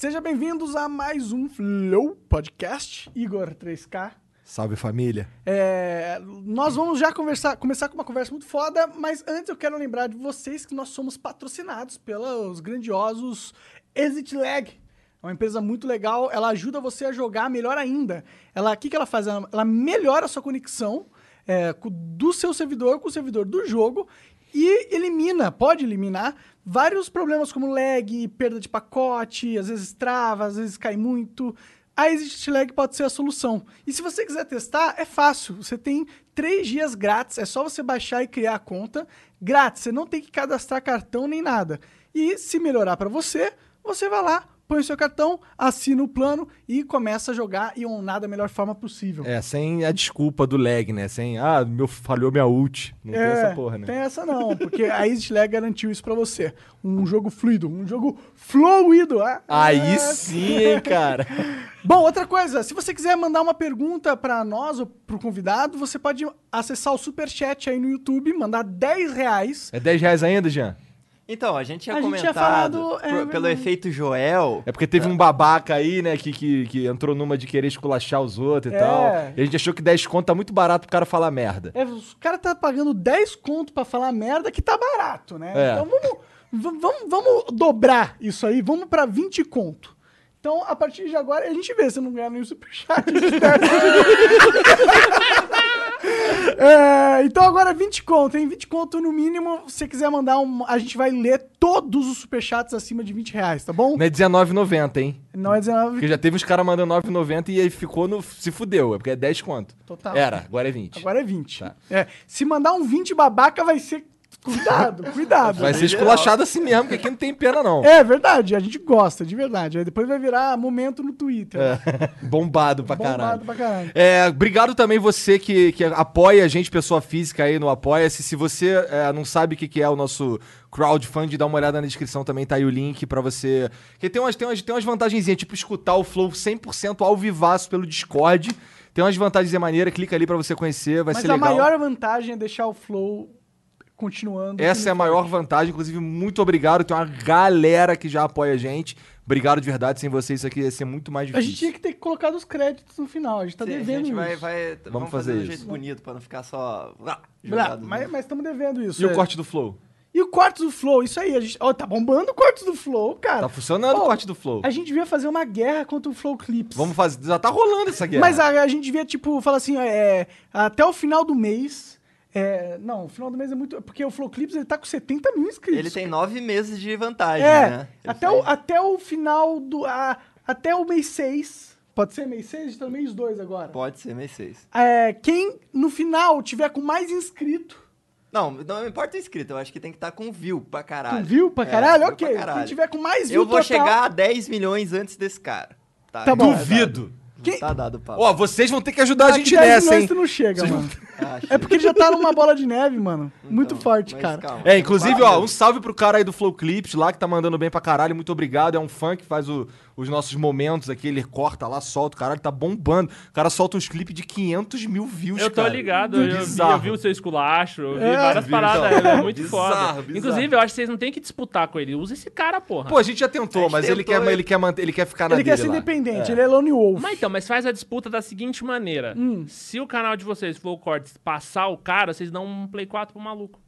Sejam bem-vindos a mais um Flow Podcast. Igor 3K. Salve família. É, nós vamos já conversar, começar com uma conversa muito foda, mas antes eu quero lembrar de vocês que nós somos patrocinados pelos grandiosos Exit Lag. É uma empresa muito legal, ela ajuda você a jogar melhor ainda. Ela, o que, que ela faz? Ela, ela melhora a sua conexão é, do seu servidor com o servidor do jogo e elimina, pode eliminar vários problemas como lag, perda de pacote, às vezes trava, às vezes cai muito. A Exit Lag pode ser a solução. E se você quiser testar, é fácil. Você tem três dias grátis, é só você baixar e criar a conta. Grátis, você não tem que cadastrar cartão nem nada. E se melhorar para você, você vai lá, põe o seu cartão, assina o plano e começa a jogar e onar da melhor forma possível. É, sem a desculpa do lag, né? Sem, ah, meu, falhou minha ult. Não tem essa porra, né? Tem essa não, porque a Exit Lag garantiu isso pra você. Um jogo fluido, um jogo fluido. ah, Aí ah. sim, hein, cara. Bom, outra coisa, se você quiser mandar uma pergunta pra nós ou pro convidado, você pode acessar o Superchat aí no YouTube, mandar 10 reais. É 10 reais ainda, Jean? Então, a gente tinha A gente comentado tinha falado, é, pelo efeito Joel. É porque teve um babaca aí, né, que, que, que entrou numa de querer esculachar os outros e É. tal. E a gente achou que 10 conto tá muito barato pro cara falar merda. É, os caras tá pagando 10 conto pra falar merda que tá barato, né? É. Então vamos, vamos, vamos dobrar isso aí, vamos pra 20 conto. Então, a partir de agora, a gente vê se não ganhar nenhum superchat. a gente espera. É, então agora 20 conto, hein? 20 conto no mínimo. Se você quiser mandar um. A gente vai ler todos os superchats acima de 20 reais, tá bom? Não é R$19,90, hein? Não é 19. Porque já teve uns caras mandando 9,90 e aí ficou no. Se fudeu, é porque é 10 conto. Total. Era, agora é 20. Agora é 20. Tá. É, se mandar um 20 babaca, vai ser. Cuidado, cuidado. Vai ser esculachado assim mesmo, porque aqui não tem pena, não. É verdade, a gente gosta, de verdade. Aí depois vai virar momento no Twitter. É. Bombado pra Bombado caralho. pra caralho. É, obrigado também você que, que apoia a gente, pessoa física aí no Apoia-se. Se você é, não sabe o que, que é o nosso crowdfunding, dá uma olhada na descrição também, tá aí o link pra você. Porque tem umas, tem umas, tem umas vantagenzinhas, tipo escutar o Flow 100% ao vivaço pelo Discord. Tem umas vantagens maneiras, clica ali pra você conhecer, vai Mas ser a legal. maior vantagem é deixar o flow continuando. Essa é a maior vantagem, inclusive, muito obrigado. Tem uma galera que já apoia a gente. Obrigado de verdade, sem vocês isso aqui ia ser muito mais A difícil. gente tinha que ter colocado os créditos no final, a gente tá Sim, a devendo gente vai, isso. vai, vamos, fazer, fazer de um isso. jeito bonito, pra não ficar só. ah, Blá, jogado, mas né? estamos devendo isso. E o é. corte do Flow? E o corte do flow, isso aí. A gente... Ó, tá bombando o corte do flow, cara. Tá funcionando Ó, o corte do Flow. A gente devia fazer uma guerra contra o Flow Clips. Vamos fazer. Já tá rolando essa guerra. Mas a, a gente devia, tipo, falar assim, é, até o final do mês. É, não, o final do mês é muito. Porque o Flow Clips ele tá com 70 mil inscritos. Ele tem nove meses de vantagem, É, né? Ele até, o, até o final do. a- até o mês 6. Pode ser mês 6? A gente tá no mês 2 agora. Pode ser mês 6. É, quem no final tiver com mais inscrito. Não, não importa o inscrito, eu acho que tem que estar com view pra caralho. Com view pra É, caralho? view ok. pra caralho. Quem tiver com mais view Eu vou total- chegar a 10 milhões antes desse cara. Tá bom. Duvido. Quem- Tá dado papo. Ó, vocês vão ter que ajudar a gente 10 nessa, hein? tu não chega, Vocês mano. Ah, É porque ele já tá numa bola de neve, mano. Muito Então, forte, mas cara. calma. É, inclusive, ó, um salve pro cara aí do Flow Clips lá, que tá mandando bem pra caralho. Muito obrigado. É um fã que faz o- os nossos momentos aqui. Ele corta lá, solta. O caralho tá bombando. O cara solta uns clipes de 500 mil views, Eu tô cara. ligado, eu, vi, Bizarro. eu vi o seu esculacho, eu vi É, várias vi, paradas, então. ele é muito Bizarro, foda. bizarro. Inclusive, eu acho que vocês não tem que disputar com ele, usa esse cara, porra. Pô, a gente já tentou, gente mas ele tentou, quer, eu- ele, quer manter, ele quer ficar na Ele quer ser lá. independente, ele é Lone Wolf. Mas então, mas faz a disputa da seguinte maneira. Hum. Se o canal de vocês, Flow Cortes, passar o cara, vocês dão um Play 4 pro maluco.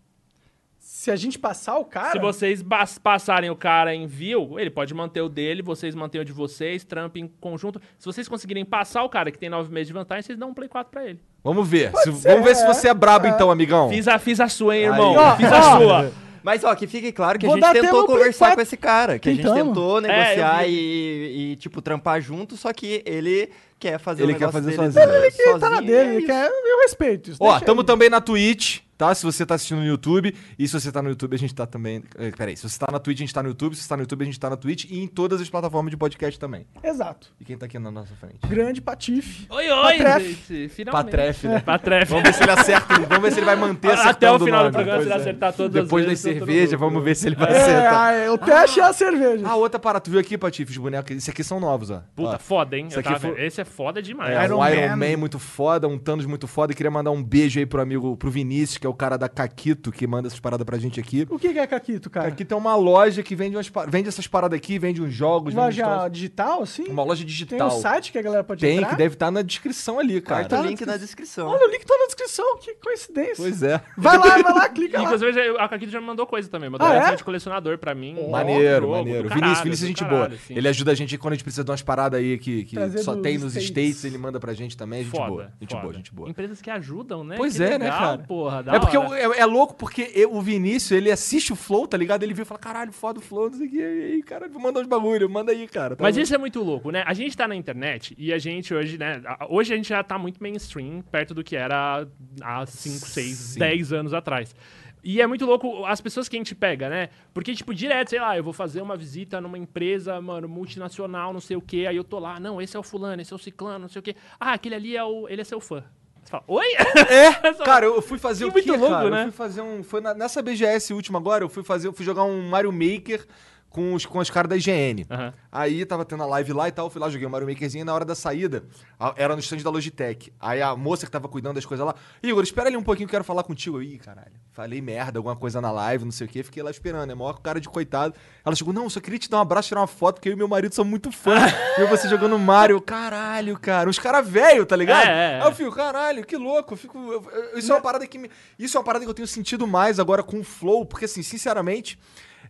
Se a gente passar o cara. Se vocês passarem o cara em view, ele pode manter o dele, vocês mantêm o de vocês, trampa em conjunto. Se vocês conseguirem passar o cara que tem 9 meses de vantagem, vocês dão um Play 4 pra ele. Vamos ver. Se- ser, vamos ver se é. você é brabo então, amigão. Fiz a, fiz a sua, hein, irmão? Ó, fiz a sua. Mas, ó, que fique claro que Vou a gente tentou conversar 4. com esse cara. Que a Tentamos. gente tentou negociar eu e, e, tipo, trampar junto, só que ele quer fazer Ele o quer fazer dele sozinho. Ele que tá na sozinho, dele, é ele quer. Eu respeito isso. Ó, tamo ele. também na Twitch, tá? Se você tá assistindo no YouTube. E se você tá no YouTube, a gente tá também. eh, Peraí, se você tá na Twitch, a gente tá no YouTube. Se você tá no YouTube, a gente tá na Twitch. E em todas as plataformas de podcast também. Exato. E quem tá aqui na nossa frente? Grande Patife. Oi, oi, Patrefe. gente. Finalmente. Patrefe, né? Patrefe. Vamos ver se ele acerta. Vamos ver se ele vai manter Até o final do programa, se ele é. acertar todas Depois as das vezes. tô no cervejas, lucro. vamos ver se ele vai É, acertar. ah, o teste é a cerveja. Ah, outra parada. Tu viu aqui, Patife, os bonecos? Esse aqui são novos, ó. Puta, Ó. foda, hein? Aqui foi- vendo. Esse é foda demais. É, Iron um Iron Man. Man. muito foda, um Thanos muito foda. E queria mandar um beijo aí pro amigo, pro Vinícius, que é o cara da Caquito, que manda essas paradas pra gente aqui. O que que é Caquito, cara? Aqui tem uma loja que vende, umas, vende essas paradas aqui, vende uns jogos, vende uns Loja digital, assim? uma loja Tem digital. um site que a galera pode Tem, entrar? que deve estar na descrição ali, cara. Tá. link na descrição. Olha, o link tá na descrição, que coincidência. Pois é. Vai lá, vai lá, clica lá. Inclusive, a Caquito já me mandou coisa também. Mandou Ah, é? de colecionador pra mim. Maneiro, Jogo, maneiro. do Vinícius, caralho, Vinícius é gente caralho, boa. assim. Ele ajuda a gente quando a gente precisa de umas paradas aí que, que só tem nos States. States, ele manda pra gente também. Gente Foda, boa. Gente foda. boa, gente boa. Empresas que ajudam, né? Pois Que é, né, legal, cara? Porra, da É porque hora. eu- é, é louco porque eu- o Vinícius, ele assiste o Flow, tá ligado? Ele viu e fala, caralho, foda o Flow, não sei o que. E aí, cara, vou mandar uns bagulho, manda aí, cara. Tá Mas isso é muito louco, né? A gente tá na internet e a gente hoje, né? Hoje a gente já tá muito mainstream, perto do que era há 5, 6, Sim. 10 anos atrás. E é muito louco as pessoas que a gente pega, né? Porque, tipo, direto, sei lá, eu vou fazer uma visita numa empresa, mano, multinacional, não sei o quê, aí eu tô lá, não, esse é o fulano, esse é o ciclano, não sei o quê. Ah, aquele ali é o. Ele é seu fã. Você fala, oi? É, cara, eu fui fazer Que o muito quê, louco, cara? né? Eu fui fazer um... Foi na- nessa BGS última agora, eu fui fazer... Eu fui jogar um Mario Maker com os, com os caras da IGN. Aham. Aí tava tendo a live lá e tal, eu fui lá, joguei o Mario Makerzinho e na hora da saída, a- era no stand da Logitech. Aí a moça que tava cuidando das coisas lá, Igor, espera ali um pouquinho, quero falar contigo. Eu, Ih, caralho, falei merda, alguma coisa na live, não sei o quê, fiquei lá esperando, é maior cara de coitado. Ela chegou, não, só queria te dar um abraço, tirar uma foto, porque eu e meu marido são muito fã. e você jogando Mario, Eu, caralho, cara, uns caras velho, tá ligado? É, é, é. Aí eu fico, caralho, que louco, eu fico... eu- eu- isso é uma parada que me, Isso é uma parada que eu tenho sentido mais agora com o Flow, porque assim, sinceramente...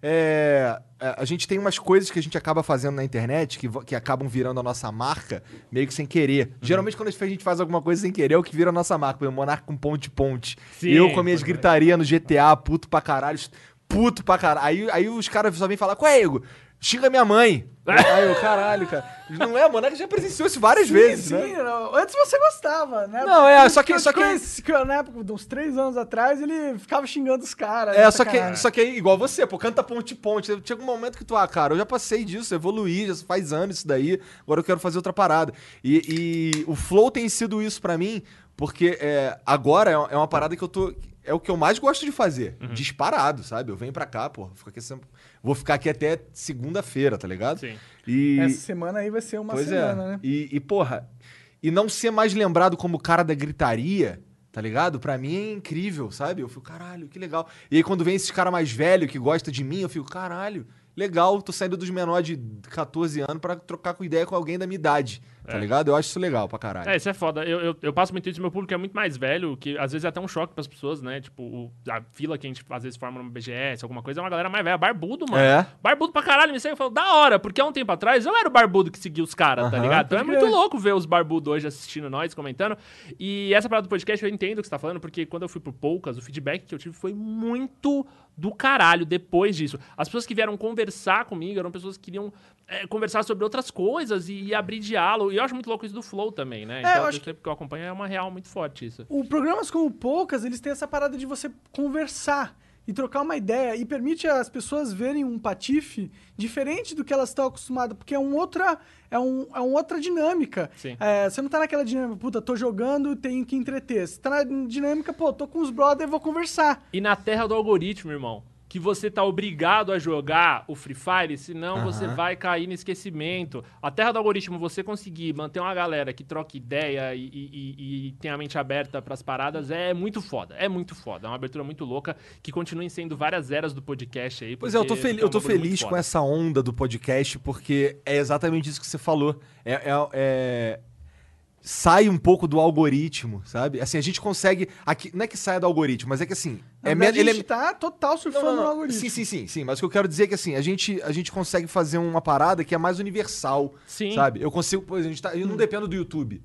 É, é, a gente tem umas coisas que a gente acaba fazendo na internet que, que acabam virando a nossa marca meio que sem querer. Uhum. Geralmente, quando a gente faz alguma coisa sem querer, é o que vira a nossa marca. Por exemplo, O Monarca com ponte-ponte. Sim, Eu com as minhas gritaria no GTA, puto pra caralho. Puto pra caralho. Aí, aí os caras só vêm falar, qual é, Igor? Xinga minha mãe. aí eu, caralho, cara. Não é, o Monarca já presenciou isso várias vezes, sim, né? não. Antes você gostava, né? Não, é, só que- só que- conheci, que na época, de uns três anos atrás, ele ficava xingando os caras. É, né, só que, só que é igual você, pô, canta ponte-ponte. Chega um momento que tu, ah, cara, eu já passei disso, evoluí, já faz anos isso daí, agora eu quero fazer outra parada. E, e o Flow tem sido isso pra mim, porque é, agora é é uma parada que eu tô. É o que eu mais gosto de fazer. Uhum. Disparado, sabe? Eu venho pra cá, pô. Fico aqui sempre- vou ficar aqui até segunda-feira, tá ligado? Sim. E. Essa semana aí vai ser uma Pois semana, é. né? E, e, porra, e não ser mais lembrado como o cara da gritaria, tá ligado? Pra mim é incrível, sabe? Eu fico, caralho, que legal. E aí quando vem esses cara mais velho que gosta de mim, eu fico, caralho, legal, tô saindo dos menores de 14 anos pra trocar com ideia com alguém da minha idade, tá É. ligado? Eu acho isso legal pra caralho. É, isso é foda. Eu, eu, eu passo muito isso, meu público é muito mais velho, que às vezes é até um choque pras pessoas, né? Tipo, o- a fila que a gente às vezes forma numa BGS, alguma coisa, é uma galera mais velha, barbudo, mano. É. Barbudo pra caralho, me segue. Eu falo, da hora, porque há um tempo atrás eu era o barbudo que seguia os caras, tá ligado? Então é muito louco ver os barbudos hoje assistindo nós, comentando. E essa parada do podcast eu entendo o que você tá falando, porque quando eu fui pro Poucas, o feedback que eu tive foi muito do caralho depois disso. As pessoas que vieram conversar comigo eram pessoas que queriam é, conversar sobre outras coisas e, e abrir diálogo. E eu acho muito louco isso do Flow também, né? É, então, eu eu acho sempre que eu acompanho é uma real muito forte isso. O programas como Poucas, eles têm essa parada de você conversar e trocar uma ideia e permite as pessoas verem um patife diferente do que elas estão acostumadas, porque é um outra é um, é uma outra dinâmica. É, você não tá naquela dinâmica, puta, tô jogando, tenho que entreter. Você tá na dinâmica, pô, tô com os brothers, vou conversar. E na terra do algoritmo, irmão, que você tá obrigado a jogar o Free Fire, senão você vai cair no esquecimento. A terra do algoritmo, você conseguir manter uma galera que troca ideia e, e- e- tem a mente aberta pras paradas, é muito foda. É muito foda. É uma abertura muito louca que continuem sendo várias eras do podcast aí. Pois é, eu tô, fel- é um eu tô feliz com essa onda do podcast, porque é exatamente isso que você falou. É, é- é- Sai um pouco do algoritmo, sabe? Assim, a gente consegue. Aqui, não é que saia do algoritmo, mas é que assim. Na é, verdade, a é- gente tá total surfando Não, não, no não. algoritmo. Sim, sim, sim, sim. Mas o que eu quero dizer é que assim, a gente, a gente consegue fazer uma parada que é mais universal. Sim. Sabe? Eu consigo. Pois, a gente tá, eu não dependo do YouTube.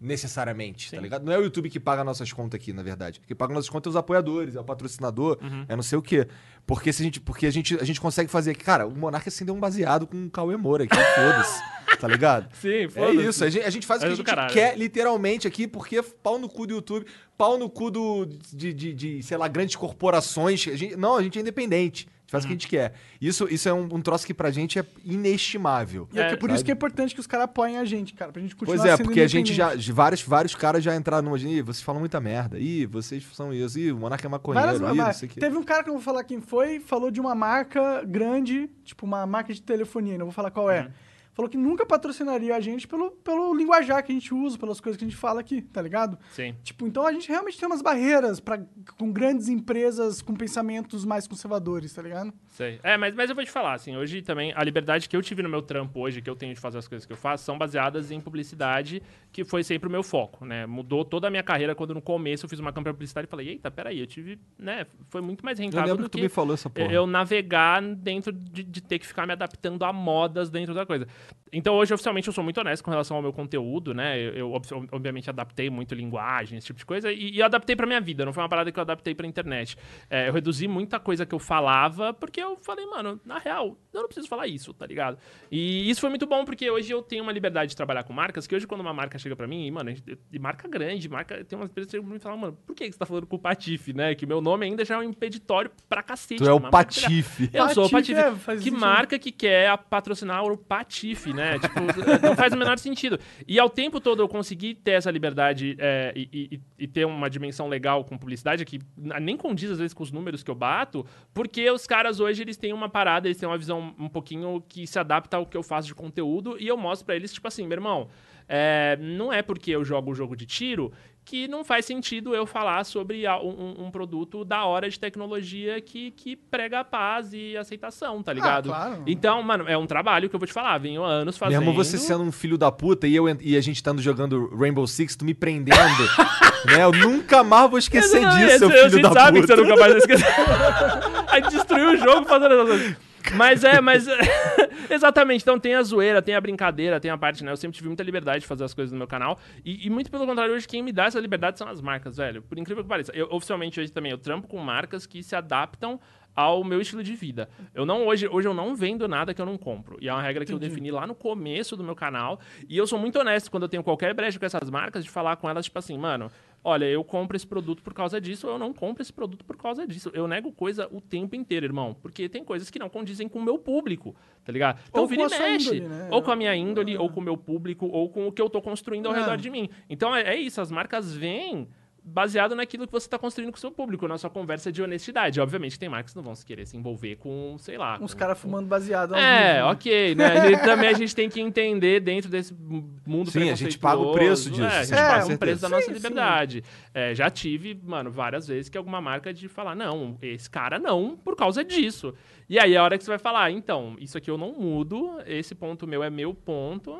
Necessariamente, tá Sim. ligado? Não é o YouTube que paga nossas contas aqui, na verdade. Quem paga nossas contas é os apoiadores, é o patrocinador, Uhum. é não sei o quê. Porque, se a gente, porque a, gente, a gente consegue fazer. Cara, o Monarca acendeu um baseado com o Cauê Moura aqui, foda-se. Tá ligado? Sim, É foda-se. isso, a gente, a gente faz o É que a gente caralho. quer literalmente aqui, porque pau no cu do YouTube, pau no cu do, de, de, de, sei lá, grandes corporações. A gente- não, a gente é independente. A gente faz o que a gente quer. Isso, isso é um, um troço que pra gente é inestimável. E é, que É, por isso que é importante que os caras apoiem a gente, cara, pra gente continuar Pois é, sendo porque a gente já. Vários, vários caras já entraram numa. Ih, vocês falam muita merda. Ih, vocês são isso. Ih, o Monarca é maconheiro. Várias, Ih, não sei o quê. teve um cara que eu não vou falar quem foi, falou de uma marca grande, tipo uma marca de telefonia, não vou falar qual é. Falou que nunca patrocinaria a gente pelo, pelo linguajar que a gente usa, pelas coisas que a gente fala aqui, tá ligado? Sim. Tipo, então a gente realmente tem umas barreiras pra, com grandes empresas com pensamentos mais conservadores, tá ligado? Sei. É, mas, mas eu vou te falar, assim, hoje também, a liberdade que eu tive no meu trampo hoje, que eu tenho de fazer as coisas que eu faço, são baseadas em publicidade, que foi sempre o meu foco, né? Mudou toda a minha carreira quando no começo eu fiz uma campanha publicitária e falei, eita, peraí, eu tive, né? Foi muito mais Eu rentável lembro do que tu me falou essa porra. eu navegar dentro de, de ter que ficar me adaptando a modas dentro da coisa. Então hoje, oficialmente, eu sou muito honesto com relação ao meu conteúdo, né? Eu, eu, ob- obviamente, adaptei muito linguagem, esse tipo de coisa, e, e adaptei pra minha vida, não foi uma parada que eu adaptei pra internet. É, eu reduzi muita coisa que eu falava, porque eu falei, mano, na real, eu não preciso falar isso, tá ligado? E isso foi muito bom, porque hoje eu tenho uma liberdade de trabalhar com marcas, que hoje quando uma marca chega pra mim, e, mano, de marca grande, marca, tem umas empresas que chegam pra mim e falam, mano, por que que você tá falando com o Patife, né? Que meu nome ainda já é um impeditório pra cacete. Tu é o Patife. eu sou o Patife, é, que sentido. marca que quer patrocinar o Patife, né? tipo, não faz o menor sentido. E ao tempo todo eu consegui ter essa liberdade é, e, e- e ter uma dimensão legal com publicidade que nem condiz às vezes com os números que eu bato, porque os caras hoje eles têm uma parada, eles têm uma visão um pouquinho que se adapta ao que eu faço de conteúdo e eu mostro pra eles, tipo assim, meu irmão, é, não é porque eu jogo um jogo de tiro que não faz sentido eu falar sobre a- um, um produto da hora de tecnologia que, que prega a paz e aceitação, tá ligado? claro. Então, mano, é um trabalho que eu vou te falar, venho há anos fazendo. Mesmo você sendo um filho da puta e, eu, e a gente estando jogando Rainbow Six, tu me prendendo. né? Eu nunca mais vou esquecer Não, disso, esse- seu a filho gente da sabe puta. que você nunca mais vai esquecer. a gente destruiu o jogo fazendo essas coisas. Mas é, mas. Exatamente. Então tem a zoeira, tem a brincadeira, tem a parte, né? Eu sempre tive muita liberdade de fazer as coisas no meu canal. E, e muito pelo contrário, hoje quem me dá essa liberdade são as marcas, velho. Por incrível que pareça. Eu, oficialmente, hoje também, eu trampo com marcas que se adaptam ao meu estilo de vida. Eu não hoje, hoje eu não vendo nada que eu não compro. E é uma regra que eu defini lá no começo do meu canal. E eu sou muito honesto quando eu tenho qualquer brecha com essas marcas de falar com elas tipo assim, mano, olha, eu compro esse produto por causa disso, ou eu não compro esse produto por causa disso. Eu nego coisa o tempo inteiro, irmão, porque tem coisas que não condizem com o meu público, tá ligado? Então Ou vira e mexe, índole, né? ou com a minha índole, ou com o meu público, ou com o que eu tô construindo ao É. redor de mim. Então é, é isso, as marcas vêm baseado naquilo que você está construindo com o seu público, na sua conversa de honestidade. Obviamente, tem marcas que não vão se querer se envolver com, sei lá. Uns caras fumando baseado. é, vivo, né? ok, né? A gente- também a gente tem que entender dentro desse mundo Sim, a gente paga o preço disso, É, a sim, gente com paga um certeza. preço da nossa Sim, liberdade. É, já tive, mano, várias vezes que alguma marca de falar, não, esse cara não, por causa disso. E aí a hora que você vai falar, então, isso aqui eu não mudo, esse ponto meu é meu ponto,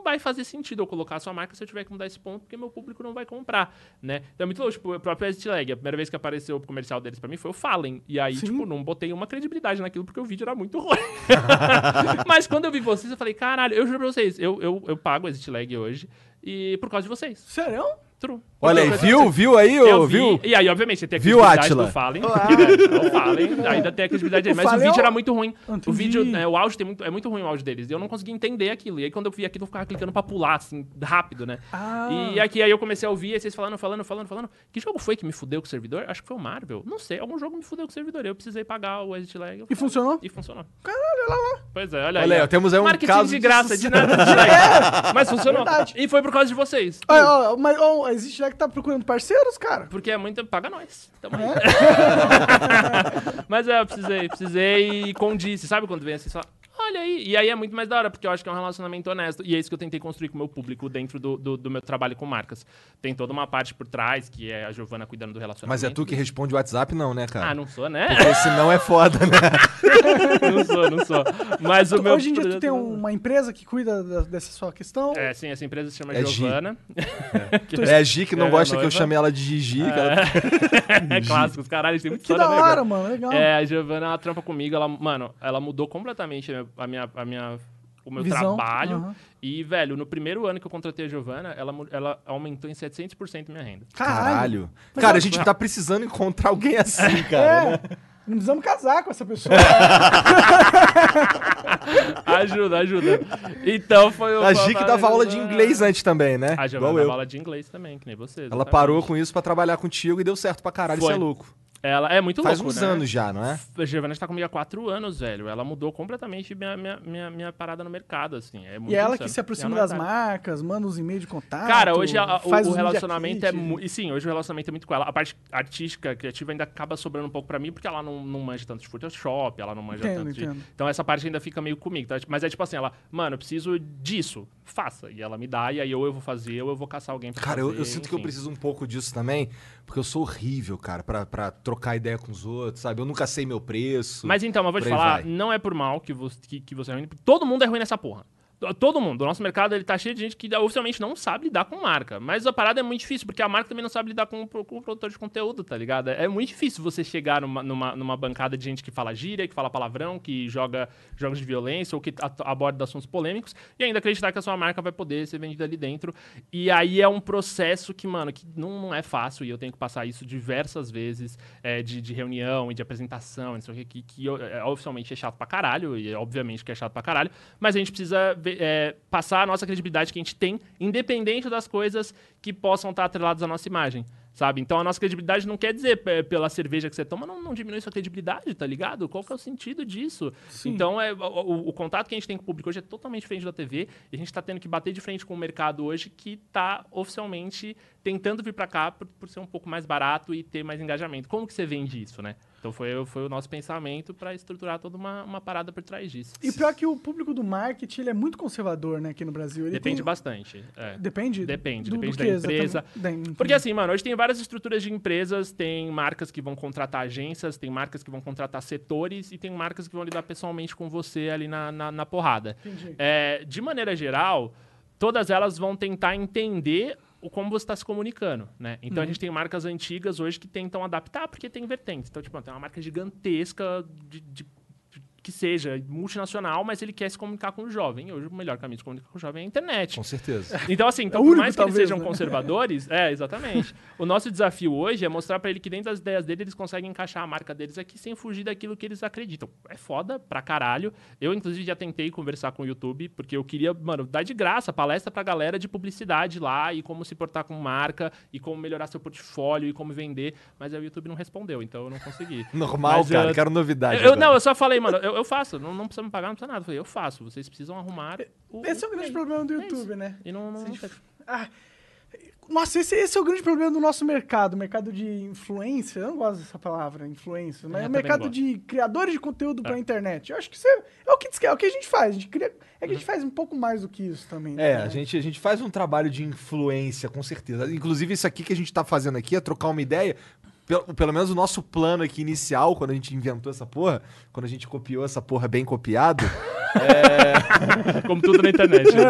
não vai fazer sentido eu colocar a sua marca se eu tiver que mudar esse ponto, porque meu público não vai comprar, né? Então é muito louco, tipo, o próprio Exit Lag, a primeira vez que apareceu o comercial deles pra mim foi o Fallen, e aí, Sim. tipo, não botei uma credibilidade naquilo porque o vídeo era muito ruim. Mas quando eu vi vocês, eu falei, caralho, eu juro pra vocês, eu, eu, eu pago Exit Lag hoje, e por causa de vocês. Sério? True. Olha aí, de viu? Viu aí, ô? Eu vi, Viu? E aí, obviamente, você tem a Viu, credibilidade do Fallen. né? O Fallen ainda tem a credibilidade dele. Mas o vídeo é era muito ruim. O vídeo, né, o áudio tem muito, é muito ruim o áudio deles. E eu não conseguia entender aquilo. E aí, quando eu vi aquilo, eu ficava clicando pra pular, assim, rápido, né? Ah. E aqui, aí eu comecei a ouvir, aí vocês falando, falando, falando, falando. Que jogo foi que me fudeu com o servidor? Acho que foi o Marvel. Não sei, algum jogo me fudeu com o servidor. Eu precisei pagar o exit lag. E falei, funcionou? E funcionou. Caralho, olha lá. Pois é, olha, Olha aí, ó. temos aí um Marketing caso de de graça, de, nada. De like. Mas funcionou. Verdade. E foi por causa de vocês. Mas existe que tá procurando parceiros, cara. Porque é muito. Paga nós. Tamo aí. Mas é, eu precisei, precisei e condiz. Sabe quando vem assim, só. Olha aí. E aí é muito mais da hora, porque eu acho que é um relacionamento honesto. E é isso que eu tentei construir com o meu público dentro do, do, do meu trabalho com marcas. Tem toda uma parte por trás, que é a Giovana cuidando do relacionamento. Mas é tu que responde o WhatsApp, não, né, cara? Ah, não sou, né? Porque senão é foda, né? não sou, não sou. Mas o meu. Hoje em dia tu tem um- uma empresa que cuida da- dessa sua questão. É, sim, essa empresa se chama É Gi. Giovana. É a Gi que não É, gosta que eu chame ela de Gigi. que ela- É clássico, os caralhos tem muito Que da né, hora, mano. Legal. É, a Giovana, ela trampa comigo, ela, mano, ela mudou completamente a minha, a minha, o meu Visão, trabalho. aham. E, velho, no primeiro ano que eu contratei a Giovana, ela, ela aumentou em 700% minha renda. Caralho. Mas Cara, eu- a gente tá precisando encontrar alguém assim, cara. É. Não precisamos casar com essa pessoa. ajuda, ajuda. Então foi o. A Gi que dava aula de inglês antes também, né? A Giovana Igual dava eu. aula de inglês também, que nem você. Ela exatamente. parou com isso pra trabalhar contigo e deu certo pra caralho, Foi. isso é louco. Ela é muito Faz louco, uns né? anos já, não é? A Giovanna tá comigo há quatro anos, velho. Ela mudou completamente minha, minha, minha, minha parada no mercado, assim. É muito E ela insano. que se aproxima ela das tá- marcas, manda os e-mails de contato. Cara, hoje a- o, faz o relacionamento é muito. E sim, hoje o relacionamento é muito com ela. A parte artística, criativa, ainda acaba sobrando um pouco pra mim, porque ela não, não manja tanto de Photoshop, ela não manja Entendo, tanto de. entendo. Então essa parte ainda fica meio comigo. tá? Mas é tipo assim, ela, mano, eu preciso disso, faça. E ela me dá, e aí ou eu vou fazer, ou eu vou caçar alguém pra Cara, eu, fazer, eu sinto que eu enfim. preciso um pouco disso também, porque eu sou horrível, cara, pra, pra trocar ideia com os outros, sabe? Eu nunca sei meu preço. Mas então, mas vou te falar, vai. não é por mal que você, que, que você é ruim. Todo mundo é ruim nessa porra. Todo mundo. O nosso mercado ele tá cheio de gente que oficialmente não sabe lidar com marca. Mas a parada é muito difícil, porque a marca também não sabe lidar com, com o produtor de conteúdo, tá ligado? É muito difícil você chegar numa, numa, numa bancada de gente que fala gíria, que fala palavrão, que joga jogos de violência ou que aborda assuntos polêmicos e ainda acreditar que a sua marca vai poder ser vendida ali dentro. E aí é um processo que, mano, que não, não é fácil e eu tenho que passar isso diversas vezes é, de, de reunião e de apresentação, não sei o que, que, que é, oficialmente é chato pra caralho, e obviamente que é chato pra caralho, mas a gente precisa ver- é, passar a nossa credibilidade que a gente tem, independente das coisas que possam estar atreladas à nossa imagem. Sabe? Então a nossa credibilidade não quer dizer é, pela cerveja que você toma, não, não diminui sua credibilidade, tá ligado? Qual que é o sentido disso? Então é, o, o- contato que a gente tem com o público hoje é totalmente diferente da TV e a gente tá tendo que bater de frente com o mercado hoje que tá oficialmente tentando vir para cá por, por ser um pouco mais barato e ter mais engajamento. Como que você vende isso, né? Então foi, foi o nosso pensamento para estruturar toda uma, uma parada por trás disso. E pior que o público do marketing ele é muito conservador, né, aqui no Brasil. Ele Depende tem... bastante. é. Depende? Depende, do- do depende que da empresa. Da-. Porque assim, mano, hoje tem várias estruturas de empresas, tem marcas que vão contratar agências, tem marcas que vão contratar setores e tem marcas que vão lidar pessoalmente com você ali na, na, na porrada. Entendi. É, de maneira geral, todas elas vão tentar entender o como você está se comunicando, né? Então a gente tem marcas antigas hoje que tentam adaptar porque tem vertentes. Então, tipo, tem uma marca gigantesca de- de- que seja multinacional, mas ele quer se comunicar com o jovem. Hoje o melhor caminho de se comunicar com o jovem é a internet. Com certeza. Então, assim, então, É por mais que eles talvez, sejam né? conservadores, é, exatamente. O nosso desafio hoje é mostrar pra ele que dentro das ideias dele eles conseguem encaixar a marca deles aqui sem fugir daquilo que eles acreditam. É foda pra caralho. Eu, inclusive, já tentei conversar com o YouTube, porque eu queria, mano, dar de graça palestra pra galera de publicidade lá e como se portar com marca e como melhorar seu portfólio e como vender. Mas aí o YouTube não respondeu, então eu não consegui. Normal, Mas, cara. eu- Quero novidade. Eu, agora. não, eu só falei, mano, eu, eu faço, não, não precisa me pagar, não precisa nada. Eu falei, eu faço, vocês precisam arrumar. O, Esse é o grande problema do É. YouTube, né? E não, não, não Ah, nossa, esse, esse é o grande problema do nosso mercado, o mercado de influência. Eu não gosto dessa palavra, influência, mas É, é o mercado de criadores de conteúdo É. pra internet. Eu acho que isso é, é o que é, o que a gente faz. A gente cria, é que a gente faz um pouco mais do que isso também. né? É, a gente, a gente faz um trabalho de influência, com certeza. Inclusive, isso aqui que a gente tá fazendo aqui é trocar uma ideia. Pelo, pelo menos o nosso plano aqui inicial, quando a gente inventou essa porra, quando a gente copiou essa porra bem copiado, Como tudo na internet. né?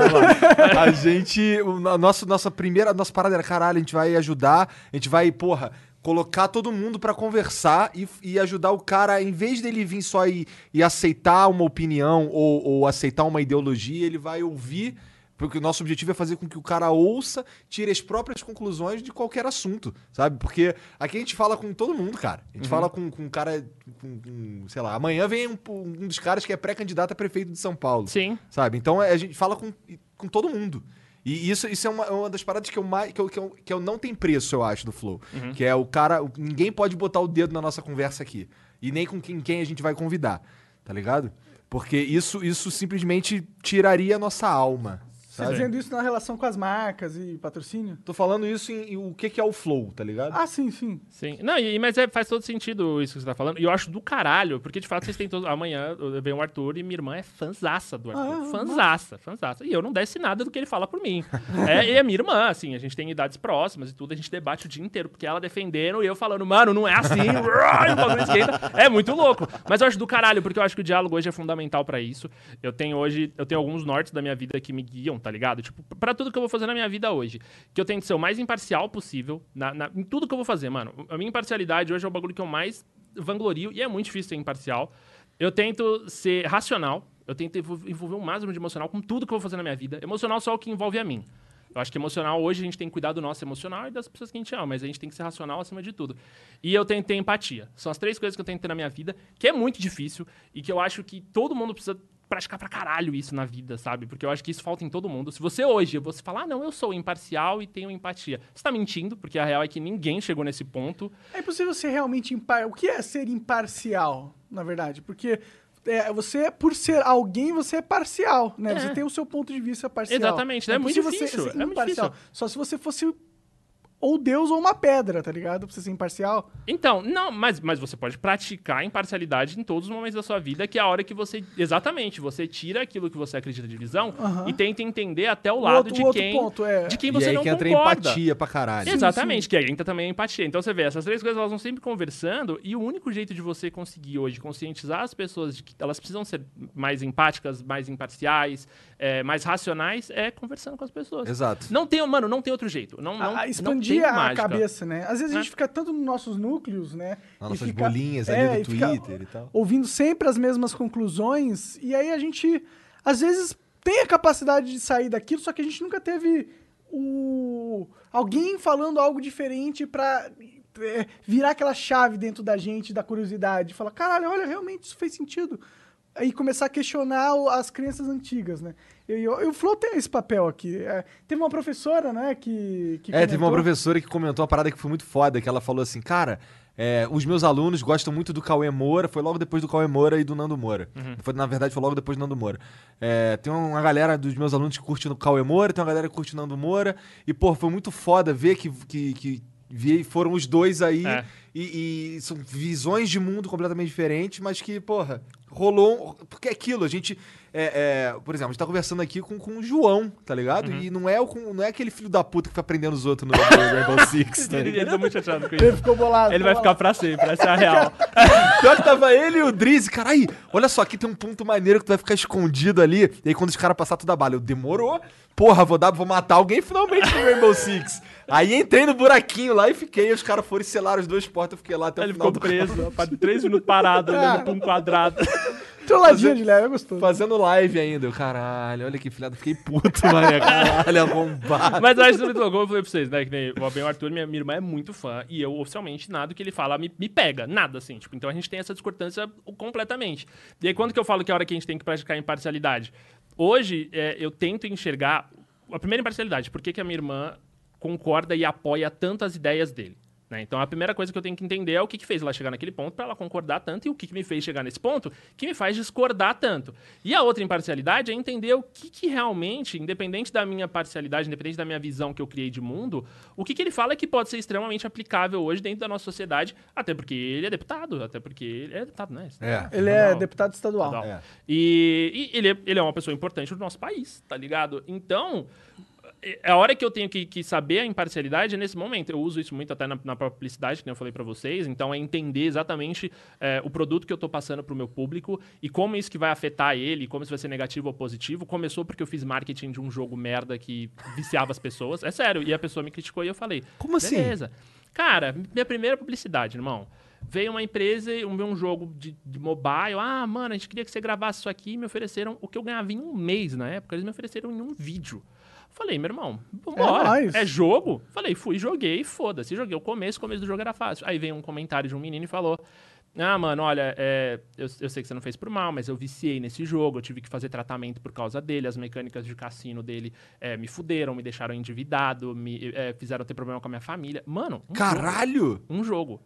A gente. O no- nosso, nossa primeira. Nossa parada era, caralho, a gente vai ajudar, a gente vai, porra, colocar todo mundo pra conversar e, e ajudar o cara, em vez dele vir só e, e aceitar uma opinião ou, ou aceitar uma ideologia, ele vai ouvir. Porque o nosso objetivo é fazer com que o cara ouça, tire as próprias conclusões de qualquer assunto, sabe? Porque aqui a gente fala com todo mundo, cara. A gente fala com, com um cara, com, com, sei lá, amanhã vem um, um dos caras que é pré-candidato a prefeito de São Paulo. Sim. Sabe? Então é, a gente fala com, com todo mundo. E isso, isso é uma, é uma das paradas que eu, mais, que, eu, que, eu, que eu não tem preço, eu acho, do Flow. Que é o cara. Ninguém pode botar o dedo na nossa conversa aqui. E nem com quem, quem a gente vai convidar. Tá ligado? Porque isso, isso simplesmente tiraria a nossa alma. Você Sabe? dizendo isso na relação com as marcas e patrocínio? Tô falando isso em, em o que, que é o Flow, tá ligado? Ah, sim, sim. Sim. Não, e, mas é- faz todo sentido isso que você tá falando. E eu acho do caralho, porque de fato vocês têm todos. Amanhã vem o Arthur e minha irmã é fanzaça do Arthur. Ah, fanzaça, fanzaça. E eu não desce nada do que ele fala por mim. é, e a minha irmã, assim, a gente tem idades próximas e tudo, a gente debate o dia inteiro, porque ela defendendo e eu falando, mano, não é assim. É muito louco. Mas eu acho do caralho, porque eu acho que o diálogo hoje é fundamental pra isso. Eu tenho hoje, eu tenho alguns nortes da minha vida que me guiam, tá ligado? Tipo, pra tudo que eu vou fazer na minha vida hoje. Que eu tento ser o mais imparcial possível na, na- em tudo que eu vou fazer, mano. A minha imparcialidade hoje é o bagulho que eu mais vanglorio e é muito difícil ser imparcial. Eu tento ser racional, eu tento envol- envolver o máximo de emocional com tudo que eu vou fazer na minha vida. Emocional só é o que envolve a mim. Eu acho que emocional, hoje a gente tem que cuidar do nosso emocional e das pessoas que a gente ama, mas a gente tem que ser racional acima de tudo. E eu tenho que ter empatia. São as três coisas que eu tenho que ter na minha vida, que é muito difícil e que eu acho que todo mundo precisa praticar pra caralho isso na vida, sabe? Porque eu acho que isso falta em todo mundo. Se você hoje, você falar, ah, não, eu sou imparcial e tenho empatia. Você tá mentindo, porque a real é que ninguém chegou nesse ponto. É impossível ser realmente impar. O que é ser imparcial, na verdade? Porque é, você, por ser alguém, você é parcial, né? É. Você tem o seu ponto de vista parcial. Exatamente, é muito impossível difícil, Ser, ser é muito imparcial. difícil. Só se você fosse ou Deus ou uma pedra, tá ligado? Pra você ser imparcial. Então, não, mas, mas você pode praticar a imparcialidade em todos os momentos da sua vida, que é a hora que você. Exatamente, você tira aquilo que você acredita de visão e tenta entender até o O lado outro- de o outro quem. ponto é- De quem E você aí não que entra concorda. empatia pra caralho. Exatamente, que aí entra também a empatia. Então você vê, essas três coisas elas vão sempre conversando, e o único jeito de você conseguir hoje conscientizar as pessoas de que elas precisam ser mais empáticas, mais imparciais, é, mais racionais, é conversando com as pessoas. Exato. Não tem, mano, não tem outro jeito. Não, não, a, a não expandir tem a mágica. cabeça, né? Às vezes a Né? gente fica tanto nos nossos núcleos, né? Nas e nossas fica- bolinhas é, ali e do Twitter e tal. Ouvindo sempre as mesmas conclusões, e aí a gente, às vezes, tem a capacidade de sair daquilo, só que a gente nunca teve o alguém falando algo diferente pra é, virar aquela chave dentro da gente, da curiosidade, falar, caralho, olha, realmente isso fez sentido. Aí começar a questionar as crenças antigas, né? E, e o- e o Flow tem esse papel aqui. É, teve uma professora, né, que, que É, teve uma comentou- professora que comentou uma parada que foi muito foda, que ela falou assim, cara, é, os meus alunos gostam muito do Cauê Moura, foi logo depois do Cauê Moura e do Nando Moura. Foi, na verdade, foi logo depois do Nando Moura. É, tem uma galera dos meus alunos que curte o Cauê Moura, tem uma galera que curte o Nando Moura, e, pô, foi muito foda ver que, que, que foram os dois aí, É. e, e são visões de mundo completamente diferentes, mas que, porra, rolou. um- Porque é aquilo, a gente. é, é, por exemplo, a gente tá conversando aqui com, com o João, tá ligado? E não é, o, com- não é aquele filho da puta que foi aprendendo os outros no Rainbow Six, tá Ele, ele tá muito chateado com Ele isso. ficou bolado. Ele vai ficou ficar pra sempre, essa é a real. Pior que tava ele e o Drizzy, cara, aí, olha só, aqui tem um ponto maneiro que tu vai ficar escondido ali, e aí quando os caras passar tudo a bala, eu demorou, porra, vou dar, vou matar alguém finalmente no Rainbow Six. Aí entrei no buraquinho lá e fiquei, os caras foram e selaram as duas portas, eu fiquei lá até Aí o ele final ficou do preso, rapaz, três minutos parado, olhando pra um quadrado. Trolladinha de leve, é gostoso. Fazendo live ainda, eu, caralho, olha que filhado, fiquei puto, mané, caralho, arrombado. Mas eu acho muito louco, como eu falei pra vocês, né? Que nem o Arthur, minha, minha irmã é muito fã, e eu, oficialmente, nada que ele fala me, me pega, nada, assim. Tipo, então a gente tem essa discordância completamente. E aí, quando que eu falo que é a hora que a gente tem que praticar imparcialidade? Hoje, é, eu tento enxergar a primeira imparcialidade, por que, que a minha irmã concorda e apoia tanto as ideias dele. né? Então a primeira coisa que eu tenho que entender é o que, que fez ela chegar naquele ponto para ela concordar tanto e o que, que me fez chegar nesse ponto que me faz discordar tanto. E a outra imparcialidade é entender o que, que realmente, independente da minha parcialidade, independente da minha visão que eu criei de mundo, o que, que ele fala que pode ser extremamente aplicável hoje dentro da nossa sociedade, até porque ele é deputado, até porque ele é deputado, né? É. Ele é Estadual. deputado estadual. Estadual. É. E, e ele, é, ele é uma pessoa importante do nosso país, tá ligado? Então, é a hora que eu tenho que, que saber a imparcialidade é nesse momento. Eu uso isso muito até na, na própria publicidade, que eu falei pra vocês. Então, é entender exatamente é, o produto que eu tô passando pro meu público e como isso que vai afetar ele, como isso vai ser negativo ou positivo. Começou porque eu fiz marketing de um jogo merda que viciava as pessoas. É sério. E a pessoa me criticou e eu falei... Como assim? Beleza. Cara, minha primeira publicidade, irmão. Veio uma empresa, um, um jogo de, de mobile. Ah, mano, a gente queria que você gravasse isso aqui e me ofereceram o que eu ganhava em um mês na época. Eles me ofereceram em um vídeo. Falei, meu irmão, vambora. nóis. É, jogo? Falei, fui, joguei, foda-se. Joguei o começo, o começo do jogo era fácil. Aí veio um comentário de um menino e falou: Ah, mano, olha, é, eu, eu sei que você não fez por mal, mas eu viciei nesse jogo, eu tive que fazer tratamento por causa dele, as mecânicas de cassino dele é, me fuderam, me deixaram endividado, me é, fizeram ter problema com a minha família. Mano, um jogo Caralho! um jogo.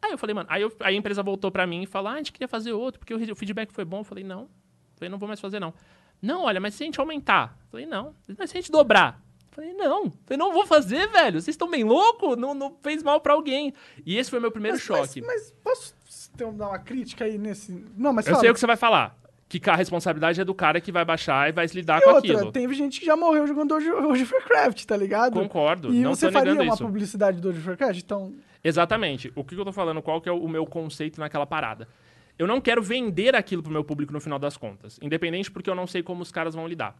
Aí eu falei, mano, aí, eu- aí a empresa voltou pra mim e falou, ah, a gente queria fazer outro, porque o, feedback foi bom. Eu falei, não. Eu falei, não vou mais fazer, não. Não, olha, mas se a gente aumentar? Eu falei, não. Mas se a gente dobrar? Eu falei, não. Eu falei, não vou fazer, velho. Vocês estão bem loucos? Não, não fez mal pra alguém. E esse foi o meu primeiro Mas, choque. mas, mas posso ter- dar uma crítica aí nesse. Não, mas eu fala. sei o que você vai falar. Que a responsabilidade é do cara que vai baixar e vai se lidar E com outra, aquilo. tem gente que já morreu jogando hoje, of Warcraft, tá ligado? Concordo, E não você faria uma isso. publicidade do World of Warcraft? Então, Exatamente. O que eu tô falando, qual que é o meu conceito naquela parada? Eu não quero vender aquilo pro meu público no final das contas, independente porque eu não sei como os caras vão lidar.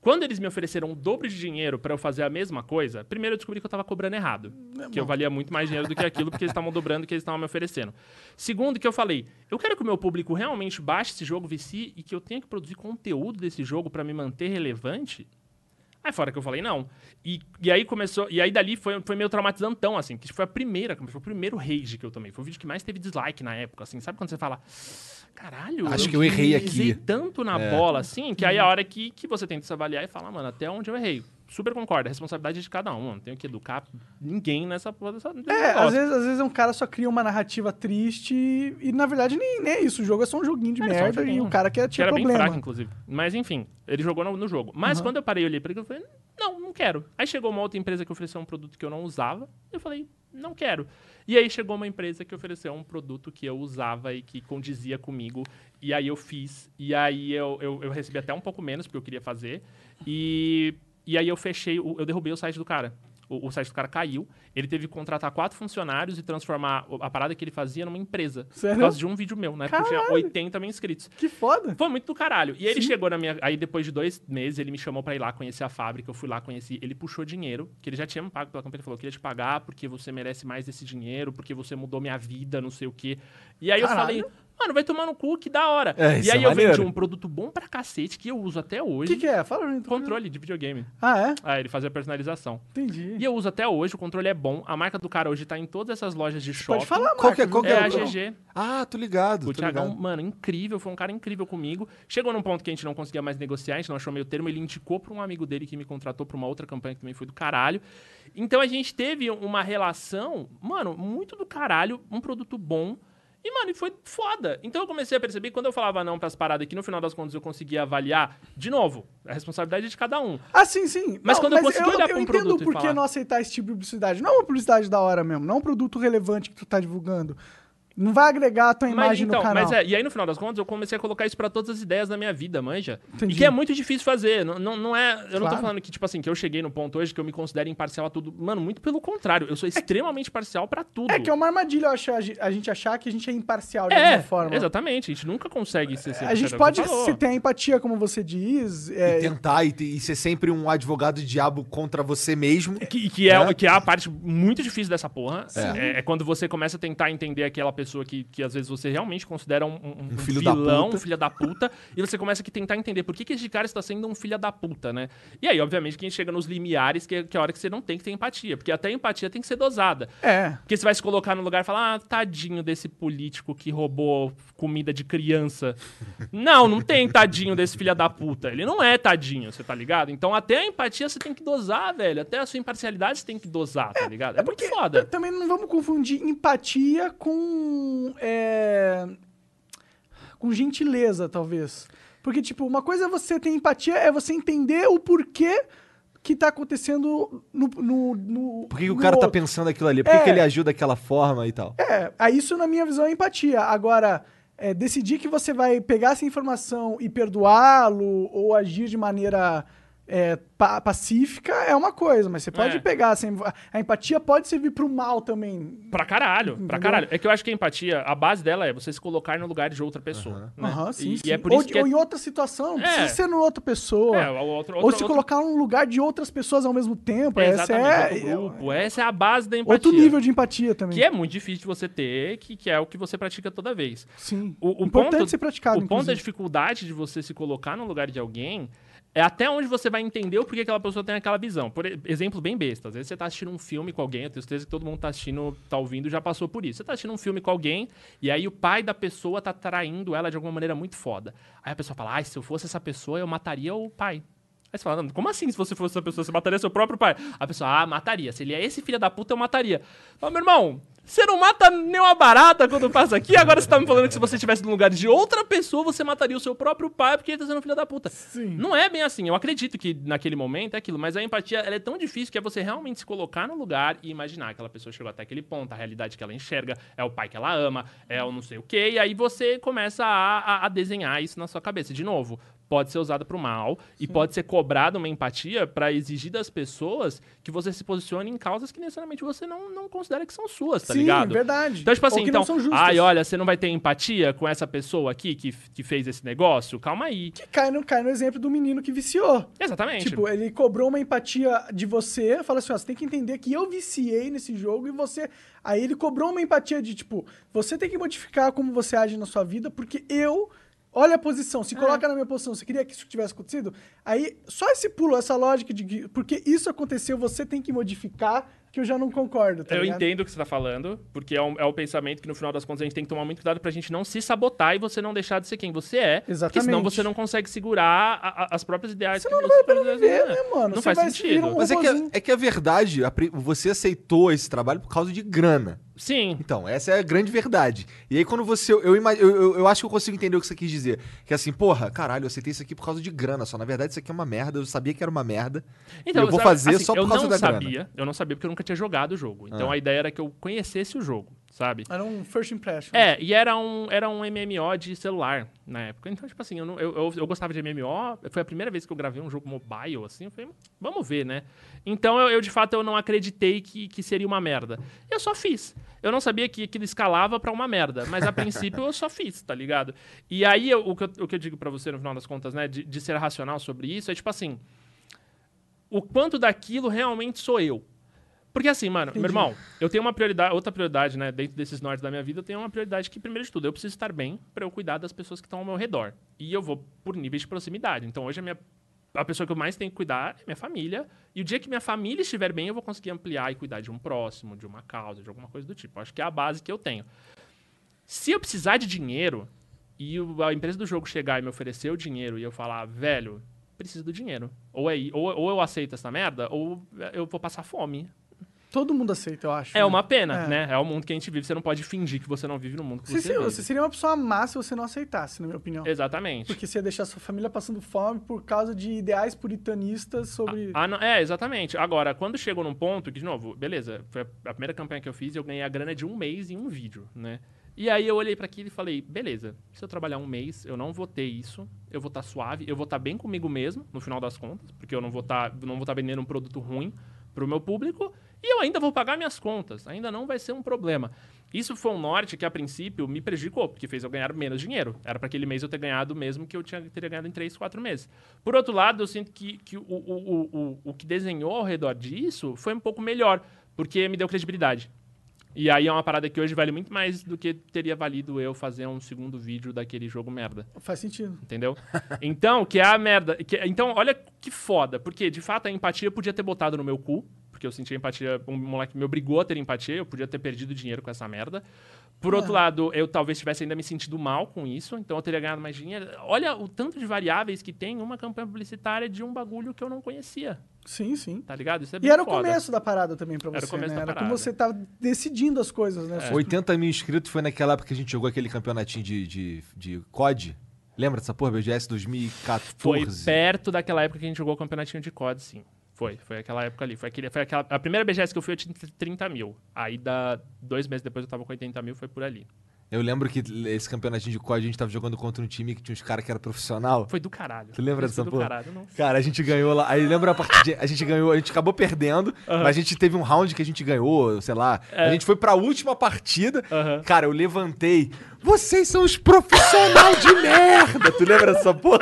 Quando eles me ofereceram o dobro de dinheiro pra eu fazer a mesma coisa, primeiro eu descobri que eu tava cobrando errado. Que eu valia muito mais dinheiro do que aquilo, porque eles estavam dobrando o que eles estavam me oferecendo. Segundo, que eu falei, eu quero que o meu público realmente baixe esse jogo, vicie, e que eu tenha que produzir conteúdo desse jogo pra me manter relevante. Aí fora que eu falei, não. E, e aí começou. E aí dali foi, foi meio traumatizantão, assim, que foi a primeira, foi o primeiro rage que eu tomei. Foi o vídeo que mais teve dislike na época, assim. Sabe quando você fala. caralho. Acho que eu errei aqui. tanto na É. bola, assim, que aí a hora que, que você tenta se avaliar e fala, mano, até onde eu errei. Super concordo, a responsabilidade é de cada um. Não tenho que educar ninguém nessa desse É, às vezes, às vezes um cara só cria uma narrativa triste e, e, na verdade nem, nem é isso. O jogo é só um joguinho de É, só um merda e joguinho. o cara quer Que tinha era bem problema. fraco, inclusive. Mas enfim, ele jogou no, no jogo. Mas Aham. quando eu parei e olhei pra ele, eu falei, não, não quero. Aí chegou uma outra empresa que ofereceu um produto que eu não usava. Eu falei, não quero. E aí chegou uma empresa que ofereceu um produto que eu usava e que condizia comigo. E aí eu fiz. E aí eu, eu, eu recebi até um pouco menos, porque eu queria fazer. E, e aí eu fechei, o- eu derrubei o site do cara. O, o site do cara caiu. Ele teve que contratar quatro funcionários e transformar a parada que ele fazia numa empresa. Sério? Por causa de um vídeo meu, né? Porque eu tinha Caralho. 80 mil inscritos. Que foda. Foi muito do caralho. E ele Sim. chegou na minha. Aí depois de dois meses, ele me chamou pra ir lá conhecer a fábrica. Eu fui lá, conheci. Ele puxou dinheiro, que ele já tinha me pago pela campanha. Ele falou: queria te pagar porque você merece mais desse dinheiro, porque você mudou minha vida, não sei o quê. E aí eu Caralho. falei. Mano, vai tomar no cu, que da hora. É, e isso aí é eu vendi um produto bom pra cacete que eu uso até O hoje. que, que é? Fala pra mim. Controle de videogame. Ah, é? Ah, ele fazia personalização. Entendi. E eu uso até hoje, o controle é bom. A marca do cara hoje tá em todas essas lojas de shopping. Pode falar, Qual que é- qual que É é a o- GG. Ah, tô ligado. O Thiagão, mano, incrível, foi um cara incrível comigo. Chegou num ponto que a gente não conseguia mais negociar, a gente não achou meio termo, ele indicou pra um amigo dele que me contratou pra uma outra campanha que também foi do caralho. Então a gente teve uma relação, mano, muito do caralho, um produto bom. E, mano, e foi foda. Então eu comecei a perceber que quando eu falava não pras paradas que no final das contas eu conseguia avaliar, de novo, a responsabilidade é de cada um. Ah, sim, sim. Mas quando eu consegui olhar eu pra um entendo produto e por que não aceitar esse tipo de publicidade. Não é uma publicidade da hora mesmo, não é um produto relevante que tu tá divulgando. Não vai agregar a tua Mas, imagem então, no canal. mas é, e aí no final das contas eu comecei a colocar isso pra todas as ideias da minha vida, manja. Entendi. E que é muito difícil fazer. Não, não, não é. Eu não Claro. tô falando que, tipo assim, que eu cheguei no ponto hoje que eu me considero imparcial a tudo. Mano, muito pelo contrário. Eu sou extremamente parcial pra tudo. É que é uma armadilha eu acho, a ge- a gente achar que a gente é imparcial de É, alguma forma. exatamente. A gente nunca consegue ser A gente 100%, pode é se ter a empatia, como você diz. é, E tentar e, e ser sempre um advogado diabo contra você mesmo. Que, que, é, Né? que é a parte muito difícil dessa porra. É, é quando você começa a tentar entender aquela pessoa que, que às vezes você realmente considera um, um- um filho da vilão, puta. um filho da puta, e você começa a tentar entender por que, que esse cara está sendo um filho da puta, né? E aí, obviamente, que a gente chega nos limiares, que, é- que é a hora que você não tem que ter empatia, porque até a empatia tem que ser dosada. é. Porque você vai se colocar no lugar e falar, ah, tadinho desse político que roubou comida de criança. não, não tem tadinho desse filho da puta. Ele não é tadinho, você tá ligado? Então até a empatia você tem que dosar, velho. Até a sua imparcialidade você tem que dosar, tá ligado? É, muito T- foda. Também não vamos confundir empatia com. É, com gentileza, talvez. Porque, tipo, uma coisa é você ter empatia, é você entender o porquê que tá acontecendo no. no, no Por que, que o cara tá outro. pensando aquilo ali? Por que, É. que ele agiu daquela forma e tal? É, aí isso na minha visão é empatia. Agora, é, decidir que você vai pegar essa informação e perdoá-lo ou agir de maneira é, pa- pacífica é uma coisa, mas você pode É. pegar essa, em- a empatia pode servir pro mal também. Pra caralho, pra Entendeu? caralho. É que eu acho que a empatia, a base dela é você se colocar no lugar de outra pessoa. né? Aham, sim, e, sim. e é por ou, isso que é, ou em outra situação, não É. precisa ser numa outra pessoa. é, o outro, ou outro, se outro- colocar no lugar de outras pessoas ao mesmo tempo. Essa exatamente, é, outro grupo. Essa é a base da empatia. outro nível de empatia também. Que é muito difícil de você ter, que, que é o que você pratica toda vez. Sim. O, o Importante ponto, ser praticado, O ponto da inclusive. dificuldade de você se colocar no lugar de alguém é até onde você vai entender o porquê aquela pessoa tem aquela visão. Por exemplo bem besta. Às vezes você tá assistindo um filme com alguém, eu tenho certeza que todo mundo tá assistindo, tá ouvindo, já passou por isso. Você tá assistindo um filme com alguém, e aí o pai da pessoa tá traindo ela de alguma maneira muito foda. Aí a pessoa fala, ai, se eu fosse essa pessoa, eu mataria o pai. Aí você fala, como assim se você fosse essa pessoa, você mataria seu próprio pai? A pessoa, ah, mataria. Se ele é esse filho da puta, eu mataria. Fala, meu irmão, você não mata nem uma barata quando passa aqui, agora você tá me falando que se você estivesse no lugar de outra pessoa, você mataria o seu próprio pai porque ele tá sendo filho da puta. Sim. Não é bem assim. Eu acredito que naquele momento é aquilo, mas a empatia ela é tão difícil que é você realmente se colocar no lugar e imaginar que aquela pessoa chegou até aquele ponto, a realidade que ela enxerga, é o pai que ela ama, é o não sei o quê, e aí você começa a, a- a desenhar isso na sua cabeça. De novo, pode ser usada pro mal e pode ser cobrada uma empatia pra exigir das pessoas que você se posicione em causas que necessariamente você não, não considera que são suas, tá Sim, ligado? verdade. Então, tipo assim, então, ai, olha, você não vai ter empatia com essa pessoa aqui que, que fez esse negócio? Calma aí. Que cai no, cai no exemplo do menino que viciou. Exatamente. Tipo, ele cobrou uma empatia de você, fala assim, ó, você tem que entender que eu viciei nesse jogo e você... Aí ele cobrou uma empatia de, tipo, você tem que modificar como você age na sua vida, porque eu... Olha a posição, É. se coloca na minha posição, você queria que isso tivesse acontecido? Aí, só esse pulo, essa lógica de que, porque isso aconteceu, você tem que modificar que eu já não concordo, tá eu ligado? entendo o que você tá falando, porque é, um, é o pensamento que no final das contas a gente tem que tomar muito cuidado pra gente não se sabotar e você não deixar de ser quem você é. Porque senão Exatamente. você não consegue segurar a- a- as próprias ideais. Senão que não vai as pra próprias viver, ideias- né, mano? Não Você faz sentido. um Mas é que, a, robozinho. é que a verdade, a pri- você aceitou esse trabalho por causa de grana. Sim. Então, essa é a grande verdade. E aí, quando você. Eu, eu, eu, eu acho que eu consigo entender o que você quis dizer. Que assim, porra, caralho, eu aceitei isso aqui por causa de grana só. Na verdade, isso aqui é uma merda. Eu sabia que era uma merda. Então, e eu vou sabe, fazer assim, só por eu causa não da sabia, grana. Eu não sabia porque eu nunca tinha jogado o jogo. Então Ah. a ideia era que eu conhecesse o jogo, sabe? Era um first impression. É, e era um, era um MMO de celular na época. Então, tipo assim, eu, não- eu, eu, eu gostava de MMO. Foi a primeira vez que eu gravei um jogo mobile, assim. Eu falei, vamos ver, né? Então, eu, eu, de fato, eu não acreditei que, que seria uma merda. Eu só fiz. Eu não sabia que aquilo escalava pra uma merda. Mas, a princípio, eu só fiz, tá ligado? E aí, eu- o, que eu, o que eu digo pra você, no final das contas, né? De, de ser racional sobre isso, é tipo assim... O quanto daquilo realmente sou eu. Porque assim, mano, meu irmão, eu tenho uma prioridade, outra prioridade, né, dentro desses nortes da minha vida, eu tenho uma prioridade que, primeiro de tudo, eu preciso estar bem pra eu cuidar das pessoas que estão ao meu redor. E eu vou por níveis de proximidade. Então, hoje a minha a pessoa que eu mais tenho que cuidar é minha família. E o dia que minha família estiver bem, eu vou conseguir ampliar e cuidar de um próximo, de uma causa, de alguma coisa do tipo. Acho que é a base que eu tenho. Se eu precisar de dinheiro e a empresa do jogo chegar e me oferecer o dinheiro e eu falar, velho, preciso do dinheiro. Ou, é, ou, ou eu aceito essa merda, ou eu vou passar fome. Todo mundo aceita, eu acho. É né? uma pena, É. né? É o mundo que a gente vive. Você não pode fingir que você não vive no mundo que Você, vive. você seria uma pessoa má se você não aceitasse, na minha opinião. Exatamente. Porque você ia deixar sua família passando fome por causa de ideais puritanistas sobre. Ah, não, é, exatamente. Agora, quando chegou num ponto que, de novo, beleza, foi a primeira campanha que eu fiz e eu ganhei a grana de um mês em um vídeo, né? E aí eu olhei pra aquilo e falei, beleza, se eu trabalhar um mês, eu não vou ter isso, eu vou estar suave, eu vou estar bem comigo mesmo, no final das contas, porque eu não vou estar não vou estar vendendo um produto ruim pro meu público, e eu ainda vou pagar minhas contas, ainda não vai ser um problema. Isso foi um norte que, a princípio, me prejudicou, porque fez eu ganhar menos dinheiro. Era para aquele mês eu ter ganhado o mesmo que eu tinha, teria ganhado em 3, 4 meses. Por outro lado, eu sinto que, que o, o, o, o, o que desenhou ao redor disso foi um pouco melhor, porque me deu credibilidade. E aí é uma parada que hoje vale muito mais do que teria valido eu fazer um segundo vídeo daquele jogo merda. Faz sentido. Entendeu? Então, que é a merda. que- então, olha que foda. Porque, de fato, a empatia podia ter botado no meu cu. Porque eu senti empatia. Um moleque me obrigou a ter empatia. Eu podia ter perdido dinheiro com essa merda. Por outro lado, eu talvez tivesse ainda me sentido mal com isso. Então, eu teria ganhado mais dinheiro. Olha o tanto de variáveis que tem uma campanha publicitária de um bagulho que eu não conhecia. Sim, sim. Tá ligado? Isso é E bem era o foda. começo da parada também pra você, Era o começo né? da Era parada. como você tava decidindo as coisas, né? Suas- 80 mil inscritos foi naquela época que a gente jogou aquele campeonatinho de, de, de COD. Lembra dessa porra? BGS 2014. Foi perto daquela época que a gente jogou o campeonatinho de COD, sim. Foi, foi aquela época ali. Foi, aquele, foi aquela, a primeira BGS que eu fui eu tinha 30 mil. Aí, da, dois meses depois eu tava com 80 mil, foi por ali. Eu lembro que esse campeonatinho de COD a gente tava jogando contra um time que tinha uns caras que era profissional. Foi do caralho. Tu lembra dessa do porra? caralho, não Cara, a gente ganhou lá. Aí lembra a partida. A gente ganhou, a gente acabou perdendo, mas a gente teve um round que a gente ganhou, sei lá. A gente foi pra última partida. Aham. Cara, eu levantei. Vocês são os profissionais de merda! Tu lembra dessa porra?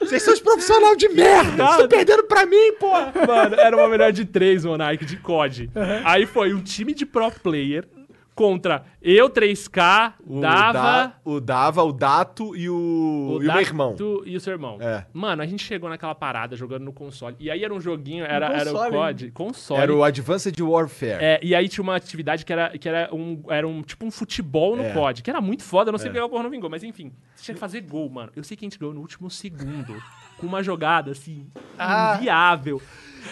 Vocês são os profissionais de merda! Vocês estão perdendo pra mim, porra! Mano, era uma melhor de três, Monark, de COD. Aí foi um time de pro player contra eu, 3K, O Dava... Da- o Dava, o Dato e o, e o meu irmão. Dato E o seu irmão. É. Mano, a gente chegou naquela parada jogando no console. E aí era um joguinho, era, era o console, COD. Console. Era o Advanced Warfare. É, e aí tinha uma atividade que era, que era, um, era um tipo um futebol no É. COD, que era muito foda, eu não sei É. porque a porra não vingou, mas enfim, você tinha que fazer gol, mano. Eu sei que a gente ganhou no último segundo, com uma jogada assim, Ah. inviável.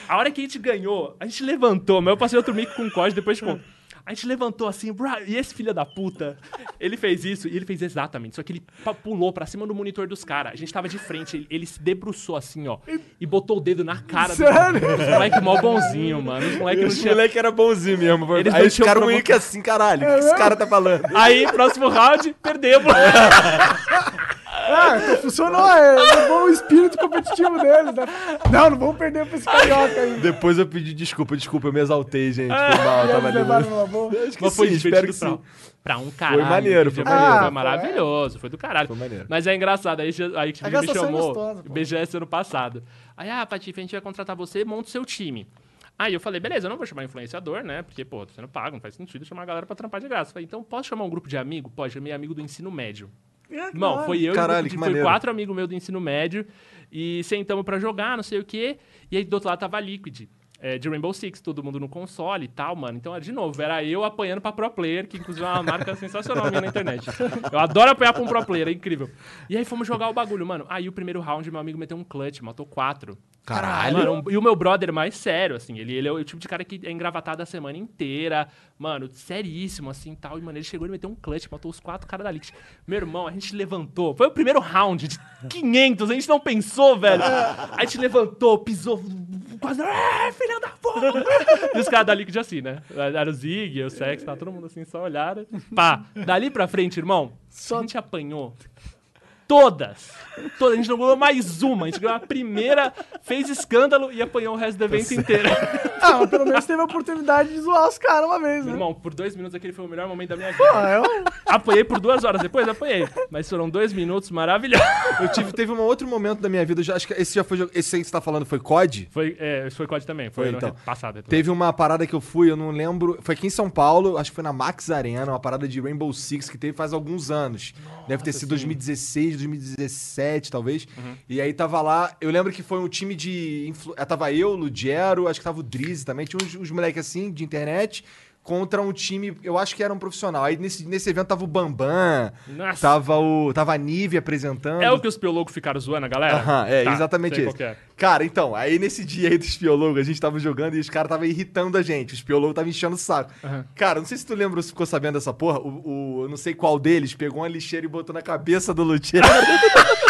A hora que a gente ganhou, a gente levantou, mas eu passei outro mico com o COD depois de conta. A gente levantou assim, bra, e esse filho da puta, ele fez isso, e ele fez exatamente, só que ele pulou pra cima do monitor dos caras. A gente tava de frente, ele, ele se debruçou assim, ó, e botou o dedo na cara Sério? do... Os moleque mó bonzinho, mano. Os moleque não Esse tinha... moleque era bonzinho mesmo. Eles Aí os caras provo- um que assim, caralho. O que esse cara tá falando? Aí, próximo round, perdemos. Ah, então funcionou. É, levou o espírito competitivo deles, né? Não, não vamos perder pra esse carioca aí. Depois eu pedi desculpa, desculpa, eu me exaltei, gente. Foi mal, Eles tava levaram ali. Mas foi sim, espero que pra, sim. pra um caralho. maneiro, Foi foi maneiro. Foi Ah, maravilhoso, foi do caralho. Foi maneiro. Mas é engraçado, aí, aí que A me é chamou, gostosa. BGS ano passado. Aí, ah, Patife, a gente vai contratar você, monta o seu time. Aí eu falei, beleza, eu não vou chamar influenciador, né? Porque, pô, tô sendo pago, não faz sentido chamar a galera pra trampar de graça. Falei, então posso chamar um grupo de amigo? Pode, chamei amigo do ensino médio. É, Não, claro. foi eu Caralho, e foi maneiro. quatro amigos meus do ensino médio e sentamos pra jogar, não sei o quê. E aí do outro lado tava a Liquid. é, de Rainbow Six, todo mundo no console e tal, mano. Então, de novo, era eu apanhando pra pro player, que inclusive é uma marca sensacional minha na internet. Eu adoro apanhar pra um pro player, é incrível. E aí fomos jogar o bagulho, mano. Aí o primeiro round, meu amigo meteu um clutch, matou quatro. Caralho. Mano, um- e o meu brother mais sério, assim, ele, ele é o tipo de cara que é engravatado a semana inteira, mano, seríssimo, assim, tal. E, mano, ele chegou e meteu um clutch, matou os quatro caras da Liquid. Meu irmão, a gente levantou, foi o primeiro round de 500, a gente não pensou, velho. A gente levantou, pisou, quase, é, filha da puta. E os caras da Liquid assim, né? Era o Zig, o Sex, tá todo mundo assim, só olharam. Pá, dali pra frente, irmão, Só- a gente apanhou todas. Todas. A gente não ganhou mais uma. A gente ganhou a primeira, fez escândalo e apanhou o resto do evento inteiro. Ah, mas pelo menos teve a oportunidade de zoar os caras uma vez, né? Irmão, por dois minutos aquele foi o melhor momento da minha Pô, vida. é um... Apanhei por duas horas depois, apanhei. Mas foram dois minutos maravilhosos. Eu tive, teve um outro momento da minha vida, eu já, acho que esse já foi, esse aí que você tá falando foi COD? Foi, é, esse foi COD também, foi, Foi, então. passado. então. Teve uma parada que eu fui, eu não lembro. Foi aqui em São Paulo, acho que foi na Max Arena, uma parada de Rainbow Six que teve faz alguns anos. Deve ter sido 2016, 2017, talvez. E aí tava lá, eu lembro que foi um time de. Influ... eh, Tava eu, Lugero, acho que tava o Drizzy também, tinha uns, uns moleques assim, de internet. Contra um time, eu acho que era um profissional. Aí nesse, nesse evento tava o Bambam, Nossa. tava o. Tava a Nive apresentando. É o que os piologos ficaram zoando a galera? Aham, é, Tá, exatamente isso. é. Cara, então, aí nesse dia aí dos piologos, a gente tava jogando e os caras tava irritando a gente. Os piologos estavam enchendo o saco. Cara, não sei se tu lembra se ficou sabendo dessa porra. O, o- eu não sei qual deles pegou uma lixeira e botou na cabeça do Luthier.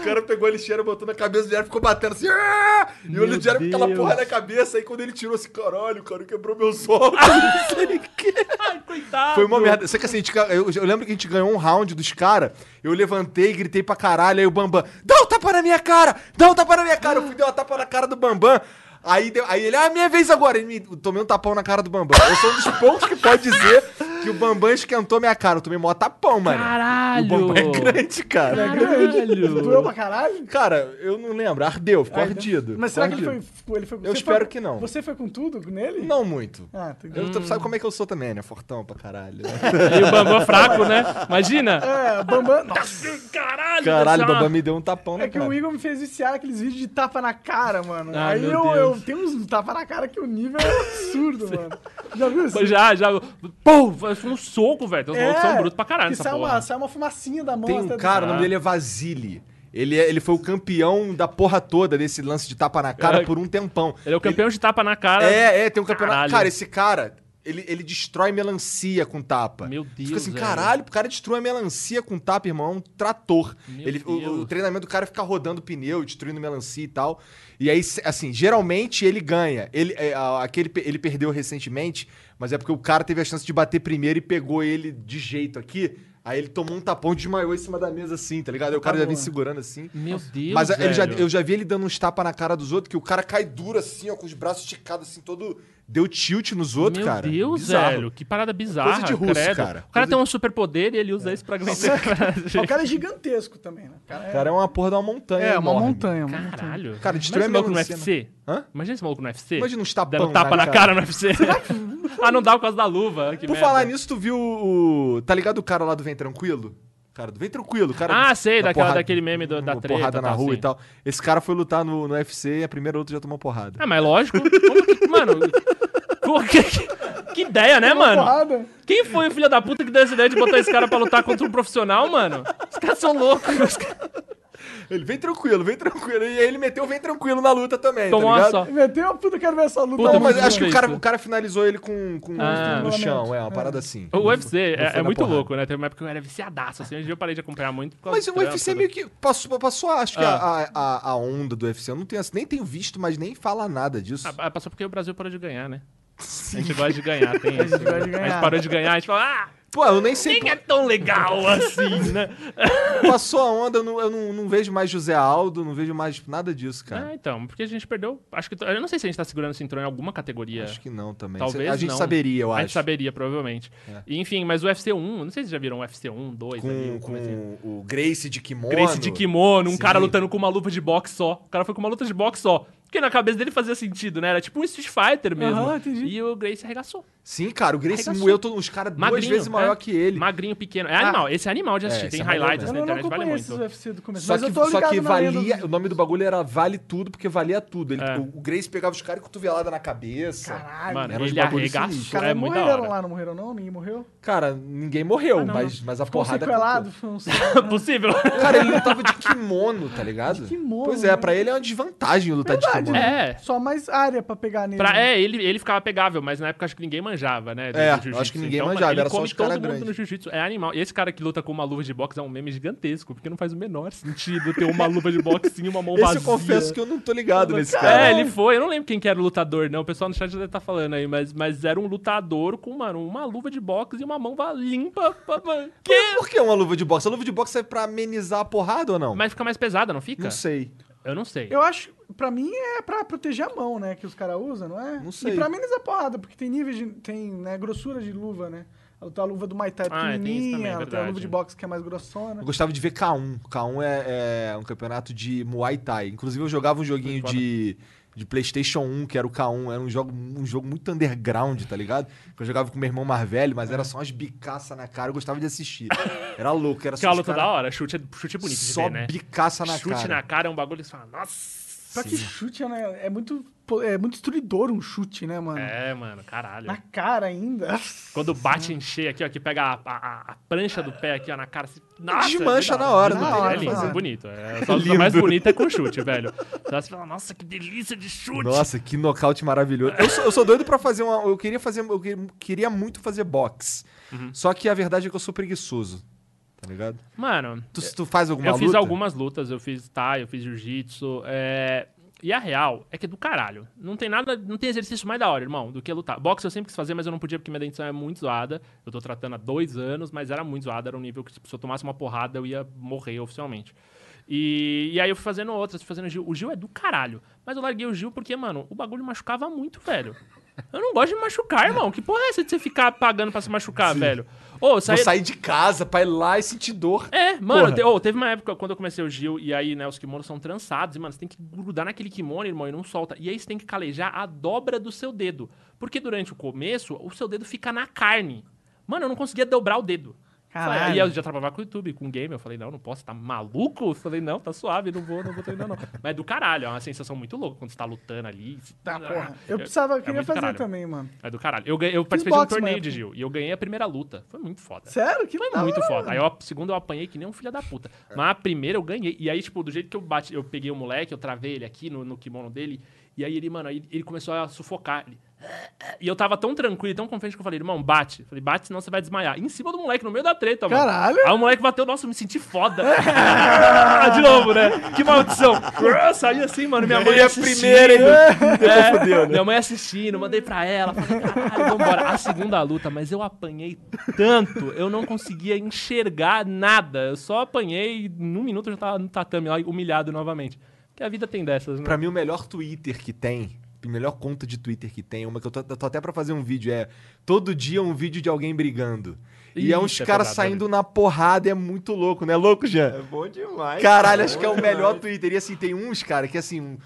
O cara pegou a lixeira, botou na cabeça do e ficou batendo assim. "Ah!" E o Meu Luthier com aquela porra na cabeça. Aí quando ele tirou assim, caralho, o cara quebrou meu sol. não sei o quê. Ai, coitado. Foi uma merda. Só que assim, a gente eu, eu lembro que a gente ganhou um round dos caras. Eu levantei, gritei pra caralho. Aí o Bambam, dá um tapa na minha cara! Dá um tapa na minha cara! Eu fui dar uma tapa na cara do Bambam. Aí, deu- aí ele, ah, minha vez agora. Ele me, tomei um tapão na cara do Bambam. Eu sou um dos poucos que pode dizer que o Bambam esquentou minha cara. Eu tomei mó tapão, mano. Caralho. O Bambam é grande, cara. Caralho. Doeu pra caralho? Cara, eu não lembro. Ardeu, ficou ardido. Mas será que Ficou ele ardido. foi, ele foi... Eu espero foi- que não. Você foi com tudo nele? Não muito. Ah, entendi. Eu, tu sabe como é que eu sou também, né? Fortão pra caralho. E o Bambam fraco, né? Imagina. É, Bambam... Nossa, Caralho. Caralho, o Bambam me deu um tapão na é que cara. o Igor me fez viciar aqueles vídeos de tapa na cara, mano. Ai, Aí eu, Deus. eu tenho uns tapa na cara que o nível é absurdo, mano. Já viu isso? Já, já. Pum, foi um soco, velho. Tem uns malucos que são brutos pra caralho sai porra. uma, sai uma fumacinha da mão. Tem um cara, o Ah. nome dele é Vasily. Ele, é- ele foi o campeão da porra toda desse lance de tapa na cara É. por um tempão. Ele é o campeão de tapa na cara. É, é, tem um campeonato. Cara, esse cara, ele, ele destrói melancia com tapa. Meu Deus, Fica assim, caralho, o cara destrói a melancia com tapa, irmão. É um trator. Meu Ele, o, o treinamento do cara é ficar rodando pneu, destruindo melancia e tal. E aí, assim, geralmente ele ganha. Ele, é, aquele, ele perdeu recentemente, mas é porque o cara teve a chance de bater primeiro e pegou ele de jeito aqui. Aí ele tomou um tapão e desmaiou em cima da mesa assim, tá ligado? Aí o cara já vem segurando assim. Meu Deus, Mas já- eu já vi ele dando uns tapas na cara dos outros, que o cara cai duro assim, ó, com os braços esticados assim, todo. Deu tilt nos outros, Meu cara. Deus, Bizarro. velho. Que parada bizarra, Coisa de russo, credo. cara. O cara Coisa tem um superpoder e ele usa isso pra vencer. O cara é gigantesco também, né? O cara é, O cara é uma porra de uma montanha. é uma montanha, uma montanha. Caralho. Cara, destruiu Imagina esse maluco no UFC. Hã? Imagina esse maluco no UFC. Imagina uns tapão Dando tapa na na cara. cara no UFC. ah, não dá por causa da luva. Que Por merda. falar nisso, tu viu o. Tá ligado o cara lá do Vem Tranquilo? Cara, do Vem Tranquilo, o cara. Ah, sei, da daquela, porrada- daquele meme do- da treta. porrada na tal, rua assim. e tal. Esse cara foi lutar no, no UFC e a primeira luta já tomou porrada. Ah, mas lógico. Como que- Mano, que, que- que ideia, né, mano? Porrada. Quem foi o filho da puta que deu essa ideia de botar esse cara pra lutar contra um profissional, mano? Os caras são loucos. Ele vem tranquilo, vem tranquilo. E aí ele meteu vem tranquilo na luta também. Tomou tá uma ligado? só. Meteu a puta, quero ver essa luta. Puta, Não, mas acho que o cara, o cara finalizou ele com, com Ah. no chão, é, uma É. parada assim. O UFC Não é, é muito porrada. louco, né? Teve uma época que eu era viciadaço, assim. Hoje em dia eu parei de acompanhar muito. Mas o UFC né? meio que passou, passou acho que Ah. a, a, a onda do UFC. Eu não tenho, nem tenho visto, mas nem fala nada disso. Ah, passou porque o Brasil parou de ganhar, né? A gente gosta de ganhar, tem isso. gente gosta de A ganhar. gente parou de ganhar, a gente fala, ah, Pô, eu nem sei. nem é tão legal assim, né? Passou a onda, eu, não, eu não, não vejo mais José Aldo, não vejo mais nada disso, cara. Ah, então, porque a gente perdeu. Acho que. Eu não sei se a gente tá segurando o cinturão em alguma categoria. Acho que não também. Talvez a gente não. saberia, eu a acho. gente saberia, provavelmente. É. E, enfim, mas o UFC 1, não sei se vocês já viram o UFC 1, 2 ali, Com, o com comecinho. o Grace de kimono. Grace de kimono, um Sim. cara lutando com uma luva de boxe só. O cara foi com uma luta de boxe só. Porque na cabeça dele fazia sentido, né? Era tipo um Street Fighter mesmo. Aham, entendi. E o Grace arregaçou. Sim, cara, o Grace Arregaçou. moeu todos os caras duas Magrinho, vezes maior é. que ele. Magrinho, pequeno. É animal. Esse é animal de assistir. É, Tem é highlights Eu na não, não internet, vale acompanhei esses muito. UFC do começo, Só mas que, eu tô só ligado que na lenda valia. dos- O nome do bagulho era Vale Tudo, porque valia tudo. Ele, É. o, o Grace pegava os caras e cotovelada na cabeça. Caralho. Mano, Era uns ele bagulho arregaçou. sinistro. Os caras É muito da morreram hora. lá, não morreram não? Ninguém morreu? Cara, ninguém morreu, Ah, não, mas, mas a Ficou porrada. sequelado, foi um Possível. Cara, ele lutava de kimono, tá ligado? De kimono, Pois é, pra ele é uma desvantagem lutar Verdade, de kimono. É. Só mais área pra pegar nele. Pra, é, ele, ele ficava pegável, mas na época acho que ninguém manjava, né? É, acho que ninguém Então, manjava, ele era só come os cara todo mundo grande. no jiu-jitsu. É animal. E esse cara que luta com uma luva de boxe é um meme gigantesco, porque não faz o menor sentido ter uma luva de boxe e uma mão Esse vazia. eu confesso que eu não tô ligado nesse Cara, cara. É, ele foi. Eu não lembro quem que era o lutador, não. O pessoal no chat já deve estar falando aí, mas, mas era um lutador com, mano, uma luva de boxe e uma mão va- limpa. Pra. Que? Por que uma luva de boxe? A luva de boxe é pra amenizar a porrada ou não? Mas fica mais pesada, não fica? Não sei. Eu não sei. Eu acho, pra mim é pra proteger a mão, né? Que os caras usam, não é? Não sei. E pra amenizar a porrada, porque tem níveis de. tem né, grossura de luva, né? A luva do Muay Thai Ah, é, isso pequenininha, também, a luva de boxe que é mais grossona. Eu gostava de ver K1. K1 é, é um campeonato de Muay Thai. Inclusive, eu jogava um joguinho de, de PlayStation 1, que era o K1. Era um jogo, um jogo muito underground, tá ligado? Que eu jogava com meu irmão mais velho, mas era só umas bicaças na cara. Eu gostava de assistir. Era louco, era Que só. a os luta cara- da hora. Chute é, chute é bonito de Só ver, né? bicaça na Chute cara. na cara é um bagulho que você fala, nossa. Só que chute né, é muito. Po- É muito destruidor um chute, né, mano? É, mano, caralho. Na cara ainda. Quando bate em cheio aqui, ó, que pega a, a- a prancha do pé aqui, ó, na cara. Assim, nossa, Desmancha é na hora, não É, tem é lindo, é bonito. É, só a luta mais bonita é com chute, velho. Então você fala, nossa, que delícia de chute. Nossa, que nocaute maravilhoso. Eu sou, eu sou doido pra fazer uma. Eu queria fazer. Eu que- queria muito fazer boxe. Uhum. Só que a verdade é que eu sou preguiçoso. Tá ligado? Mano, Tu, tu faz alguma eu fiz luta? algumas lutas, eu fiz Thai, eu fiz jiu-jitsu. é, E a real é que é do caralho. Não tem nada, não tem exercício mais da hora, irmão, do que lutar. Boxe eu sempre quis fazer, mas eu não podia porque minha dentição é muito zoada. Eu tô tratando há dois anos, mas era muito zoada, era um nível que tipo, se eu tomasse uma porrada eu ia morrer oficialmente. E, e aí eu fui fazendo outras, fui fazendo Gil. O Gil é do caralho. Mas eu larguei o Gil porque, mano, o bagulho machucava muito, velho. Eu não gosto de me machucar, irmão. Que porra é essa de você ficar pagando pra se machucar, velho? Ô, eu Vou saí, sair de casa pra ir lá e sentir dor. é, mano, te- ô, teve uma época quando eu comecei o Gil e aí, né, os kimonos são trançados e, mano, você tem que grudar naquele kimono, irmão, e não solta. E aí você tem que calejar a dobra do seu dedo. Porque durante o começo, o seu dedo fica na carne. Mano, eu não conseguia dobrar o dedo. Caralho. E eu já trabalhava com o YouTube, com game. Eu falei, não, não posso, tá maluco? Eu falei, não, tá suave, não vou, não vou treinar, não. Mas é do caralho, é uma sensação muito louca quando você tá lutando ali. Tá, porra. É- Eu precisava, é queria fazer caralho. também, mano. É do caralho. Eu, ganhei- eu participei de um torneio mas- de Gil e eu ganhei a primeira luta. Foi muito foda. Sério? Que Foi muito foda. Aí mano. eu, a segunda eu apanhei que nem um filho da puta. Mas a primeira eu ganhei. E aí, tipo, do jeito que eu bati, eu peguei o moleque, eu travei ele aqui no, no kimono dele. E aí ele, mano, aí ele começou a sufocar. Ele... E eu tava tão tranquilo, e tão confiante que eu falei, irmão, bate. Falei, bate, senão você vai desmaiar. Em cima do moleque, no meio da treta, mano. Caralho. Aí o moleque bateu, nossa, eu me senti foda. de novo, né? Que maldição. Saí assim, mano, minha mãe assistindo. primeira, hein? É, fudeu, né? Minha mãe assistindo, mandei pra ela, falei, caralho, vambora. A segunda luta, mas eu apanhei tanto, eu não conseguia enxergar nada. Eu só apanhei e num minuto eu já tava no tatame lá, humilhado novamente. Que a vida tem dessas, né? Pra mim, o melhor Twitter que tem, melhor conta de Twitter que tem, uma que eu tô, tô até pra fazer um vídeo, é todo dia um vídeo de alguém brigando. e é uns é caras saindo na porrada, é muito louco, né? Louco, Jean? bom demais. Caralho, acho que é o melhor Twitter. E assim, tem uns, cara, que assim. um-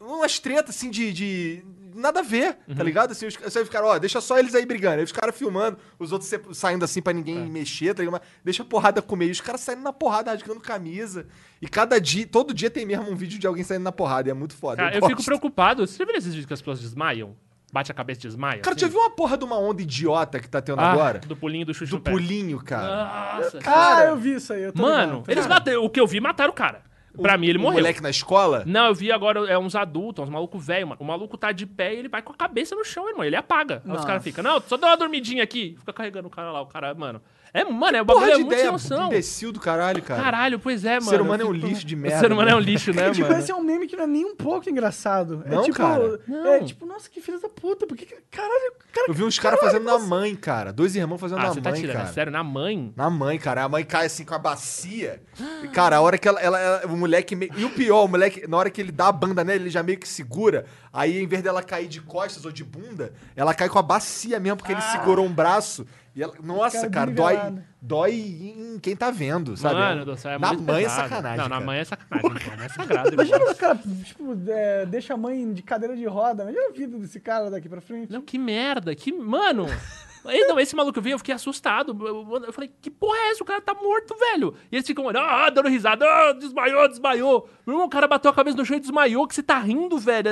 umas tretas assim de. de- Nada a ver, Uhum. tá ligado? Assim, os, você ficaram, ó, deixa só eles aí brigando. Aí os caras filmando, os outros saindo assim pra ninguém É. mexer, tá ligado? Mas deixa a porrada comer. E os caras saindo na porrada, rasgando camisa. E cada dia, todo dia tem mesmo um vídeo de alguém saindo na porrada. E é muito foda. Cara, eu, gosto. fico preocupado. Você já viu esses vídeos que as pessoas desmaiam? Bate a cabeça e desmaia? Cara, assim? já viu uma porra de uma onda idiota que tá tendo Ah, agora? Do pulinho do chute Do pulinho, cara. Nossa. Ah, eu vi isso aí. Eu tô Mano, ligado. eles mataram. O que eu vi, mataram o cara. Pra mim, ele o morreu. moleque na escola? Não, eu vi agora é uns adultos, uns malucos velhos, mano. O maluco tá de pé e ele vai com a cabeça no chão, irmão. Ele apaga. Aí os Nossa. caras ficam, não, só dá uma dormidinha aqui. Fica carregando o cara lá, o cara, mano. É, mano, é o bagulho é muito ideia noção. imbecil do caralho, cara. Caralho, pois é, mano. ser humano é um lixo de O merda. ser humano é um né? lixo, né, tipo, mano? esse é um meme que não é nem um pouco engraçado. Não, é tipo, cara. Não. É tipo, nossa, que filho da puta. Por que que- Caralho, cara. Eu vi uns caras fazendo na mãe, cara. Dois irmãos fazendo Ah, na você tá mãe, tirando, cara. é sério, na mãe? Na mãe, cara. A mãe cai assim com a bacia. E, cara, a hora que ela, ela- ela- o moleque. meio- E o pior, o moleque, na hora que ele dá a banda nele, ele já meio que segura. Aí, em vez dela cair de costas ou de bunda, ela cai com a bacia mesmo, porque ele segurou um braço. E ela, nossa, Cara, cara, dói, dói em quem tá vendo, sabe? Mano do céu, é na muito mãe é sacanagem. Não, na cara. mãe é sacanagem. Na mãe é sagrado. Imagina o cara, tipo, é, deixa a mãe de cadeira de roda. Imagina a vida desse cara daqui pra frente. Não, que merda, que. Mano! Não, esse maluco veio, eu fiquei assustado. Eu, falei, que porra é essa? O cara tá morto, velho. E eles ficam, ah, dando risada, ah, desmaiou, desmaiou. Meu irmão, o cara bateu a cabeça no chão e desmaiou, que você tá rindo, velho.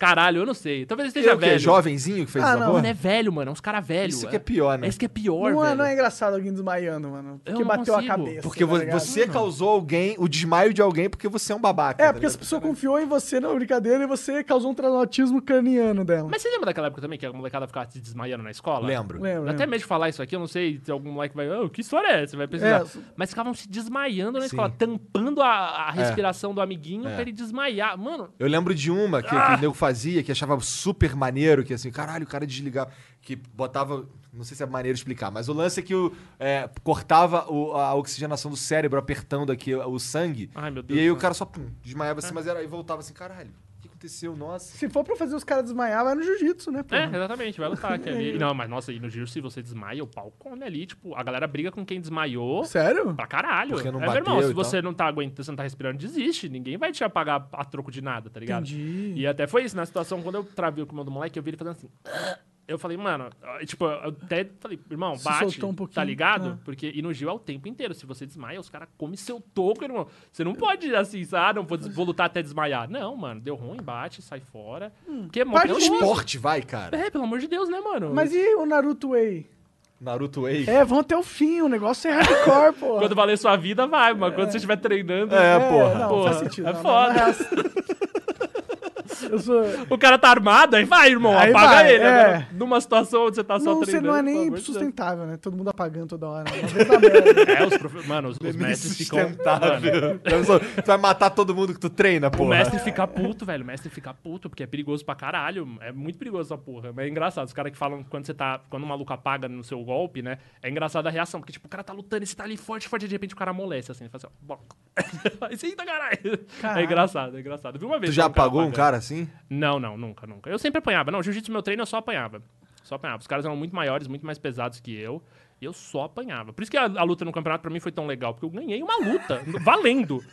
É, Caralho, eu não sei. Talvez ele é esteja o quê? velho. Jovenzinho que fez Ah, essa não, porra? Mano, é velho, mano. É uns caras velhos. Isso que é pior, né? É isso que é pior, não, é, velho. não é engraçado alguém desmaiando, mano. Porque não bateu a consigo. cabeça. Porque tá ligado? você causou alguém, o desmaio de alguém, porque você é um babaca. É, tá porque as ligado? pessoas confiou em você na brincadeira e você causou um traumatismo craniano dela. Mas você lembra daquela época também que a molecada ficava se desmaiando na escola? Lembro. Lembro, até medo de falar isso aqui, eu não sei se algum moleque vai. "Ah, que história é essa? Vai pesquisar. É. Mas ficavam se desmaiando na Sim. escola, tampando a, a respiração do amiguinho É. pra ele desmaiar. Mano, Eu lembro de uma que, que o nego fazia, que achava super maneiro, que assim, caralho, o cara desligava, que botava. Não sei se é maneiro explicar, mas o lance é que o, é, cortava o- a oxigenação do cérebro apertando aqui o sangue. Ai, meu Deus E aí o céu. cara só pum, desmaiava assim, mas era, e voltava assim, caralho, aconteceu? Nossa. Se for pra fazer os caras desmaiar, vai no jiu-jitsu, né? É, porra? exatamente, vai lutar aqui ali. Não, mas nossa, e no giro, se você desmaia, o pau come ali. Tipo, a galera briga com quem desmaiou. Sério? Pra caralho. Porque não é, meu irmão, se você não tá aguentando, você não tá respirando, desiste. Ninguém vai te apagar a troco de nada, tá ligado? Entendi. E até foi isso, na situação, quando eu travei o comando do moleque, eu vi ele fazendo assim. Eu falei, mano, tipo, eu até falei, irmão, Se bate, um tá ligado? né? Porque, e no Gil é o tempo inteiro. Se você desmaia, os caras comem seu toco, irmão. Você não pode, assim, ah, não vou, vou lutar até desmaiar. Não, mano, deu ruim, bate, sai fora. Porque é mó É um esporte, vai, cara. É, pelo amor de Deus, né, mano? Mas e o Naruto Way? Naruto Wave. É, vão até o fim, o negócio é hardcore, pô. Quando valer sua vida, vai, mas quando você estiver treinando. É, porra. Não, Porra, faz sentido. é não, foda. não, não, sou... O cara tá armado, aí vai, irmão, Aí apaga vai, ele. é. Agora, numa situação onde você tá só Não, você treinando. não é pelo nem sustentável, né? Todo mundo apagando toda hora. Merda. É, os profe... Mano, os, os mestres ficam. Mano, Sustentável. Tu vai matar todo mundo que tu treina, o porra. mestre fica puto, velho. O mestre fica puto, porque é perigoso pra caralho. É muito perigoso essa porra. Mas é engraçado. Os caras que falam quando você tá. Quando o maluco apaga no seu golpe, né? É engraçado a reação. Porque, tipo, o cara tá lutando e você tá ali forte, forte, e de repente o cara amolece, assim. Ele faz assim, ó. Bloco. Aí você, eita, caralho. Caralho. É engraçado, é engraçado. Vi uma vez. Tu já um apagou um cara assim? Não, não, nunca, nunca. Eu sempre apanhava. Não, jiu-jitsu meu treino eu só apanhava. Só apanhava. Os caras eram muito maiores, muito mais pesados que eu. E eu só apanhava. Por isso que a, a luta no campeonato pra mim foi tão legal. Porque eu ganhei uma luta, valendo.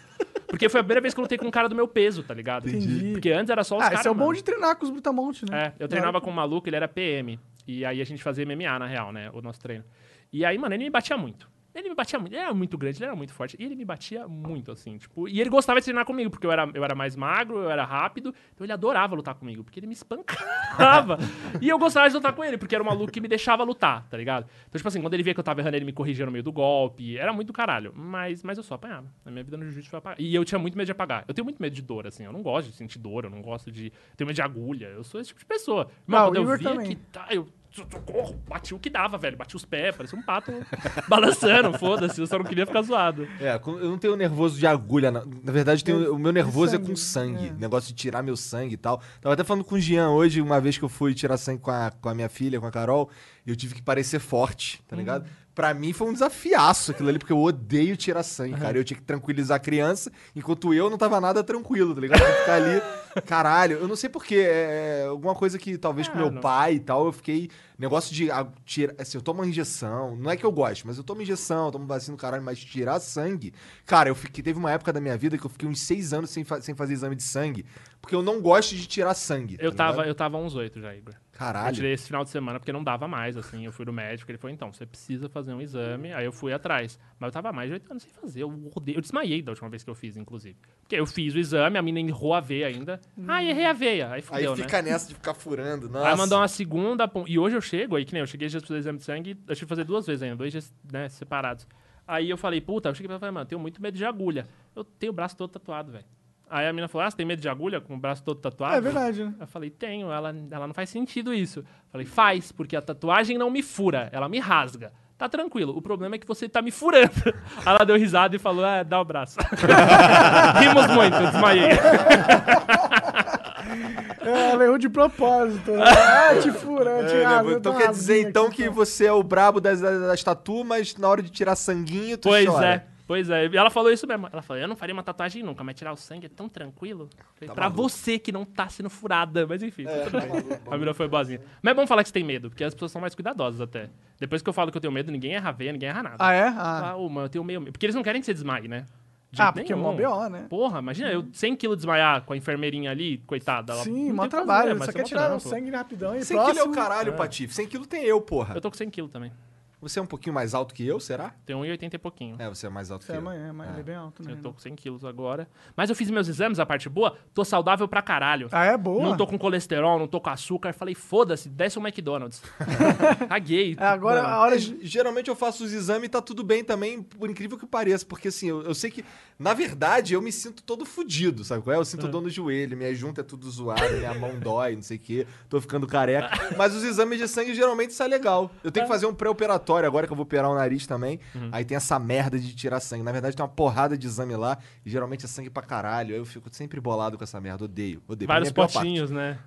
Porque foi a primeira vez que eu lutei com um cara do meu peso, tá ligado? Entendi. Porque antes era só os Ah, caras. esse é o bom de treinar com os brutamontes, né? É, eu treinava com um maluco, ele era PM. E aí a gente fazia MMA, na real, né? O nosso treino. E aí, mano, ele me batia muito. Ele me batia muito. Ele era muito grande, ele era muito forte. E ele me batia muito, assim, tipo... E ele gostava de treinar comigo, porque eu era, eu era mais magro, eu era rápido. Então ele adorava lutar comigo, porque ele me espancava. e eu gostava de lutar com ele, porque era um maluco que me deixava lutar, tá ligado? Então, tipo assim, quando ele via que eu tava errando, ele me corrigia no meio do golpe. Era muito caralho. Mas, mas eu só apanhava. Na minha vida no jiu-jitsu foi apagar. E eu tinha muito medo de apagar. Eu tenho muito medo de dor, assim. Eu não gosto de sentir dor, eu não gosto de... Tenho medo de agulha. Eu sou esse tipo de pessoa. Mas Ah, quando eu via também. que tá, eu socorro, bati o que dava, velho. Bati os pés, parecia um pato balançando, foda-se. Eu só não queria ficar zoado. É, eu não tenho nervoso de agulha. Na, na verdade, tenho- o meu nervoso é sangue, com sangue. é. Negócio de tirar meu sangue e tal. Tava até falando com o Jean hoje, uma vez que eu fui tirar sangue com a, com a minha filha, com a Carol, e eu tive que parecer forte, tá ligado? Pra mim foi um desafiaço aquilo ali, porque eu odeio tirar sangue, cara. Eu tinha que tranquilizar a criança, enquanto eu não tava nada tranquilo, tá ligado? Eu ficar ali, caralho, eu não sei porquê, é alguma coisa que talvez com Ah, meu não. pai e tal, eu fiquei. Negócio de ah, tirar. Assim, eu tomo uma injeção. Não é que eu gosto, mas eu tomo injeção, eu tomo vacina do caralho, mas tirar sangue. Cara, eu fiquei. Teve uma época da minha vida que eu fiquei uns seis anos sem, fa- sem fazer exame de sangue. Porque eu não gosto de tirar sangue. Eu tá tava, eu tava uns oito já, Igor. Eu Caralho. tirei esse final de semana porque não dava mais, assim. Eu fui no médico, ele falou, então, você precisa fazer um exame. Aí eu fui atrás. Mas eu tava mais de oito anos sem fazer. Eu odeio. Eu desmaiei da última vez que eu fiz, inclusive. Porque eu fiz o exame, a mina errou a veia ainda. Ah, errei a veia. Aí Aí fudeu, né? fica nessa de ficar furando. Nossa. Aí mandou uma segunda. E hoje eu chego, aí que nem eu cheguei já pra fazer exame de sangue, eu tive que fazer duas vezes ainda, dois dias né, separados. Aí eu falei, puta, eu cheguei pra falar, mano, eu tenho muito medo de agulha. Eu tenho o braço todo tatuado, velho. Aí a menina falou, ah, você tem medo de agulha com o braço todo tatuado? É verdade, né? Eu falei, tenho, ela, ela não faz sentido isso. Eu falei, faz, porque a tatuagem não me fura, ela me rasga. Tá tranquilo, o problema é que você tá me furando. Aí ela deu risada e falou, ah, dá o braço. Rimos muito, desmaiei. É, ela errou de propósito. Né? Ah, te fura, te É, né, rasga, então quer dizer então aqui, que então. você é o brabo das, das, das tatu, mas na hora de tirar sanguinho, tu Pois chora. é. Pois é, e ela falou isso mesmo. Ela falou, eu não faria uma tatuagem nunca, mas tirar o sangue é tão tranquilo. Falei, pra maluco. você que não tá sendo furada. Mas enfim, tudo bem. A mina foi boazinha. Mas é bom falar que você tem medo, porque as pessoas são mais cuidadosas até. Depois que eu falo que eu tenho medo, ninguém erra veia, ninguém erra nada. Ah, é? Ah, Ah, ô, mano, eu tenho meio medo. Porque eles não querem que você desmaie, né? De ah porque é nenhum. mó BO, né? Porra, imagina, eu 100kg desmaiar com a enfermeirinha ali, coitada. ela Sim, mó fazer, trabalho. mas Só é quer tirar o sangue rapidão e 100 quilos é o caralho, Patife. 100 quilos tem eu, porra. Eu tô com 100 kg também. Você é um pouquinho mais alto que eu, será? Tenho 1,80 e pouquinho. É, você é mais alto Você que é eu. amanhã, mas ele é bem alto, né? Eu tô com 100 quilos agora. Mas eu fiz meus exames, a parte boa, tô saudável pra caralho. Ah, é boa? Não tô com colesterol, não tô com açúcar. Falei, foda-se, desce um McDonald's. Caguei. É, agora Mano, a hora de... geralmente eu faço os exames e tá tudo bem também, por incrível que pareça. Porque assim, eu, eu sei que, na verdade, eu me sinto todo fudido, sabe qual é? Eu sinto dor no joelho, minha junta é tudo zoada, minha mão dói, não sei o quê, tô ficando careca. Mas os exames de sangue geralmente sai legal. Eu tenho que fazer um pré-operatório agora que eu vou operar o nariz também. Aí tem essa merda de tirar sangue. Na verdade, tem uma porrada de exame lá e geralmente é sangue pra caralho. Aí eu fico sempre bolado com essa merda. Odeio, odeio. Vários é potinhos, né?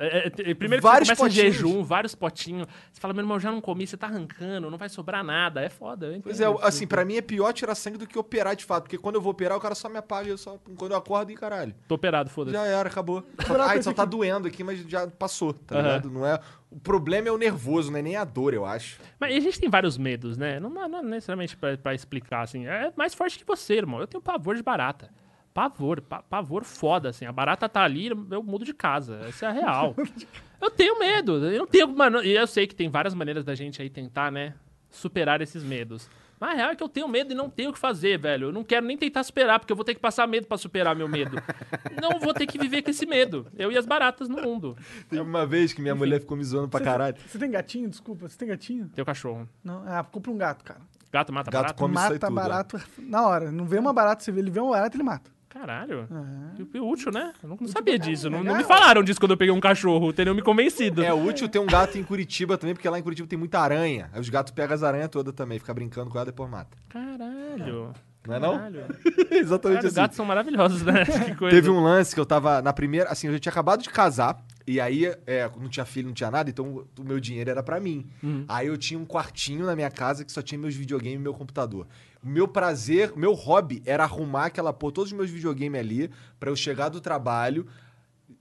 É- é- é- primeiro Vários que você começa potinhos. em jejum, vários potinhos. Você fala, meu irmão, já não comi, você tá arrancando, não vai sobrar nada. É foda. eu Pois é, assim, pra mim é pior tirar sangue do que operar de fato. Porque quando eu vou operar, o cara só me apaga. Eu só, quando eu acordo, e caralho. Tô operado, foda-se. Já era, acabou. Só, ai, esse só tá doendo aqui, mas já passou, tá Aham. ligado? Não é... O problema é o nervoso, não é nem a dor, eu acho. Mas a gente tem vários medos, né? Não, não é necessariamente pra, pra explicar, assim. É mais forte que você, irmão. Eu tenho pavor de barata. Pavor, pa- pavor foda, assim. A barata tá ali, eu mudo de casa. Essa é a real. eu tenho medo. Eu não tenho. Mano, e eu sei que tem várias maneiras da gente aí tentar, né? Superar esses medos. Mas a real é que eu tenho medo e não tenho o que fazer, velho. Eu não quero nem tentar superar, porque eu vou ter que passar medo pra superar meu medo. não vou ter que viver com esse medo. Eu e as baratas no mundo. Teve uma vez que minha mulher ficou me zoando pra caralho. Você tem gatinho? Desculpa, você tem gatinho? Teu cachorro. Não, ah, compra um gato, cara. Gato mata Gato barata? come isso aí mata tudo, é. barato na hora. Não vê uma barata, você vê, ele vê uma barata, ele mata. Caralho. É. Que- que útil, né? Eu não, não sabia disso. Não, não me falaram disso quando eu peguei um cachorro. Teriam me convencido. É útil ter um gato em Curitiba também, porque lá em Curitiba tem muita aranha. Aí os gatos pegam as aranhas todas também, fica brincando com ela e depois mata. Caralho. Não é não? Caralho. Exatamente Cara, os assim. gatos são maravilhosos, né? Que coisa. Teve um lance que eu tava na primeira. Assim, eu já tinha acabado de casar. E aí, é, não tinha filho, não tinha nada, então o meu dinheiro era pra mim. Uhum. Aí eu tinha um quartinho na minha casa que só tinha meus videogames e meu computador. Meu prazer, meu hobby era arrumar aquela pôr todos os meus videogames ali pra eu chegar do trabalho,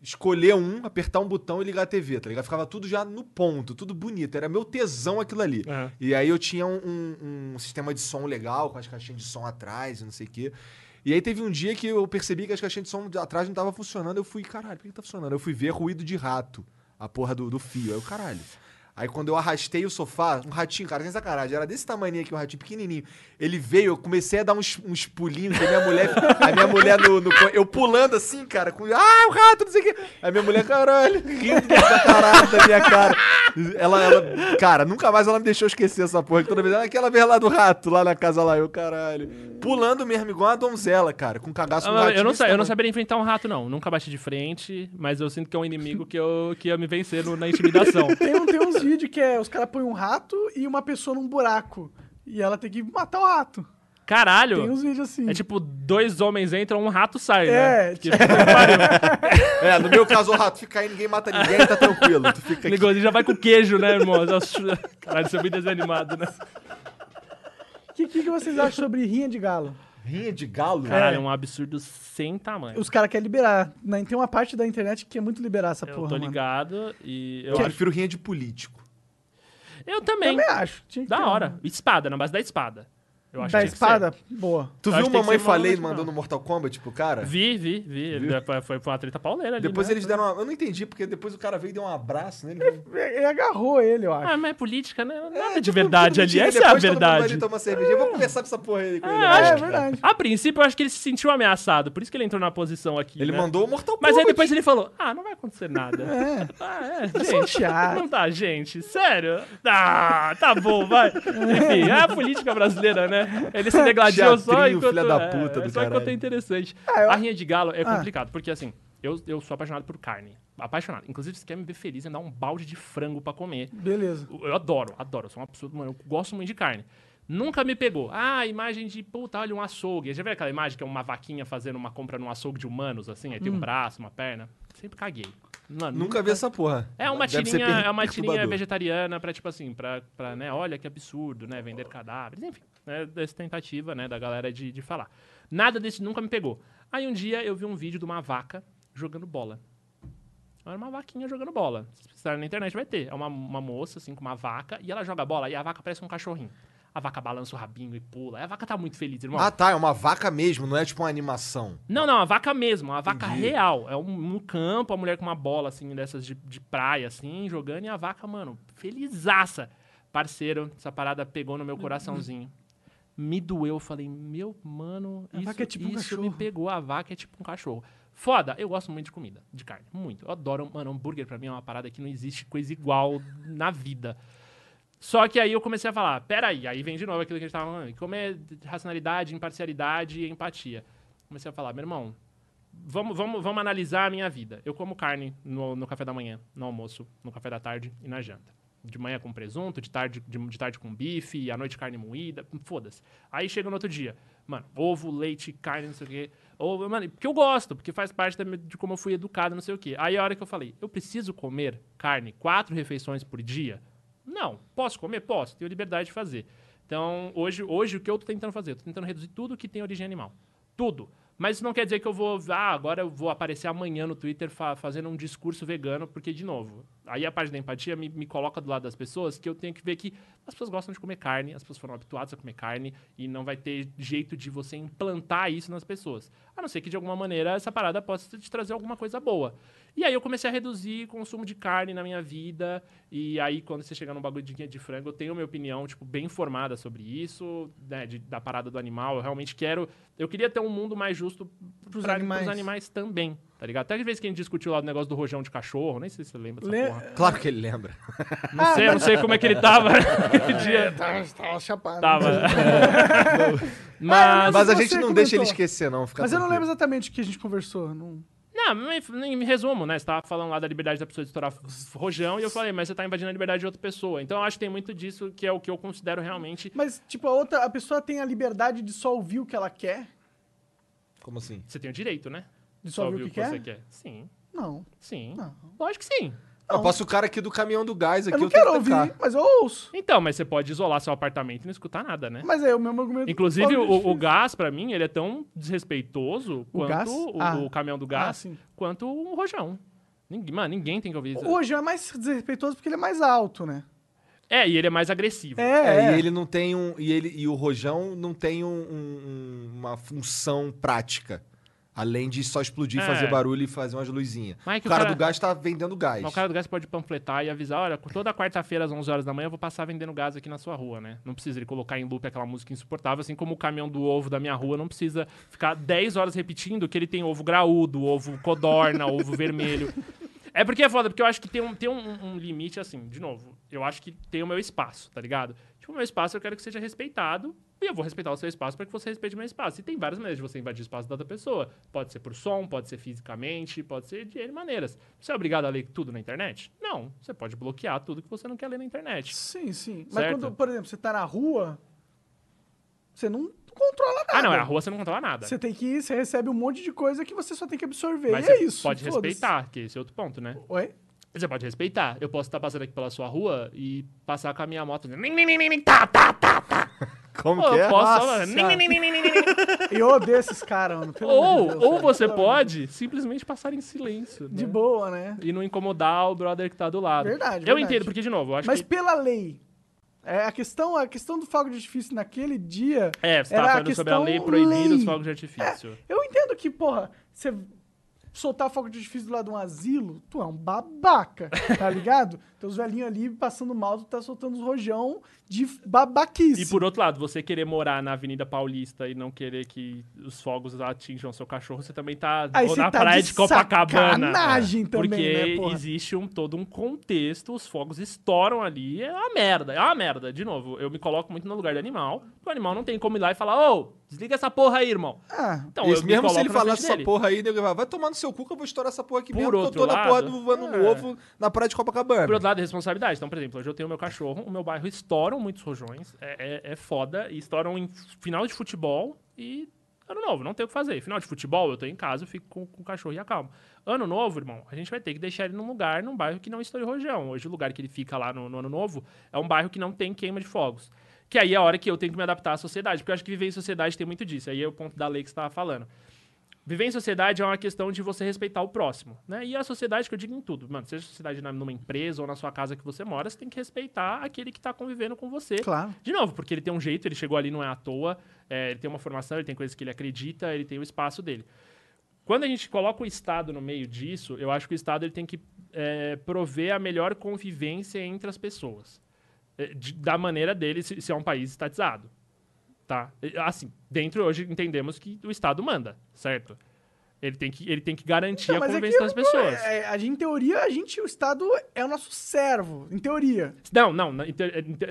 escolher um, apertar um botão e ligar a TV, tá ligado? Ficava tudo já no ponto, tudo bonito. Era meu tesão aquilo ali. Aham. E aí eu tinha um, um- um sistema de som legal, com as caixinhas de som atrás e não sei o quê. E aí teve um dia que eu percebi que as caixinhas de som atrás não estavam funcionando. Eu fui, caralho, por que que tá funcionando? Eu fui ver ruído de rato, a porra do, do fio. Aí eu, caralho. Aí quando eu arrastei o sofá, um ratinho, cara, sem sacanagem, era desse tamanho aqui, um ratinho pequenininho. Ele veio, eu comecei a dar uns, uns pulinhos, a minha mulher, a minha mulher no, no- Eu pulando assim, cara, com, ah, o rato, não sei o quê. Aí minha mulher, caralho, rindo da caralho da minha cara. Ela, ela, cara, nunca mais ela me deixou esquecer essa porra. que Toda vez, "Ah, aquela vez lá do rato, lá na casa lá, eu, caralho. Pulando mesmo, igual uma donzela, cara, com cagaço Ah, no ratinho eu, não sa- eu não saberia enfrentar um rato, não. Nunca bati de frente, mas eu sinto que é um inimigo que, eu, que ia me vencer no- na intimidação. Tem, tem uns vídeos que é os caras põem um rato e uma pessoa num buraco. E ela tem que matar o rato. Caralho! Tem uns vídeos assim. É tipo, dois homens entram, um rato sai, É, né? Tipo. É, no meu caso, o rato fica aí, ninguém mata ninguém, tá tranquilo. Tu fica aqui. Negocinho já vai com queijo, né, irmão? Caralho, você é muito desanimado, né? O que, que, que vocês acham sobre rinha de galo? Rinha de galo? Caralho, é um absurdo sem tamanho. Os caras querem liberar. né? Tem uma parte da internet que quer muito liberar essa Eu porra, tô mano. ligado e eu Eu acho... prefiro rinha de político. Eu também. Também acho. Tinha que ter Da hora. Espada, na base da espada. Eu acho Da que tinha que espada? Boa. Tu Eu viu Mamãe Falei mandando. Mortal Kombat pro cara? ser. Vi, vi, vi. Foi, foi, foi uma treta pauleira ali. Depois né? eles deram uma... Eu não entendi, porque depois o cara veio e deu um abraço nele. Ele agarrou ele, eu acho. Ah, mas é política, né? Nada de tipo, verdade tudo ali. Essa é a depois todo mundo vai verdade. ali tomar cerveja. Eu vou conversar com essa porra aí com ele. Ah, agora. acho é que- verdade. A princípio, eu acho que ele se sentiu ameaçado. Por isso que ele entrou na posição aqui. Ele né? mandou o Mortal Mas Kombat. aí depois ele falou: Ah, não vai acontecer nada. É. Ah, é, gente. Não dá, gente. Sério? Ah, tá bom, vai. Enfim, é a política brasileira, né? Ele se degladiou só enquanto. filha da é, puta do só enquanto caralho. é interessante. Ah, eu- A rinha de galo é Ah. complicado, porque assim, eu, eu sou apaixonado por carne. Apaixonado. Inclusive, se quer me ver feliz, é dar um balde de frango pra comer. Beleza. Eu adoro, adoro. Eu sou um absurdo, mano. Eu gosto muito de carne. Nunca me pegou. Ah, imagem de, puta, olha um açougue. Já viu aquela imagem que é uma vaquinha fazendo uma compra num açougue de humanos, assim? Aí tem Hum. um braço, uma perna. Sempre caguei. Mano, Nunca vi essa porra. É uma Deve tirinha, é uma tirinha vegetariana pra, tipo assim, pra, pra, né, olha que absurdo, né, vender cadáveres, enfim. Né, dessa tentativa, né, da galera de, de falar. Nada desse nunca me pegou. Aí um dia eu vi um vídeo de uma vaca jogando bola. Era uma vaquinha jogando bola. Se precisar na internet vai ter. É uma, uma moça, assim, com uma vaca, e ela joga bola, e a vaca parece um cachorrinho. A vaca balança o rabinho e pula. A vaca tá muito feliz, irmão. Ah, tá. É uma vaca mesmo, não é tipo uma animação. Não, não, a vaca mesmo, a vaca Entendi. real. É um, um campo, a mulher com uma bola, assim, dessas de, de praia, assim, jogando, e a vaca, mano, felizaça. Parceiro, essa parada pegou no meu coraçãozinho. Me doeu, eu falei, meu, mano, A isso, vaca é tipo um isso me pegou, a vaca é tipo um cachorro. Foda, eu gosto muito de comida, de carne, muito. Eu adoro, mano, hambúrguer pra mim é uma parada que não existe coisa igual na vida. Só que aí eu comecei a falar, peraí, aí vem de novo aquilo que a gente tava falando, comer racionalidade, imparcialidade e empatia. Comecei a falar, meu irmão, vamos, vamos, vamos analisar a minha vida. Eu como carne no, no café da manhã, no almoço, no café da tarde e na janta. De manhã com presunto, de tarde, de, de tarde com bife, à noite carne moída, foda-se. Aí chega no outro dia, mano, ovo, leite, carne, não sei o quê. Ovo, mano, porque eu gosto, porque faz parte de como eu fui educado, não sei o quê. Aí a hora que eu falei, eu preciso comer carne quatro refeições por dia? Não. Posso comer? Posso. Tenho liberdade de fazer. Então, hoje, hoje o que eu tô tentando fazer? Eu tô tentando reduzir tudo que tem origem animal. Tudo. Mas isso não quer dizer que eu vou. Ah, agora eu vou aparecer amanhã no Twitter fa- fazendo um discurso vegano, porque, de novo, aí a parte da empatia me, me coloca do lado das pessoas que eu tenho que ver que as pessoas gostam de comer carne, as pessoas foram habituadas a comer carne, e não vai ter jeito de você implantar isso nas pessoas. A não ser que, de alguma maneira, essa parada possa te trazer alguma coisa boa. E aí eu comecei a reduzir o consumo de carne na minha vida. E aí, quando você chegar num bagulho de de frango, eu tenho minha opinião, tipo, bem formada sobre isso, né, de- da parada do animal. Eu realmente quero. Eu queria ter um mundo mais justo Pros pra- animais. pros animais também, tá ligado? Até que vez que a gente discutiu lá do negócio do rojão de cachorro, nem sei se você lembra dessa Le- porra. Claro que ele lembra. Não sei, eu não sei como é que ele tava naquele dia. Tava, tava chapado. Tava. Ah, Mas. Mas a gente não comentou. deixa ele esquecer, não. Fica Mas eu não lembro tranquilo. exatamente o que a gente conversou. Não... Mas em resumo, né? Você tava falando lá da liberdade da pessoa de estourar rojão e eu falei, mas você tá invadindo a liberdade de outra pessoa. Então eu acho que tem muito disso que é o que eu considero realmente. Mas, tipo, a outra, a pessoa tem a liberdade de só ouvir o que ela quer? Como assim? Você tem o direito, né? De só ouvir o que, quer? você quer. Sim, Não. sim. Não. Lógico que sim. Eu posso o cara aqui do caminhão do gás aqui, Eu não tenho quero que ouvir, tancar. mas eu ouço. Então, mas você pode isolar seu apartamento e não escutar nada, né? Mas é o mesmo argumento. Inclusive, o, o gás, pra mim, ele é tão desrespeitoso O quanto gás? o, Ah. o caminhão do Ah, gás, sim. quanto um rojão. Ninguém, mano, ninguém tem que ouvir isso. O rojão é mais desrespeitoso porque ele é mais alto, né? É, e ele é mais agressivo. É, É, é. e ele não tem um. E, ele, e o rojão não tem um- um- uma função prática. Além de só explodir, É. fazer barulho e fazer umas luzinhas. Mas é o cara, cara- do gás tá vendendo gás. Mas o cara do gás pode panfletar e avisar, olha, toda quarta-feira às 11 horas da manhã eu vou passar vendendo gás aqui na sua rua, né? Não precisa ele colocar em loop aquela música insuportável, assim como o caminhão do ovo da minha rua não precisa ficar 10 horas repetindo que ele tem ovo graúdo, ovo codorna, ovo vermelho. É porque é foda, porque eu acho que tem, um, tem um, um limite, assim, de novo, eu acho que tem o meu espaço, tá ligado? Tipo, o meu espaço eu quero que seja respeitado e eu vou respeitar o seu espaço para que você respeite o meu espaço. E tem várias maneiras de você invadir o espaço da outra pessoa. Pode ser por som, pode ser fisicamente, pode ser de N maneiras. Você é obrigado a ler tudo na internet? Não. Você pode bloquear tudo que você não quer ler na internet. Sim, sim. Mas Certo. quando, por exemplo, você tá na rua, você não controla nada. Ah, não, é a rua você não controla nada. Você tem que. Você recebe um monte de coisa que você só tem que absorver. Mas e é você isso. pode respeitar, que esse é outro ponto, né? Oi? Você pode respeitar. Eu posso estar passando aqui pela sua rua e passar com a minha moto. Tá, tá, tá, tá. Como Pô, que é? eu posso Nossa. nin. Eu odeio esses caras, mano. pelo de Ou, Deus, ou você pode simplesmente passar em silêncio. De né? boa, né? E não incomodar o brother que tá do lado. Verdade, Eu verdade. entendo, porque, de novo, eu acho Mas que. pela lei. É, a, questão, a questão do fogo de artifício naquele dia. É, você era tava a falando sobre a lei lei. os fogos de artifício. Eu entendo que, porra, você soltar fogo de artifício do lado de um asilo, tu é um babaca, tá ligado? Os velhinhos ali passando mal, tu tá soltando os rojão de babaquice. E por outro lado, você querer morar na Avenida Paulista e não querer que os fogos atinjam seu cachorro, você também tá Aí na tá praia de de Copacabana. sacanagem também, porque né, porra? existe um, todo um contexto, os fogos estouram ali, é uma merda, é uma merda. De novo, eu me coloco muito no lugar do animal, o animal não tem como ir lá e falar, ô, desliga essa porra aí, irmão. Ah, Então, eu me mesmo se coloco ele falasse essa dele. porra aí, nego, vai, vai tomar no seu cu que eu vou estourar essa porra aqui Por mesmo, porque eu outro tô na porra lado, do ano é. novo na praia de Copacabana. Por outro lado, é responsabilidade. Então, por exemplo, hoje eu tenho meu cachorro, o meu bairro estouram muitos rojões, é, é, é foda, e estouram em final de futebol e ano novo, não tem o que fazer. Final de futebol, eu tô em casa, eu fico com, com o cachorro e acalmo. Ano novo, irmão, a gente vai ter que deixar ele num lugar, num bairro que não estoure rojão. Hoje o lugar que ele fica lá no, no ano novo é um bairro que não tem queima de fogos. Que aí é a hora que eu tenho que me adaptar à sociedade. Porque eu acho que viver em sociedade tem muito disso. Aí é o ponto da lei que você estava falando. Viver em sociedade é uma questão de você respeitar o próximo, né? E a sociedade que eu digo em tudo. Mano, seja a sociedade numa empresa ou na sua casa que você mora, você tem que respeitar aquele que tá convivendo com você. Claro. De novo, porque ele tem um jeito, ele chegou ali, não é à toa, é, ele tem uma formação, ele tem coisas que ele acredita, ele tem o espaço dele. Quando a gente coloca o Estado no meio disso, eu acho que o Estado ele tem que é, prover a melhor convivência entre as pessoas. É, de- da maneira dele, se, se é um país estatizado. Tá? Assim, dentro hoje entendemos que o Estado manda, certo? Ele tem que, ele tem que garantir Não, a mas é das pessoas. É, a gente, em teoria, a gente, o Estado é o nosso servo. Em teoria. Não, não, na,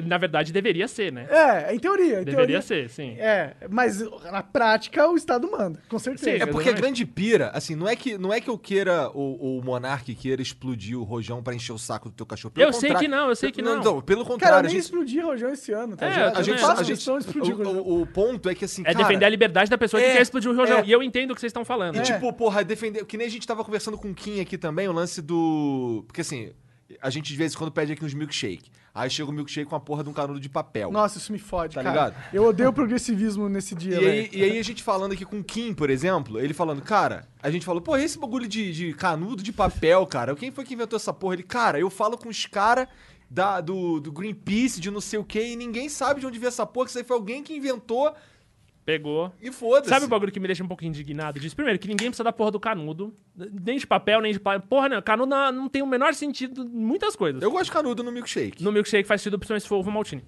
na verdade deveria ser, né? É, em teoria. Em Deveria teoria, ser, sim. É, mas na prática o Estado manda, com certeza. Sim, É porque a Exatamente. grande pira, assim, não é que, não é que eu queira, o, o Monark queira explodir o rojão pra encher o saco do teu cachorro. Pelo Eu sei que não, eu sei que não. pelo Cara, contrário, eu a nem gente, explodi Rojão esse ano, tá? É, eu a gente, a gente, questão de explodir o, Rojão. o, o ponto é que assim, É cara, defender a liberdade da pessoa que é, quer explodir o rojão. é. E eu entendo o que vocês estão falando. E É. tipo, porra, defender. Que nem a gente tava conversando com o Kim aqui também, o lance do. Porque assim, a gente de vez em quando pede aqui uns milkshake. Aí chega o milkshake com a porra de um canudo de papel. Nossa, isso me fode, Tá cara. ligado? Eu odeio o progressivismo nesse dia, E aí, e aí a gente falando aqui com o Kim, por exemplo, ele falando, cara, a gente falou, pô, esse bagulho de, de canudo de papel, cara, quem foi que inventou essa porra? Ele, cara, eu falo com os caras do, do Greenpeace, de não sei o quê, e ninguém sabe de onde veio essa porra, que isso aí foi alguém que inventou Pegou. e foda-se. Sabe o bagulho que me deixa um pouco indignado disso? Primeiro, que ninguém precisa da porra do canudo. Nem de papel, nem de papel. Porra, não. Canudo não, não tem o menor sentido em muitas coisas. Eu gosto de canudo no milkshake. No milkshake faz sentido, principalmente se for ovo maltine.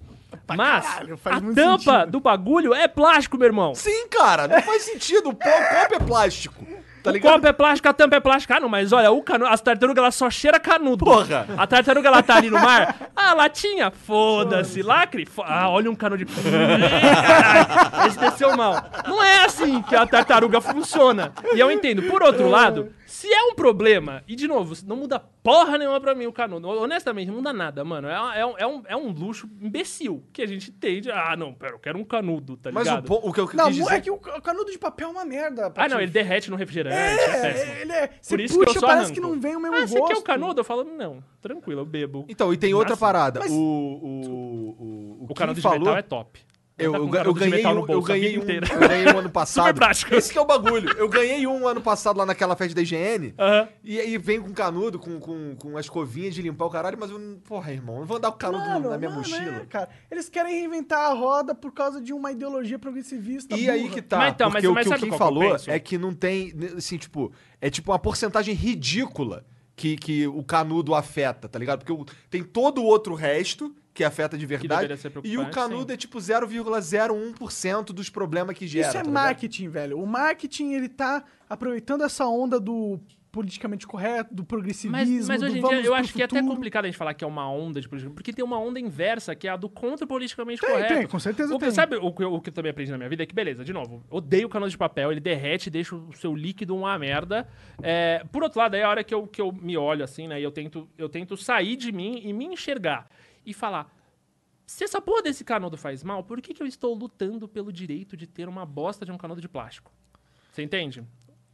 Mas caralho, faz a muito tampa sentido. do bagulho é plástico, meu irmão. Sim, cara, não faz sentido, o copo é plástico, tá o ligado? copo é plástico, a tampa é plástica. Ah, não, mas olha, o canudo, as tartarugas, ela só cheira canudo. Porra. A tartaruga, ela tá ali no mar. Ah, latinha, foda-se. Lacre, fo- ah, olha um canudo de... Esse desceu mal. Não é assim que a tartaruga funciona. E eu entendo. Por outro lado, se é um problema, e de novo, não muda porra nenhuma pra mim o canudo. Honestamente, não muda nada, mano. É, é um, é, um, é um luxo imbecil que a gente tem de... Ah, não, pera, eu quero um canudo, tá Mas o, ligado? o que eu Não, quis dizer... é que o o canudo de papel é uma merda. Ah, não, ele derrete no refrigerante, é. É, ele é. Você Por isso que eu puxa, só parece que não vem o mesmo Ah, gosto. você quer o canudo? Eu falo, não, tranquilo, eu bebo. Então, e tem outra Nossa, parada. mas- O, o, o, O Kim canudo de falou... metal é top. Eu, Tá eu, eu ganhei um, eu a ganhei um, eu ganhei um ano passado. Super prático. Esse que é o bagulho. Eu ganhei um ano passado lá naquela festa da IGN. Aham. E aí vem com canudo, com, com, com as escovinhas de limpar o caralho, mas eu. Porra, irmão, eu não vou andar com canudo Mano, na minha mano, mochila. é, cara. Eles querem reinventar a roda por causa de uma ideologia progressivista. E burra. aí que tá, Mas então, porque mas- o que o Kim eu falou é que não tem, assim, tipo, é tipo uma porcentagem ridícula que, que o canudo afeta, tá ligado? Porque o- tem todo o outro resto que afeta de verdade, e o canudo sim. é tipo 0,01% dos problemas que gera. Isso é tá ligado? marketing, velho. O marketing, ele tá aproveitando essa onda do politicamente correto, do progressivismo, Mas, mas do hoje em vamos dia eu acho que é até futuro. complicado a gente falar que é uma onda de política, porque tem uma onda inversa, que é a do contra politicamente Tem, correto. tem, com certeza o que, tem. Sabe o que, eu, o que eu também aprendi na minha vida? É que, beleza, de novo, odeio o canudo de papel, ele derrete, deixa o seu líquido uma merda. É, por outro lado, aí é a hora que eu, que eu me olho assim, né, e eu tento, eu tento sair de mim e me enxergar e falar. Se essa porra desse canudo faz mal, por que, que eu estou lutando pelo direito de ter uma bosta de um canudo de plástico? Você entende?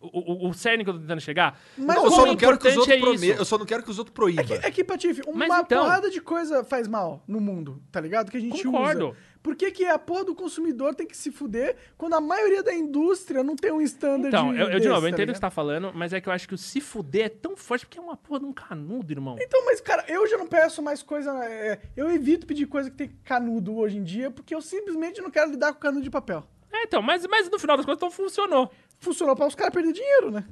O, o, o cerne que eu tô tentando chegar? Mas Não, eu o só quão não quero que os importante outros é prome- isso? Eu só não quero que os outros proíbam. É que, Patife, uma Mas então- porrada de coisa faz mal no mundo, tá ligado? Que a gente Concordo. usa. Por que, que a porra do consumidor tem que se fuder quando a maioria da indústria não tem um standard Então, eu, eu, de desse, novo, eu tá entendo o que você tá falando, mas é que eu acho que o se fuder é tão forte porque é uma porra de um canudo, irmão. Então, mas, cara, eu já não peço mais coisa. é, eu evito pedir coisa que tem canudo hoje em dia, porque eu simplesmente não quero lidar com canudo de papel. É, então, mas, mas no final das contas, então funcionou. Funcionou pra os caras perderem dinheiro, né?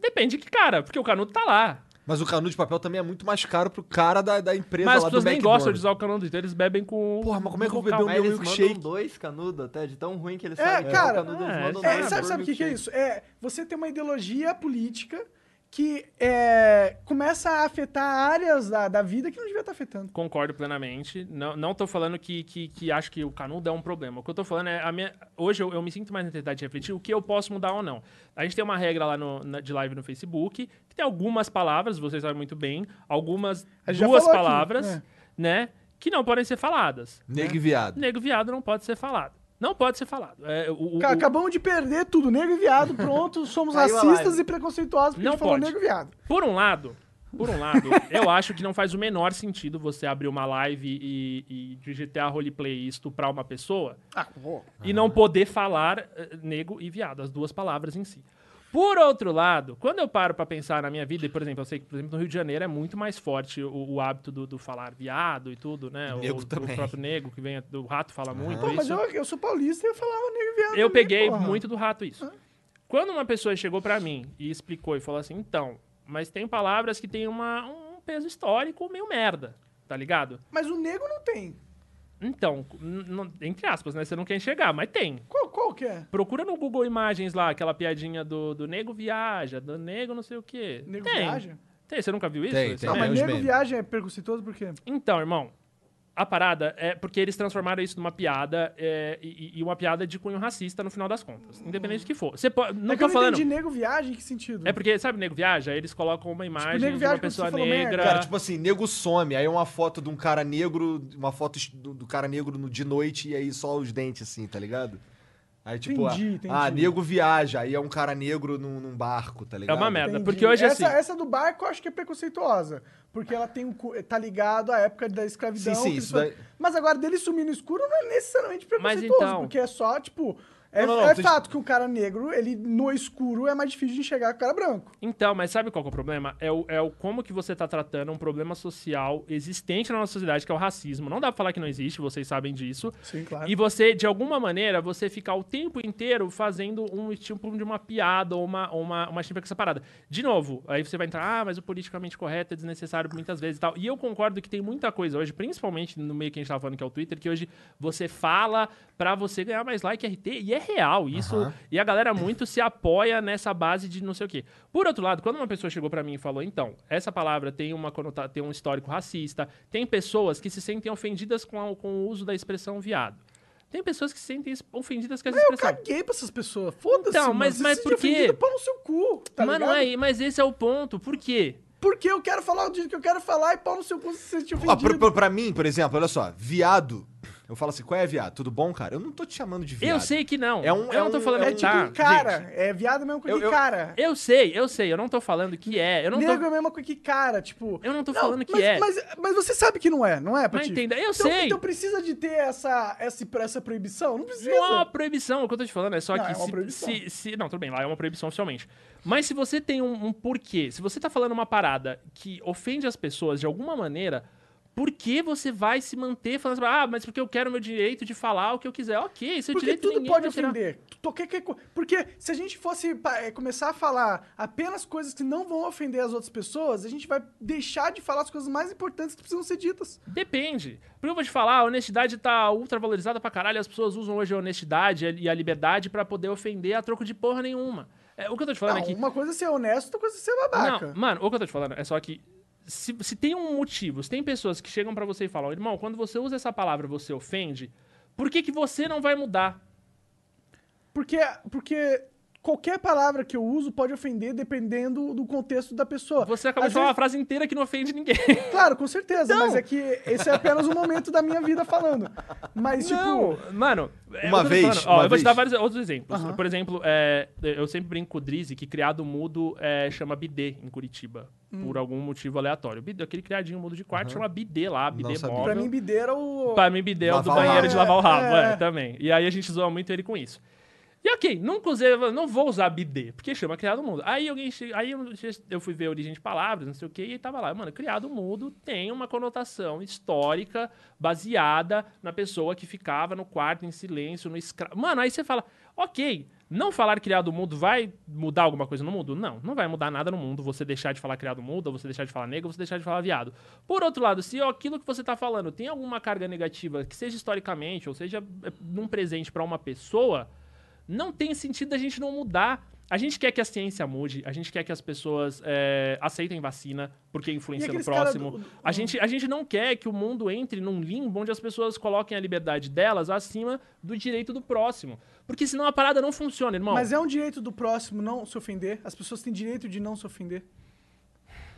Depende de que cara, porque o canudo tá lá. Mas o canudo de papel também é muito mais caro pro cara da, da empresa Mas as lá do pessoas nem McDonald's. gostam de usar o canudo, então eles bebem com. Porra, mas como é que eu vou beber o meu Mas eles milkshake? mandam dois canudos até, de tão ruim que eles É, sabem cara, é eles é, É, sabe, o que, que é milkshake. isso? É você tem uma ideologia política que é, começa a afetar áreas da, da vida que não devia estar afetando. Concordo plenamente. Não, não tô falando que, que, que acho que o canudo é um problema. O que eu tô falando é. A minha, hoje eu, eu me sinto mais na necessidade de refletir o que eu posso mudar ou não. A gente tem uma regra lá no, na- de live no Facebook, que tem algumas palavras, vocês sabem muito bem, algumas duas falou aqui, palavras, é. né? Que não podem ser faladas. Nego e viado. Nego viado não pode ser falado. Não pode ser falado. É, o, o- Ca- o- Acabamos de perder tudo, negro e viado, pronto, somos racistas e preconceituosos porque Não a gente falou pode. negro e viado. Por um lado, Por um lado, eu acho que não faz o menor sentido você abrir uma live e, e de GTA Roleplay e estuprar uma pessoa Ah, e não poder falar eh, nego e viado, as duas palavras em si. Por outro lado, quando eu paro pra pensar na minha vida, e por exemplo, eu sei que por exemplo, no Rio de Janeiro é muito mais forte o, o hábito do, do falar viado e tudo, né? O, Nego o também. próprio nego que vem do rato fala muito Pô, mas eu, eu sou paulista e eu falava negro viado. Eu também, peguei porra. muito do rato isso. Quando uma pessoa chegou pra mim e explicou e falou assim, então, mas tem palavras que tem uma, um peso histórico meio merda, tá ligado? Mas o negro não tem. Então, entre aspas, né? Você não quer enxergar, mas tem. Qual, qual que é? Procura no Google Imagens lá, aquela piadinha do, do nego viaja, do nego não sei o quê. Nego tem. viaja? Tem, você nunca viu isso? Tem, tem. Não, É, mas nego memes. viagem é preconceituoso por quê? Então, irmão, a parada é porque eles transformaram isso numa piada é, e, e uma piada de cunho racista no final das contas. Independente do que for. Você pode. Não é que tô falando. entendi nego viagem em que sentido? É porque, sabe, nego viaja? Eles colocam uma imagem Tipo, de uma pessoa negra. Cara, tipo assim, nego some, aí é uma foto de um cara negro, uma foto do, do cara negro no- de noite e aí só os dentes, assim, tá ligado? Aí, tipo, Entendi, ah, entendi. ah, nego viaja, aí é um cara negro num, num barco, tá ligado? É uma merda. Entendi. Porque hoje, essa, assim- Essa do barco eu acho que é preconceituosa. Porque ela tem um, tá ligado à época da escravidão. Sim, sim, isso daí- Mas agora dele sumir no escuro não é necessariamente Mas preconceituoso. então- Porque é só, tipo... É, Não, não, é fato que um cara negro, ele no escuro é mais difícil de enxergar que o cara branco. Então, mas sabe qual que é o problema? É o, é o como que você tá tratando um problema social existente na nossa sociedade, que é o racismo. Não dá pra falar que não existe, vocês sabem disso. Sim, claro. E você, de alguma maneira, você ficar o tempo inteiro fazendo um tipo de uma piada ou uma, uma, uma chimpa com essa parada. De novo, aí você vai entrar, ah, mas o politicamente correto é desnecessário muitas vezes e tal. E eu concordo que tem muita coisa hoje, principalmente no meio que a gente tava falando, que é o Twitter, que hoje você fala pra você ganhar mais like RT, e é real isso. E a galera muito se apoia nessa base de não sei o quê. Por outro lado, quando uma pessoa chegou pra mim e falou, então, essa palavra tem, uma conota tem um histórico racista, tem pessoas que se sentem ofendidas com, a- com o uso da expressão viado. Tem pessoas que se sentem ofendidas com essa Eu expressão. caguei pra essas pessoas. Foda-se, Então, mano. mas- mas por quê? Pau no seu cu, tá mas, não ligado? é, mas esse é o ponto. Por quê? Porque eu quero falar o que eu quero falar e pau no seu cu se você se sente Ó, ofendido. pra, pra- pra mim, por exemplo, olha só, viado. Eu falo assim, qual é viado? Tudo bom, cara? Eu não tô te chamando de viado. Eu sei que não. É um- eu é não tô um- falando é É tipo tá, cara. gente. É viado mesmo com Eu- que cara. Eu sei, eu sei. Eu não tô falando que é. Eu não Negro tô... é mesmo com que cara, tipo... Eu não tô falando que mas, é. Mas, mas você sabe que não é, não é, Mas Patife? entenda, eu então, sei. Então precisa de ter essa, essa, essa proibição? Não precisa. Não é uma proibição, o que eu tô te falando é só Não, que é uma se, proibição. se, se- Não, tudo bem, lá é uma proibição oficialmente. Mas se você tem um, um porquê, se você tá falando uma parada que ofende as pessoas de alguma maneira, por que você vai se manter falando assim, ah, mas porque eu quero o meu direito de falar o que eu quiser? Ok, seu Porque direito tudo pode ofender. Porque se a gente fosse eh, começar a falar apenas coisas que não vão ofender as outras pessoas, a gente vai deixar de falar as coisas mais importantes que precisam ser ditas. Depende. Porque eu vou te falar, a honestidade tá ultra valorizada pra caralho. As pessoas usam hoje a honestidade e a liberdade pra poder ofender a troco de porra nenhuma. É, o que eu tô te falando Não, é que. uma coisa é ser honesto, outra coisa é ser babaca. Não, mano, o que eu tô te falando é só que. Se, se tem um motivo, se tem pessoas que chegam pra você e falam, irmão, quando você usa essa palavra você ofende, por que, que você não vai mudar? Porque, porque qualquer palavra que eu uso pode ofender dependendo do contexto da pessoa. Você acabou Às de falar uma vezes- frase inteira que não ofende ninguém. Claro, com certeza, Não. mas é que esse é apenas um momento da minha vida falando. Mas, Não, tipo, mano. é Uma vez, falando. Ó, uma eu vou te vez. dar vários outros exemplos. Aham. Por exemplo, é, eu sempre brinco com o Drizzy que criado mudo é, chama bidê em Curitiba. Hum. Por algum motivo aleatório. Bidê, aquele criadinho mudo de quarto chama bidê lá, bidê sabia. móvel. pra mim, bideira o. Pra mim, bidê é o do banheiro de lavar o rabo, É, é, é. também. E aí a gente zoa muito ele com isso. E ok, nunca usei, não vou usar bidê, porque chama criado mudo. Aí alguém aí eu, fui ver a origem de palavras, não sei o que, e tava lá, mano, criado mudo tem uma conotação histórica baseada na pessoa que ficava no quarto em silêncio, no escravo. Mano, aí você fala, ok, não falar criado mudo vai mudar alguma coisa no mundo? Não, não vai mudar nada no mundo você deixar de falar criado mudo, ou você deixar de falar negro, ou você deixar de falar viado. Por outro lado, se aquilo que você tá falando tem alguma carga negativa, que seja historicamente, ou seja é, num presente pra uma pessoa, não tem sentido a gente não mudar. A gente quer que a ciência mude, a gente quer que as pessoas é, aceitem vacina porque influencia no próximo. do- A, gente, a gente não quer que o mundo entre num limbo onde as pessoas coloquem a liberdade delas acima do direito do próximo. Porque senão a parada não funciona, irmão. Mas é um direito do próximo não se ofender. As pessoas têm direito de não se ofender.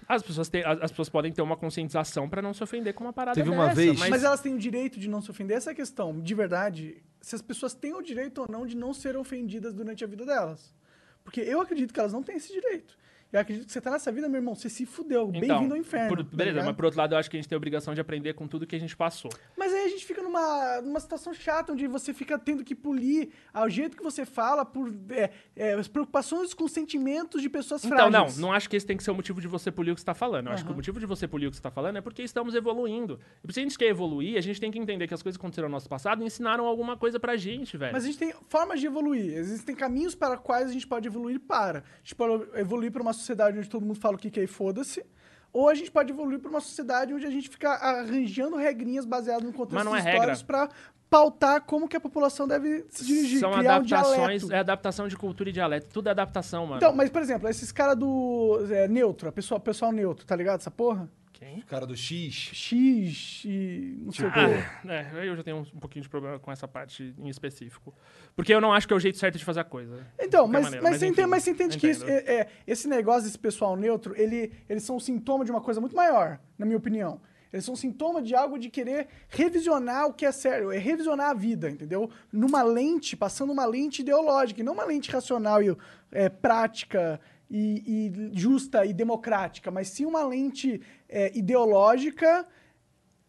As, pessoas têm- as, as pessoas podem ter uma conscientização pra não se ofender com uma parada Teve uma dessa, vez- Mas, Mas elas têm o direito de não se ofender. Essa é a questão, de verdade. Se as pessoas têm o direito ou não de não ser ofendidas durante a vida delas. Porque eu acredito que elas não têm esse direito. Eu acredito que você tá nessa vida, meu irmão, você se fudeu. Então, Bem-vindo ao inferno. por- tá beleza, ligado? mas por outro lado, eu acho que a gente tem a obrigação de aprender com tudo que a gente passou. Mas aí a gente fica numa, numa situação chata, onde você fica tendo que polir ao jeito que você fala por é, é, as preocupações com sentimentos de pessoas Então, não, frágeis. não acho que esse tem que ser o motivo de você polir o que você tá falando. Eu acho que o motivo de você polir o que você tá falando é porque estamos evoluindo. E se a gente quer evoluir, a gente tem que entender que as coisas que aconteceram no nosso passado ensinaram alguma coisa pra gente, velho. Mas a gente tem formas de evoluir. Existem caminhos para quais a gente pode evoluir para. A gente pode evoluir para uma sociedade onde todo mundo fala o que que é e foda-se. Ou a gente pode evoluir para uma sociedade onde a gente fica arranjando regrinhas baseadas no contexto é históricos para pautar como que a população deve se dirigir, São criar um adaptações, dialeto. é adaptação de cultura e dialeto. Tudo é adaptação, mano. Então, mas por exemplo, esses caras do é, neutro, a pessoa, pessoal neutro, tá ligado? Essa porra? Quem? Cara do X. X e não sei o. Ah, é, aí eu já tenho um, pouquinho de problema com essa parte em específico. Porque eu não acho que é o jeito certo de fazer a coisa. Então, mas, maneira, mas, você enfim, entende, mas você entende que isso, é, é, esse negócio desse pessoal neutro, ele, eles são um sintoma de uma coisa muito maior, na minha opinião. Eles são um sintoma de algo de querer revisionar o que é sério, é revisionar a vida, entendeu? Numa lente, passando uma lente ideológica, e não uma lente racional e é, prática e, e justa e democrática, mas sim uma lente é, ideológica,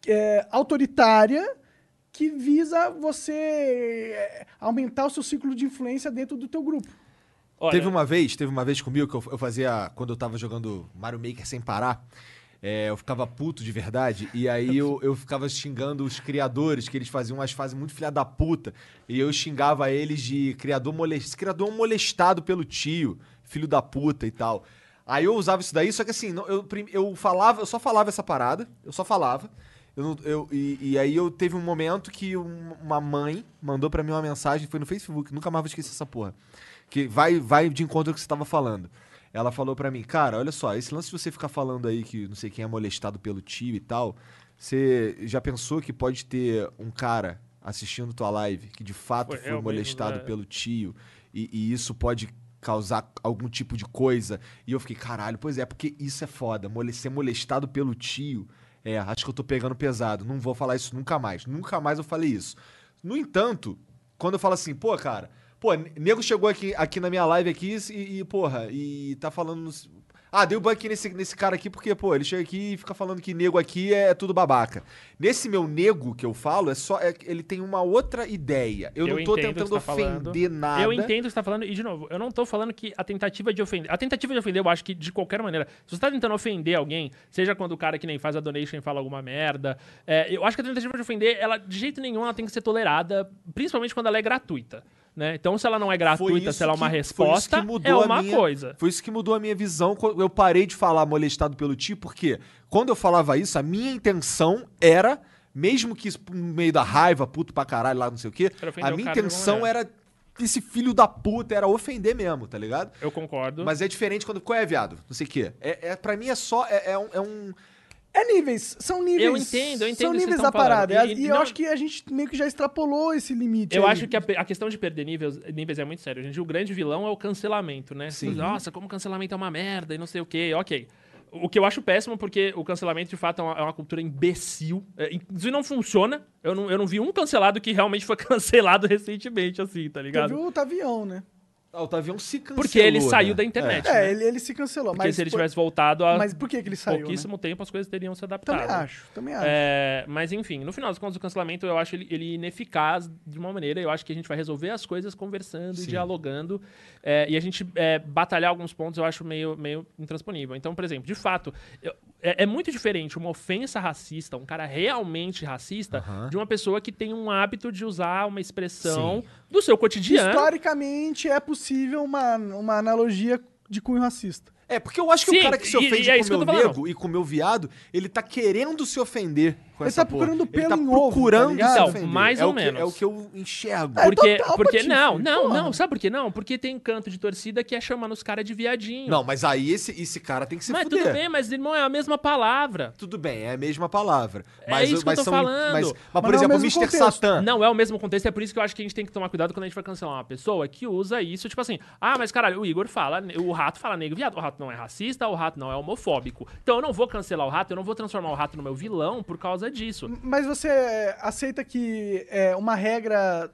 é, autoritária, que visa você é, aumentar o seu ciclo de influência dentro do teu grupo. Olha, Teve uma vez, teve uma vez comigo que eu, eu fazia. Quando eu tava jogando Mario Maker sem parar. é, eu ficava puto de verdade. E aí eu, eu ficava xingando os criadores, que eles faziam umas fases muito filha da puta. E eu xingava eles de criador, molest... criador molestado pelo tio, filho da puta e tal. Aí eu usava isso daí, só que assim, eu, eu falava, eu só falava essa parada, eu só falava. Eu eu- e, e aí eu teve um momento que um- uma mãe mandou pra mim uma mensagem, foi no Facebook, nunca mais vou esquecer essa porra. Que vai, vai de encontro ao que você tava falando. Ela falou pra mim, cara, olha só, esse lance de você ficar falando aí que não sei quem é molestado pelo tio e tal, você já pensou que pode ter um cara assistindo tua live que de fato Foi foi, eu mesmo, molestado né? pelo tio e, e isso pode causar algum tipo de coisa? E eu fiquei, caralho, pois é, porque isso é foda, mole- ser molestado pelo tio, é, acho que eu tô pegando pesado, não vou falar isso nunca mais, nunca mais eu falei isso. No entanto, quando eu falo assim, pô, cara, pô, nego chegou aqui, aqui na minha live aqui e, e, porra, e tá falando. Ah, dei o banco nesse, nesse cara aqui porque, pô, ele chega aqui e fica falando que nego aqui é tudo babaca. Nesse meu nego que eu falo, é só. é- ele tem uma outra ideia. Eu, Eu não tô tentando tá falando. ofender nada. Eu entendo o que você tá falando, e de novo, eu não tô falando que a tentativa de ofender. A tentativa de ofender, eu acho que de qualquer maneira. Se você tá tentando ofender alguém, seja quando o cara que nem faz a donation fala alguma merda, é, eu acho que a tentativa de ofender, ela de jeito nenhum ela tem que ser tolerada, principalmente quando ela é gratuita. Né? Então, se ela não é gratuita, se ela é uma que- resposta, é uma minha- coisa. Foi isso que mudou a minha visão eu parei de falar molestado pelo tio, porque quando eu falava isso, a minha intenção era, mesmo que no meio da raiva, puto pra caralho lá, não sei o quê, a minha intenção era esse filho da puta, era ofender mesmo, tá ligado? Eu concordo. Mas é diferente quando. Qual é, viado? Não sei o quê. É, é, pra mim é só. É, é um. É um É níveis, são níveis. Eu entendo, eu entendo São níveis da parada. falando. E, E- e eu não- acho que a gente meio que já extrapolou esse limite. Eu aí. acho que a, a questão de perder níveis, níveis é muito sério. Gente, o grande vilão é o cancelamento, né? Sim. Nossa, como cancelamento é uma merda e não sei o quê. Ok. O que eu acho péssimo, porque o cancelamento, de fato, é uma, é uma cultura imbecil. É, inclusive, não funciona. Eu não, eu não vi um cancelado que realmente foi cancelado recentemente, assim, tá ligado? Teve o Tavião, né? Ah, o Tavião se cancelou. Porque ele saiu né? da internet. É, né? ele, ele se cancelou. Porque mas se ele por- tivesse voltado há Mas por que, que ele saiu? Né? pouquíssimo tempo, as coisas teriam se adaptado. Também acho, também acho. É, mas enfim, no final das contas, o cancelamento eu acho ele, ele ineficaz de uma maneira. Eu acho que a gente vai resolver as coisas conversando e Sim. dialogando. é, e a gente é, batalhar alguns pontos eu acho meio, meio intransponível. Então, por exemplo, de fato, eu- é, é muito diferente uma ofensa racista, um cara realmente racista, de uma pessoa que tem um hábito de usar uma expressão Sim. do seu cotidiano. Historicamente, é possível uma, uma analogia de cunho racista. É, porque eu acho que Sim, o cara que se e- ofende e é com meu nego e com o meu viado, ele tá querendo se ofender com Ele essa tá porra. procurando Ele pelo tá em ovo, procurando tá ligado? se Então, mais é ou o que, menos. É o que eu enxergo. É, Porque, total, porque Patife, não, não, porra. não, sabe por que não? Porque tem canto de torcida que é chamando os caras de viadinho. Não, mas aí esse, esse cara tem que se mas fuder. tudo bem, mas irmão, é a mesma palavra. Tudo bem, é a mesma palavra. É Mas, isso que eu mas tô são, falando. Mas, mas, Mas por não é o exemplo, Mr. Satan. Não é o mesmo contexto, é por isso que eu acho que a gente tem que tomar cuidado quando a gente vai cancelar uma pessoa que usa isso, tipo assim, ah, mas caralho, o Igor fala, o rato fala negro, viado, o rato não é racista, o rato não é homofóbico. Então eu não vou cancelar o rato, eu não vou transformar o rato no meu vilão por causa disso. Mas você é, aceita que é uma regra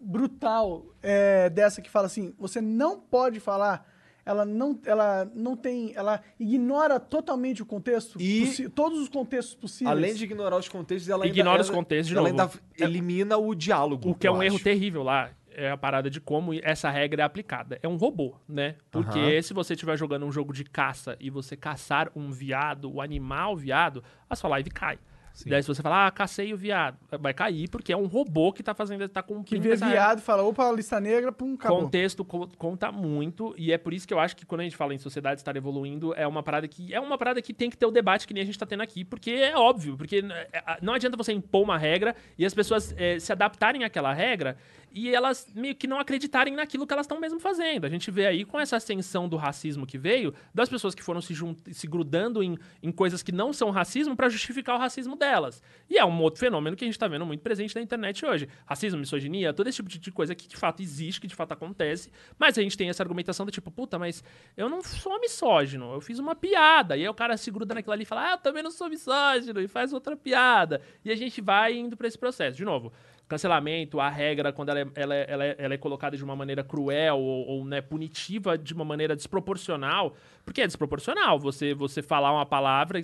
brutal é, dessa que fala assim, você não pode falar ela não, ela não tem, ela ignora totalmente o contexto, E- todos os contextos possíveis. Além de ignorar os contextos, ela ainda, Ignora os ela- contextos, de ela novo. ainda elimina o diálogo. O que é um erro acho. terrível lá é a parada de como essa regra é aplicada. É um robô, né? Porque Aham. se você estiver jogando um jogo de caça e você caçar um viado, o animal viado, a sua live cai. Daí se você falar, ah, cacei o viado, vai cair porque é um robô que tá fazendo, tá que cumprindo vê viado e fala, opa, lista negra, pum, acabou. Contexto co- conta muito, e é por isso que eu acho que quando a gente fala em sociedade estar evoluindo, é uma parada que é uma parada que tem que ter o debate que nem a gente tá tendo aqui, porque é óbvio, porque é, não adianta você impor uma regra e as pessoas é, se adaptarem àquela regra e elas meio que não acreditarem naquilo que elas estão mesmo fazendo. A gente vê aí com essa ascensão do racismo que veio, das pessoas que foram se, se grudando em, em coisas que não são racismo para justificar o racismo delas. E é um outro fenômeno que a gente tá vendo muito presente na internet hoje. Racismo, misoginia, todo esse tipo de- coisa que de fato existe, que de fato acontece, mas a gente tem essa argumentação do tipo, puta, mas eu não sou misógino, eu fiz uma piada. E aí o cara se gruda naquilo ali e fala, ah, eu também não sou misógino, e faz outra piada. E a gente vai indo pra esse processo. De novo, cancelamento, a regra, quando ela é, ela é, ela é- ela é colocada de uma maneira cruel ou, ou, né, punitiva de uma maneira desproporcional, porque é desproporcional você, você falar uma palavra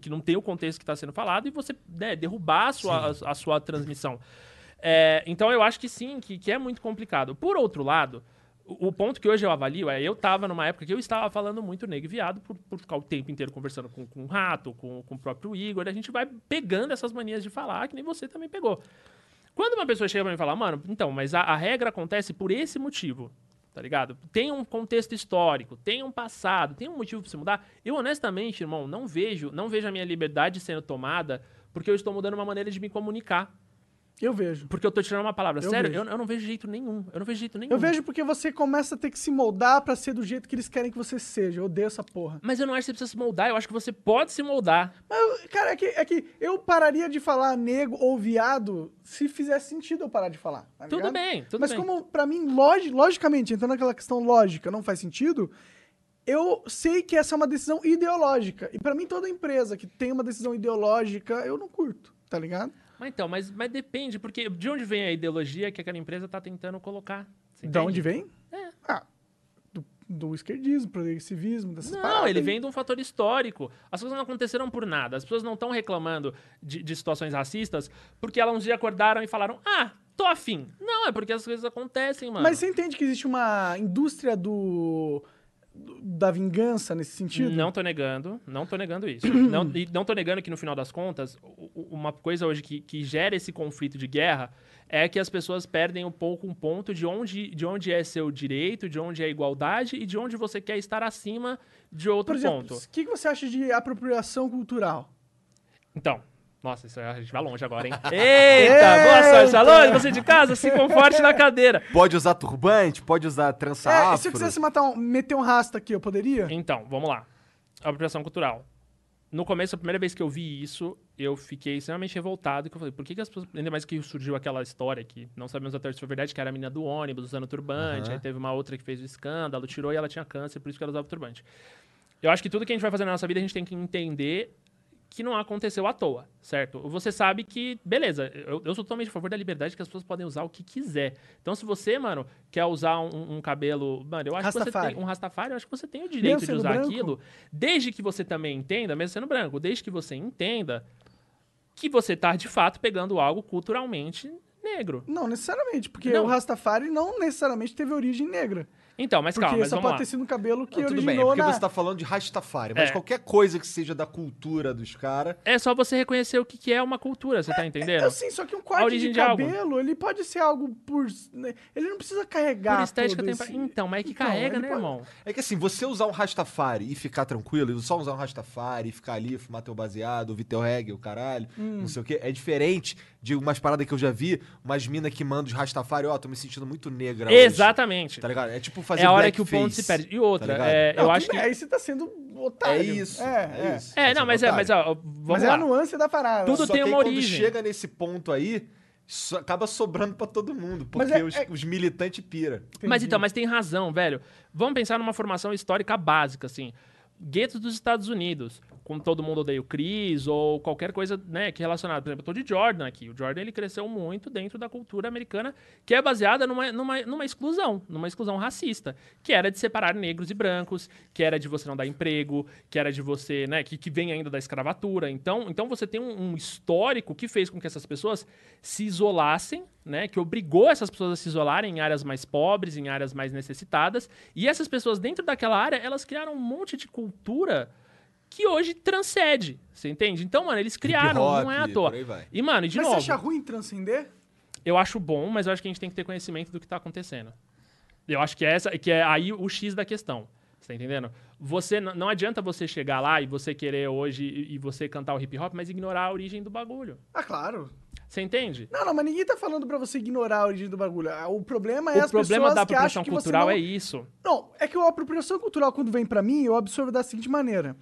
que não tem o contexto que está sendo falado e você né, derrubar a sua, a, a sua transmissão. É, então eu acho que sim, que, que é muito complicado. Por outro lado, o, o ponto que hoje eu avalio é, eu estava numa época que eu estava falando muito negro e viado, por, por ficar o tempo inteiro conversando com, com o Rato, com, com o próprio Igor, a gente vai pegando essas manias de falar, que nem você também pegou. Quando uma pessoa chega pra mim e fala, mano, então, mas a, a regra acontece por esse motivo, tá ligado? Tem um contexto histórico, tem um passado, tem um motivo pra você mudar. Eu, honestamente, irmão, não vejo, não vejo a minha liberdade sendo tomada porque eu estou mudando uma maneira de me comunicar. Eu vejo. Porque eu tô tirando uma palavra. Eu Sério, eu, eu não vejo jeito nenhum. Eu não vejo jeito nenhum. Eu vejo porque você começa a ter que se moldar pra ser do jeito que eles querem que você seja. Eu odeio essa porra. Mas eu não acho que você precisa se moldar. Eu acho que você pode se moldar. Mas, cara, é que, é que eu pararia de falar nego ou viado se fizesse sentido eu parar de falar. tá Tudo bem, tudo Mas bem. como, pra mim, logi- logicamente, entrando naquela questão lógica, não faz sentido, eu sei que essa é uma decisão ideológica. E pra mim, toda empresa que tem uma decisão ideológica, eu não curto, tá ligado? Mas então, mas, mas depende, porque de onde vem a ideologia que aquela empresa tá tentando colocar? De onde vem? É. Ah, do, do esquerdismo, progressivismo, dessas Não, paradas ele vem de um fator histórico. As coisas não aconteceram por nada. As pessoas não estão reclamando de, de situações racistas porque elas um dia acordaram e falaram: Ah, tô afim. Não, é porque as coisas acontecem, mano. Mas você entende que existe uma indústria do- da vingança nesse sentido? Não tô negando, não tô negando isso. não, e não tô negando que no final das contas, uma coisa hoje que, que gera esse conflito de guerra é que as pessoas perdem um pouco um ponto de onde, de onde é seu direito, de onde é igualdade e de onde você quer estar acima de outro Por exemplo, ponto. o que você acha de apropriação cultural? Então, nossa, isso aí a gente vai longe agora, hein? Eita, boa sorte, alô, você de casa, se conforte na cadeira. Pode usar turbante, pode usar trança É, e se eu quisesse matar um, meter um rasta aqui, eu poderia? Então, vamos lá. Apropriação cultural. No começo, a primeira vez que eu vi isso, eu fiquei extremamente revoltado. Que eu falei, por que, que as pessoas. Ainda mais que surgiu aquela história que não sabemos até se foi verdade, que era a menina do ônibus usando turbante. Aham. Aí teve uma outra que fez o escândalo, tirou e ela tinha câncer, por isso que ela usava turbante. Eu acho que tudo que a gente vai fazer na nossa vida, a gente tem que entender que não aconteceu à toa, certo? Você sabe que, beleza, eu, eu sou totalmente a favor da liberdade que as pessoas podem usar o que quiser. Então, se você, mano, quer usar um, um cabelo. Mano, eu acho que Rastafari. você tem. Um Rastafari, eu acho que você tem o direito de usar branco? aquilo, desde que você também entenda, mesmo sendo branco, desde que você entenda que você tá, de fato, pegando algo culturalmente negro. Não, necessariamente, porque Não. o Rastafari não necessariamente teve origem negra. Então, mas Porque calma, mas só vamos pode lá. ter sido um cabelo que Não, tudo bem, é porque na... você tá falando de Rastafari, mas É. qualquer coisa que seja da cultura dos caras. É só você reconhecer o que, que é uma cultura, você tá entendendo? É assim, só que um corte de cabelo, ele pode ser algo por... né, Ele não precisa carregar Por estética tem. esse- Então, mas é que Então, carrega, né, pode- irmão? É que assim, você usar um Rastafari e ficar tranquilo, e só usar um Rastafari e ficar ali, fumar teu baseado, ouvir teu reggae, o caralho, Hum. não sei o quê, é diferente de umas paradas que eu já vi, umas minas que mandam de Rastafari, ó, tô me sentindo muito negra hoje. Exatamente. Tá ligado? É tipo fazer É a hora que o ponto se perde. E outra, tá é, Não, eu acho que. Aí você tá sendo otário. É isso, É, é, é. isso. É, não, mas é, mas ó, vamos Mas é lá. a nuance da parada. Tudo Só tem que aí, uma quando origem. chega nesse ponto aí, só- acaba sobrando pra todo mundo, Mas porque é- os, é- os militantes pira. Mas Entendi. então, mas tem razão, velho. Vamos pensar numa formação histórica básica, assim. Guetos dos Estados Unidos. Com Todo Mundo Odeia o Chris, ou qualquer coisa, né, que relacionada. Por exemplo, eu tô de Jordan aqui. O Jordan, ele cresceu muito dentro da cultura americana, que é baseada numa, numa, numa exclusão, numa exclusão racista, que era de separar negros e brancos, que era de você não dar emprego, que era de você, né, que, que vem ainda da escravatura. Então, então você tem um, um histórico que fez com que essas pessoas se isolassem, né, que obrigou essas pessoas a se isolarem em áreas mais pobres, em áreas mais necessitadas, e essas pessoas dentro daquela área, elas criaram um monte de cultura que hoje transcende, você entende? Então, mano, eles criaram, Hip hop, não é à toa. E, mano, e de Mas novo, você acha ruim transcender? eu acho bom, mas eu acho que a gente tem que ter conhecimento do que tá acontecendo. Eu acho que é essa, que é aí o X da questão. Você tá entendendo? Você não adianta você chegar lá e você querer hoje e e você cantar o hip hop, mas ignorar a origem do bagulho. Ah, claro. Você entende? Não, não, mas ninguém tá falando pra você ignorar a origem do bagulho. Ah, O problema é o as problema pessoas da que acham apropriação que você cultural não... é isso. Não, é que a apropriação cultural, quando vem pra mim, eu absorvo da seguinte maneira.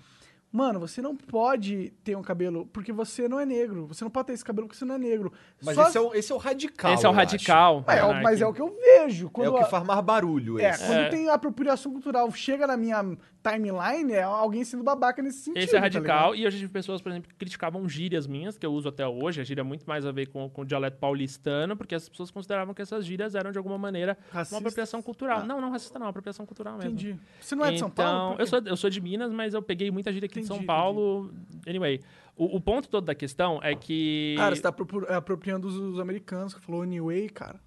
Mano, você não pode ter um cabelo porque você não é negro. Você não pode ter esse cabelo porque você não é negro. Mas Só- esse, é o, esse é o radical. Esse é o eu radical. É, o- Monark. mas é o que eu vejo. É o que a- faz mais barulho. É, esse. quando É. tem apropriação cultural, chega na minha timeline, é alguém sendo babaca nesse sentido. Esse é tá radical. ligado? e eu já tive pessoas, por exemplo, que criticavam gírias minhas, que eu uso até hoje. A gíria é muito mais a ver com, com o dialeto paulistano, porque as pessoas consideravam que essas gírias eram, de alguma maneira, Racista? uma apropriação cultural. Ah. Não, não racista não, apropriação cultural mesmo. Entendi. Você não é de São então, Paulo? Por eu sou, eu sou de Minas, mas eu peguei muita gíria aqui de São Entendi, Paulo. Anyway, o, o ponto todo da questão é que... Cara, você tá apropri- apropriando os, os americanos, que falou anyway, cara.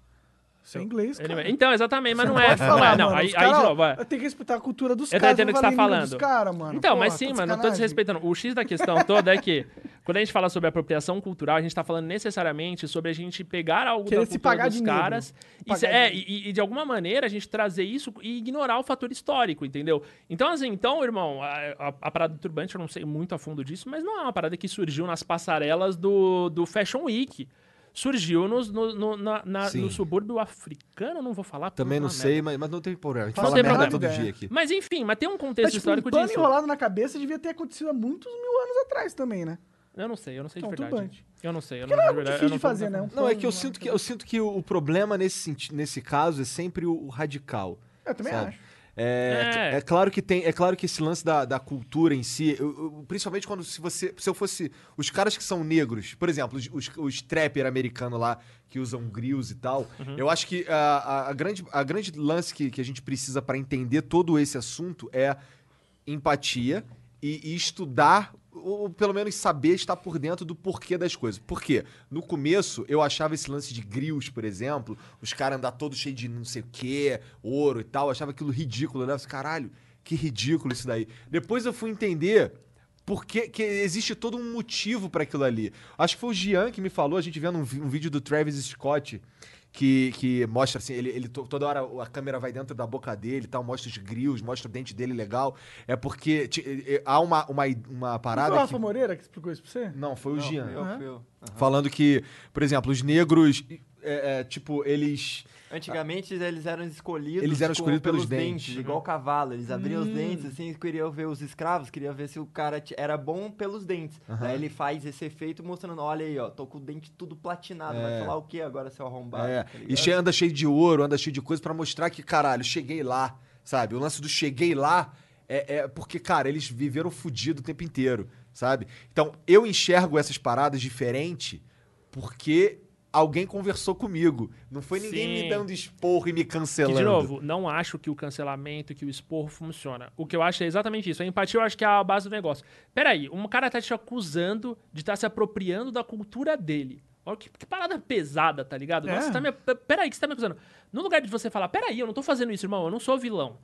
Isso é inglês, cara. Então, exatamente, mas Você não é. pode não falar, é, não. Aí, Os aí, cara, de novo, é. Eu tenho que respeitar a cultura dos Eu tô caras. entendendo o que você tá falando. Cara, mano. Então, Porra, mas sim, mano, não tô desrespeitando. O X da questão toda é que, quando a gente fala sobre apropriação cultural, a gente tá falando necessariamente sobre a gente pegar algo Querer da se cultura pagar dos caras e, Pagar é, e, e de alguma maneira a gente trazer isso e ignorar o fator histórico, entendeu? Então, assim, então, irmão, a, a- a parada do turbante, eu não sei muito a fundo disso, mas não é uma parada que surgiu nas passarelas do, do Fashion Week. Surgiu nos- no, no, na- na- no subúrbio africano, não vou falar. porque Também não sei, mas, mas não tem problema. A gente Não fala tem merda problema. todo dia aqui. Mas enfim, mas tem um Mas, contexto tipo, um histórico pano disso. enrolado na cabeça devia ter acontecido há muitos mil anos atrás também, né? Eu não sei, eu não sei de Então, verdade. turbante. Eu não sei, eu Porque não, não é de muito verdade, difícil de fazer, né? Um Não, é pano que eu sinto que, eu sinto que o, problema nesse, nesse caso é sempre o, o radical. Eu também sabe? acho. É, É. é claro que tem, é claro que esse lance da, da cultura em si, eu- eu- principalmente quando se você, se eu fosse os caras que são negros, por exemplo, os, os, os trapper americano lá que usam grills e tal, Uhum. eu acho que a, a, grande, a grande lance que, que a gente precisa para entender todo esse assunto é empatia e, e estudar ou pelo menos saber estar por dentro do porquê das coisas. Por quê? No começo, eu achava esse lance de grills, por exemplo, os caras andar todo cheio de não sei o quê, ouro e tal, achava aquilo ridículo, né? Eu falei, Caralho, que ridículo isso daí. Depois eu fui entender porque que existe todo um motivo pra aquilo ali. Acho que foi o Gian que me falou, a gente vendo um, um vídeo do Travis Scott, que, que mostra assim, ele, ele to- toda hora a câmera vai dentro da boca dele e tal, mostra os grills, mostra o dente dele legal. É porque ti- há uma, uma, uma Não foi o parada Rafa que... Moreira que explicou isso pra você? Não, foi o Gian. Eu, eu. Aham. Falando que, por exemplo, os negros, é, é, tipo, eles... Antigamente eles eram escolhidos, Eles eram com- escolhidos pelos dentes. igual cavalo. Eles abriam os Hum. dentes, assim, queriam ver os escravos, queriam ver se o cara era bom pelos dentes. Aham. Daí ele faz esse efeito mostrando, olha aí, ó, tô com o dente tudo platinado. Vai É. falar o que agora, seu arrombado? É, tá e anda cheio de ouro, anda cheio de coisa pra mostrar que, caralho, cheguei lá, sabe? O lance do cheguei lá é, é porque, cara, eles viveram fudido o tempo inteiro, sabe? Então, eu enxergo essas paradas diferente porque alguém conversou comigo. Não foi ninguém Sim. me dando esporro e me Que, cancelando. de novo, não acho que o cancelamento, que o esporro funciona. O que eu acho é exatamente isso. A empatia eu acho que é a base do negócio. Peraí, um cara tá te acusando de estar se apropriando da cultura dele. Olha que, que parada pesada, tá ligado? É. Nossa, você tá me, peraí, que você tá me acusando. No lugar de você falar, peraí, eu não tô fazendo isso, irmão, eu não sou vilão.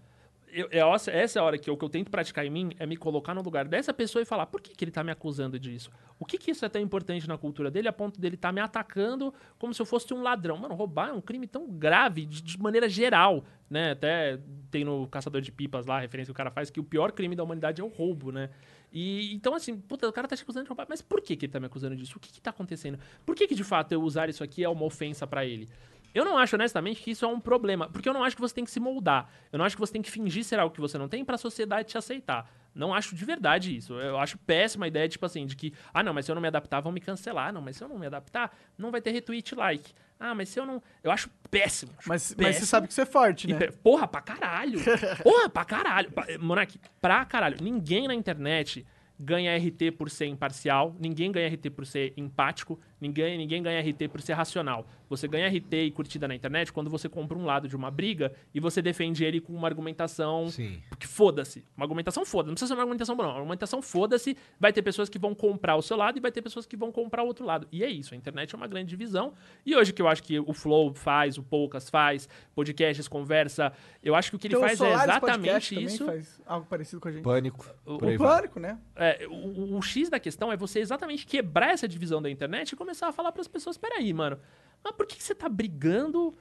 Eu, essa é a hora que eu, que eu tento praticar em mim, é me colocar no lugar dessa pessoa e falar, por que, que ele tá me acusando disso? O que, que isso é tão importante na cultura dele a ponto dele tá me atacando como se eu fosse um ladrão? Mano, roubar é um crime tão grave de, de maneira geral, né? Até tem no Caçador de Pipas lá, a referência que o cara faz, que o pior crime da humanidade é o roubo, né? E então, assim, puta, o cara tá te acusando de roubar, mas por que, que ele tá me acusando disso? O que, que tá acontecendo? Por que, que de fato eu usar isso aqui é uma ofensa pra ele? Eu não acho, honestamente, que isso é um problema. Porque eu não acho que você tem que se moldar. Eu não acho que você tem que fingir ser algo que você não tem pra sociedade te aceitar. Não acho de verdade isso. Eu acho péssima a ideia, tipo assim, de que, ah, não, mas se eu não me adaptar, vão me cancelar. Não, mas se eu não me adaptar, não vai ter retweet like. Ah, mas se eu não. Eu acho péssimo. acho Mas, mas péssimo. você sabe que você é forte, né? Porra, pra caralho. Porra, pra caralho. Monark, pra caralho. Ninguém na internet ganha RT por ser imparcial, ninguém ganha RT por ser empático, ninguém, ninguém ganha RT por ser racional. Você ganha RT e curtida na internet quando você compra um lado de uma briga e você defende ele com uma argumentação Sim. que foda-se. Uma argumentação foda. Não precisa ser uma argumentação boa, não. Uma argumentação foda-se. Vai ter pessoas que vão comprar o seu lado e vai ter pessoas que vão comprar o outro lado. E é isso. A internet é uma grande divisão. E hoje que eu acho que o Flow faz, o Poucas faz, podcasts, conversa, eu acho que o que ele Então, o faz é exatamente também isso. faz algo parecido com a gente. Pânico. O- O vai. pânico, né? É, o, o X da questão é você exatamente quebrar essa divisão da internet e começar a falar para as pessoas: peraí, mano, mas por que, que você tá brigando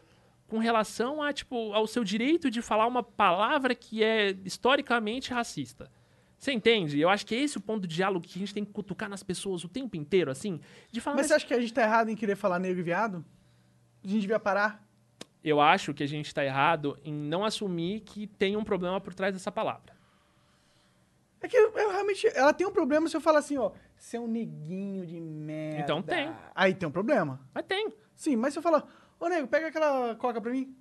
com relação a, tipo, ao seu direito de falar uma palavra que é historicamente racista? Você entende? Eu acho que é esse o ponto de diálogo que a gente tem que cutucar nas pessoas o tempo inteiro, assim, de falar. Mas "Mas você acha que a gente tá errado em querer falar negro e viado? A gente devia parar? Eu acho que a gente tá errado em não assumir que tem um problema por trás dessa palavra. É que eu realmente. Ela tem um problema se eu falar assim, ó. Você é um neguinho de merda. Então tem. Aí tem um problema. Mas tem. Sim, mas se eu falar, ô nego, pega aquela coca pra mim.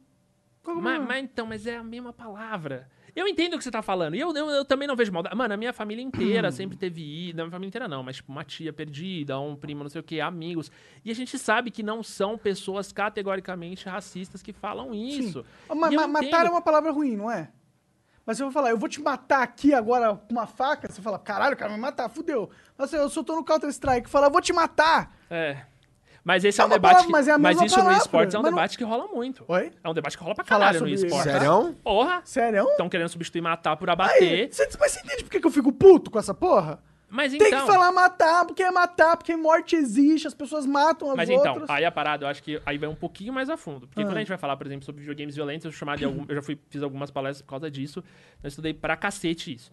É o Mas, mas então, mas é a mesma palavra. Eu entendo o que você tá falando. E eu, eu, eu também não vejo maldade. Mano, a minha família inteira sempre teve ido. Não, a minha família inteira não, mas tipo, uma tia perdida, um primo, não sei o que, amigos. E a gente sabe que não são pessoas categoricamente racistas que falam isso. Sim. Mas, E eu ma- matar entendo. é uma palavra ruim, não é? Mas se eu vou falar, eu vou te matar aqui agora com uma faca, você fala, caralho, o cara vai me matar, fudeu. Mas eu só tô no Counter-Strike fala, eu vou te matar. É. Mas esse é, É um debate. palavra, que- mas é a mesma isso no palavra, esportes é um mas não- debate que rola muito. Oi? É um debate que rola pra caralho no sobre esporte. matar? Sério? Porra! Sério? Estão querendo substituir matar por Aí, abater. você, mas você entende por que que eu fico puto com essa porra? Mas Tem então. que falar matar, porque é matar, porque morte existe, as pessoas matam as Mas outras. então, aí a parada, eu acho que aí vai um pouquinho mais a fundo. Porque Ah. quando a gente vai falar, por exemplo, sobre videogames violentos, eu, chamar de algum, eu já fui, fiz algumas palestras por causa disso. Eu estudei pra cacete isso.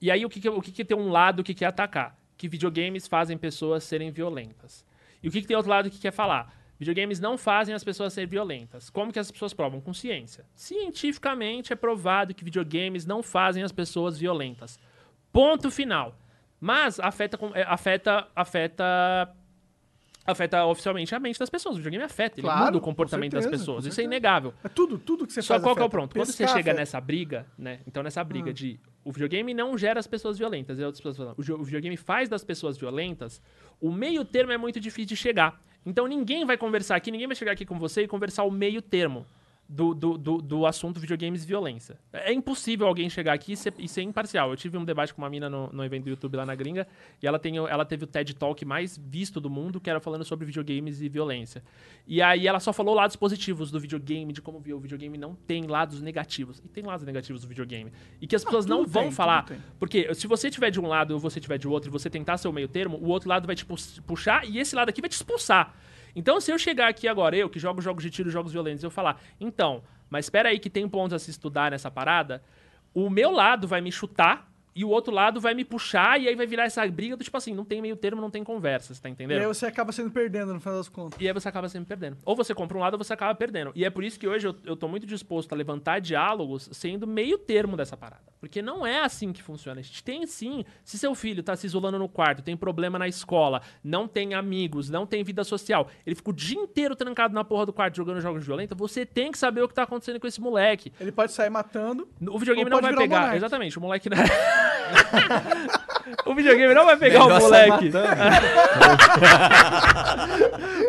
E aí, o que, que, o que, que tem um lado que quer atacar? Que videogames fazem pessoas serem violentas. E o que, que tem outro lado que quer falar? Videogames não fazem as pessoas serem violentas. Como que as pessoas provam? Com ciência. Cientificamente é provado que videogames não fazem as pessoas violentas. Ponto final. Mas afeta, é, afeta, afeta, afeta oficialmente a mente das pessoas. O videogame afeta, ele Claro, muda o com comportamento das certeza, pessoas. com Isso é inegável. É tudo, tudo que você Só faz qual que é o afeta. ponto? Quando você Pescar chega afeta. nessa briga, né? Então nessa briga Ah. de o videogame não gera as pessoas violentas, é outras pessoas jo- o videogame faz das pessoas violentas, o meio termo é muito difícil de chegar. Então ninguém vai conversar aqui, ninguém vai chegar aqui com você e conversar o meio termo do, do, do, do assunto videogames e violência. É impossível alguém chegar aqui e ser, e ser imparcial. Eu tive um debate com uma mina no, no evento do YouTube lá na gringa e ela, tem, ela teve o TED Talk mais visto do mundo, que era falando sobre videogames e violência. E aí ela só falou lados positivos do videogame, de como o videogame não tem lados negativos. E tem lados negativos do videogame. E que as pessoas não vão tem, falar. Porque se você tiver de um lado ou você tiver de outro e você tentar ser o meio termo, o outro lado vai te pu- puxar e esse lado aqui vai te expulsar. Então, se eu chegar aqui agora, eu que jogo jogos de tiro, jogos violentos, eu falar, então, mas espera aí que tem pontos a se estudar nessa parada, o meu lado vai me chutar e o outro lado vai me puxar e aí vai virar essa briga do tipo assim, não tem meio termo, não tem conversa, você tá E entendendo? aí você acaba sendo perdendo no final das contas. E aí você acaba sempre perdendo. Ou você compra um lado ou você acaba perdendo. E é por isso que hoje eu, eu tô muito disposto a levantar diálogos sendo meio termo dessa parada. Porque não é assim que funciona. A gente tem sim. Se seu filho tá se isolando no quarto, tem problema na escola, não tem amigos, não tem vida social, ele fica o dia inteiro trancado na porra do quarto jogando jogos violentos, você tem que saber o que tá acontecendo com esse moleque. Ele pode sair matando. O videogame Ou não vai virar um pegar. monarca. Exatamente, o moleque. não- o videogame não vai pegar Melhor o moleque.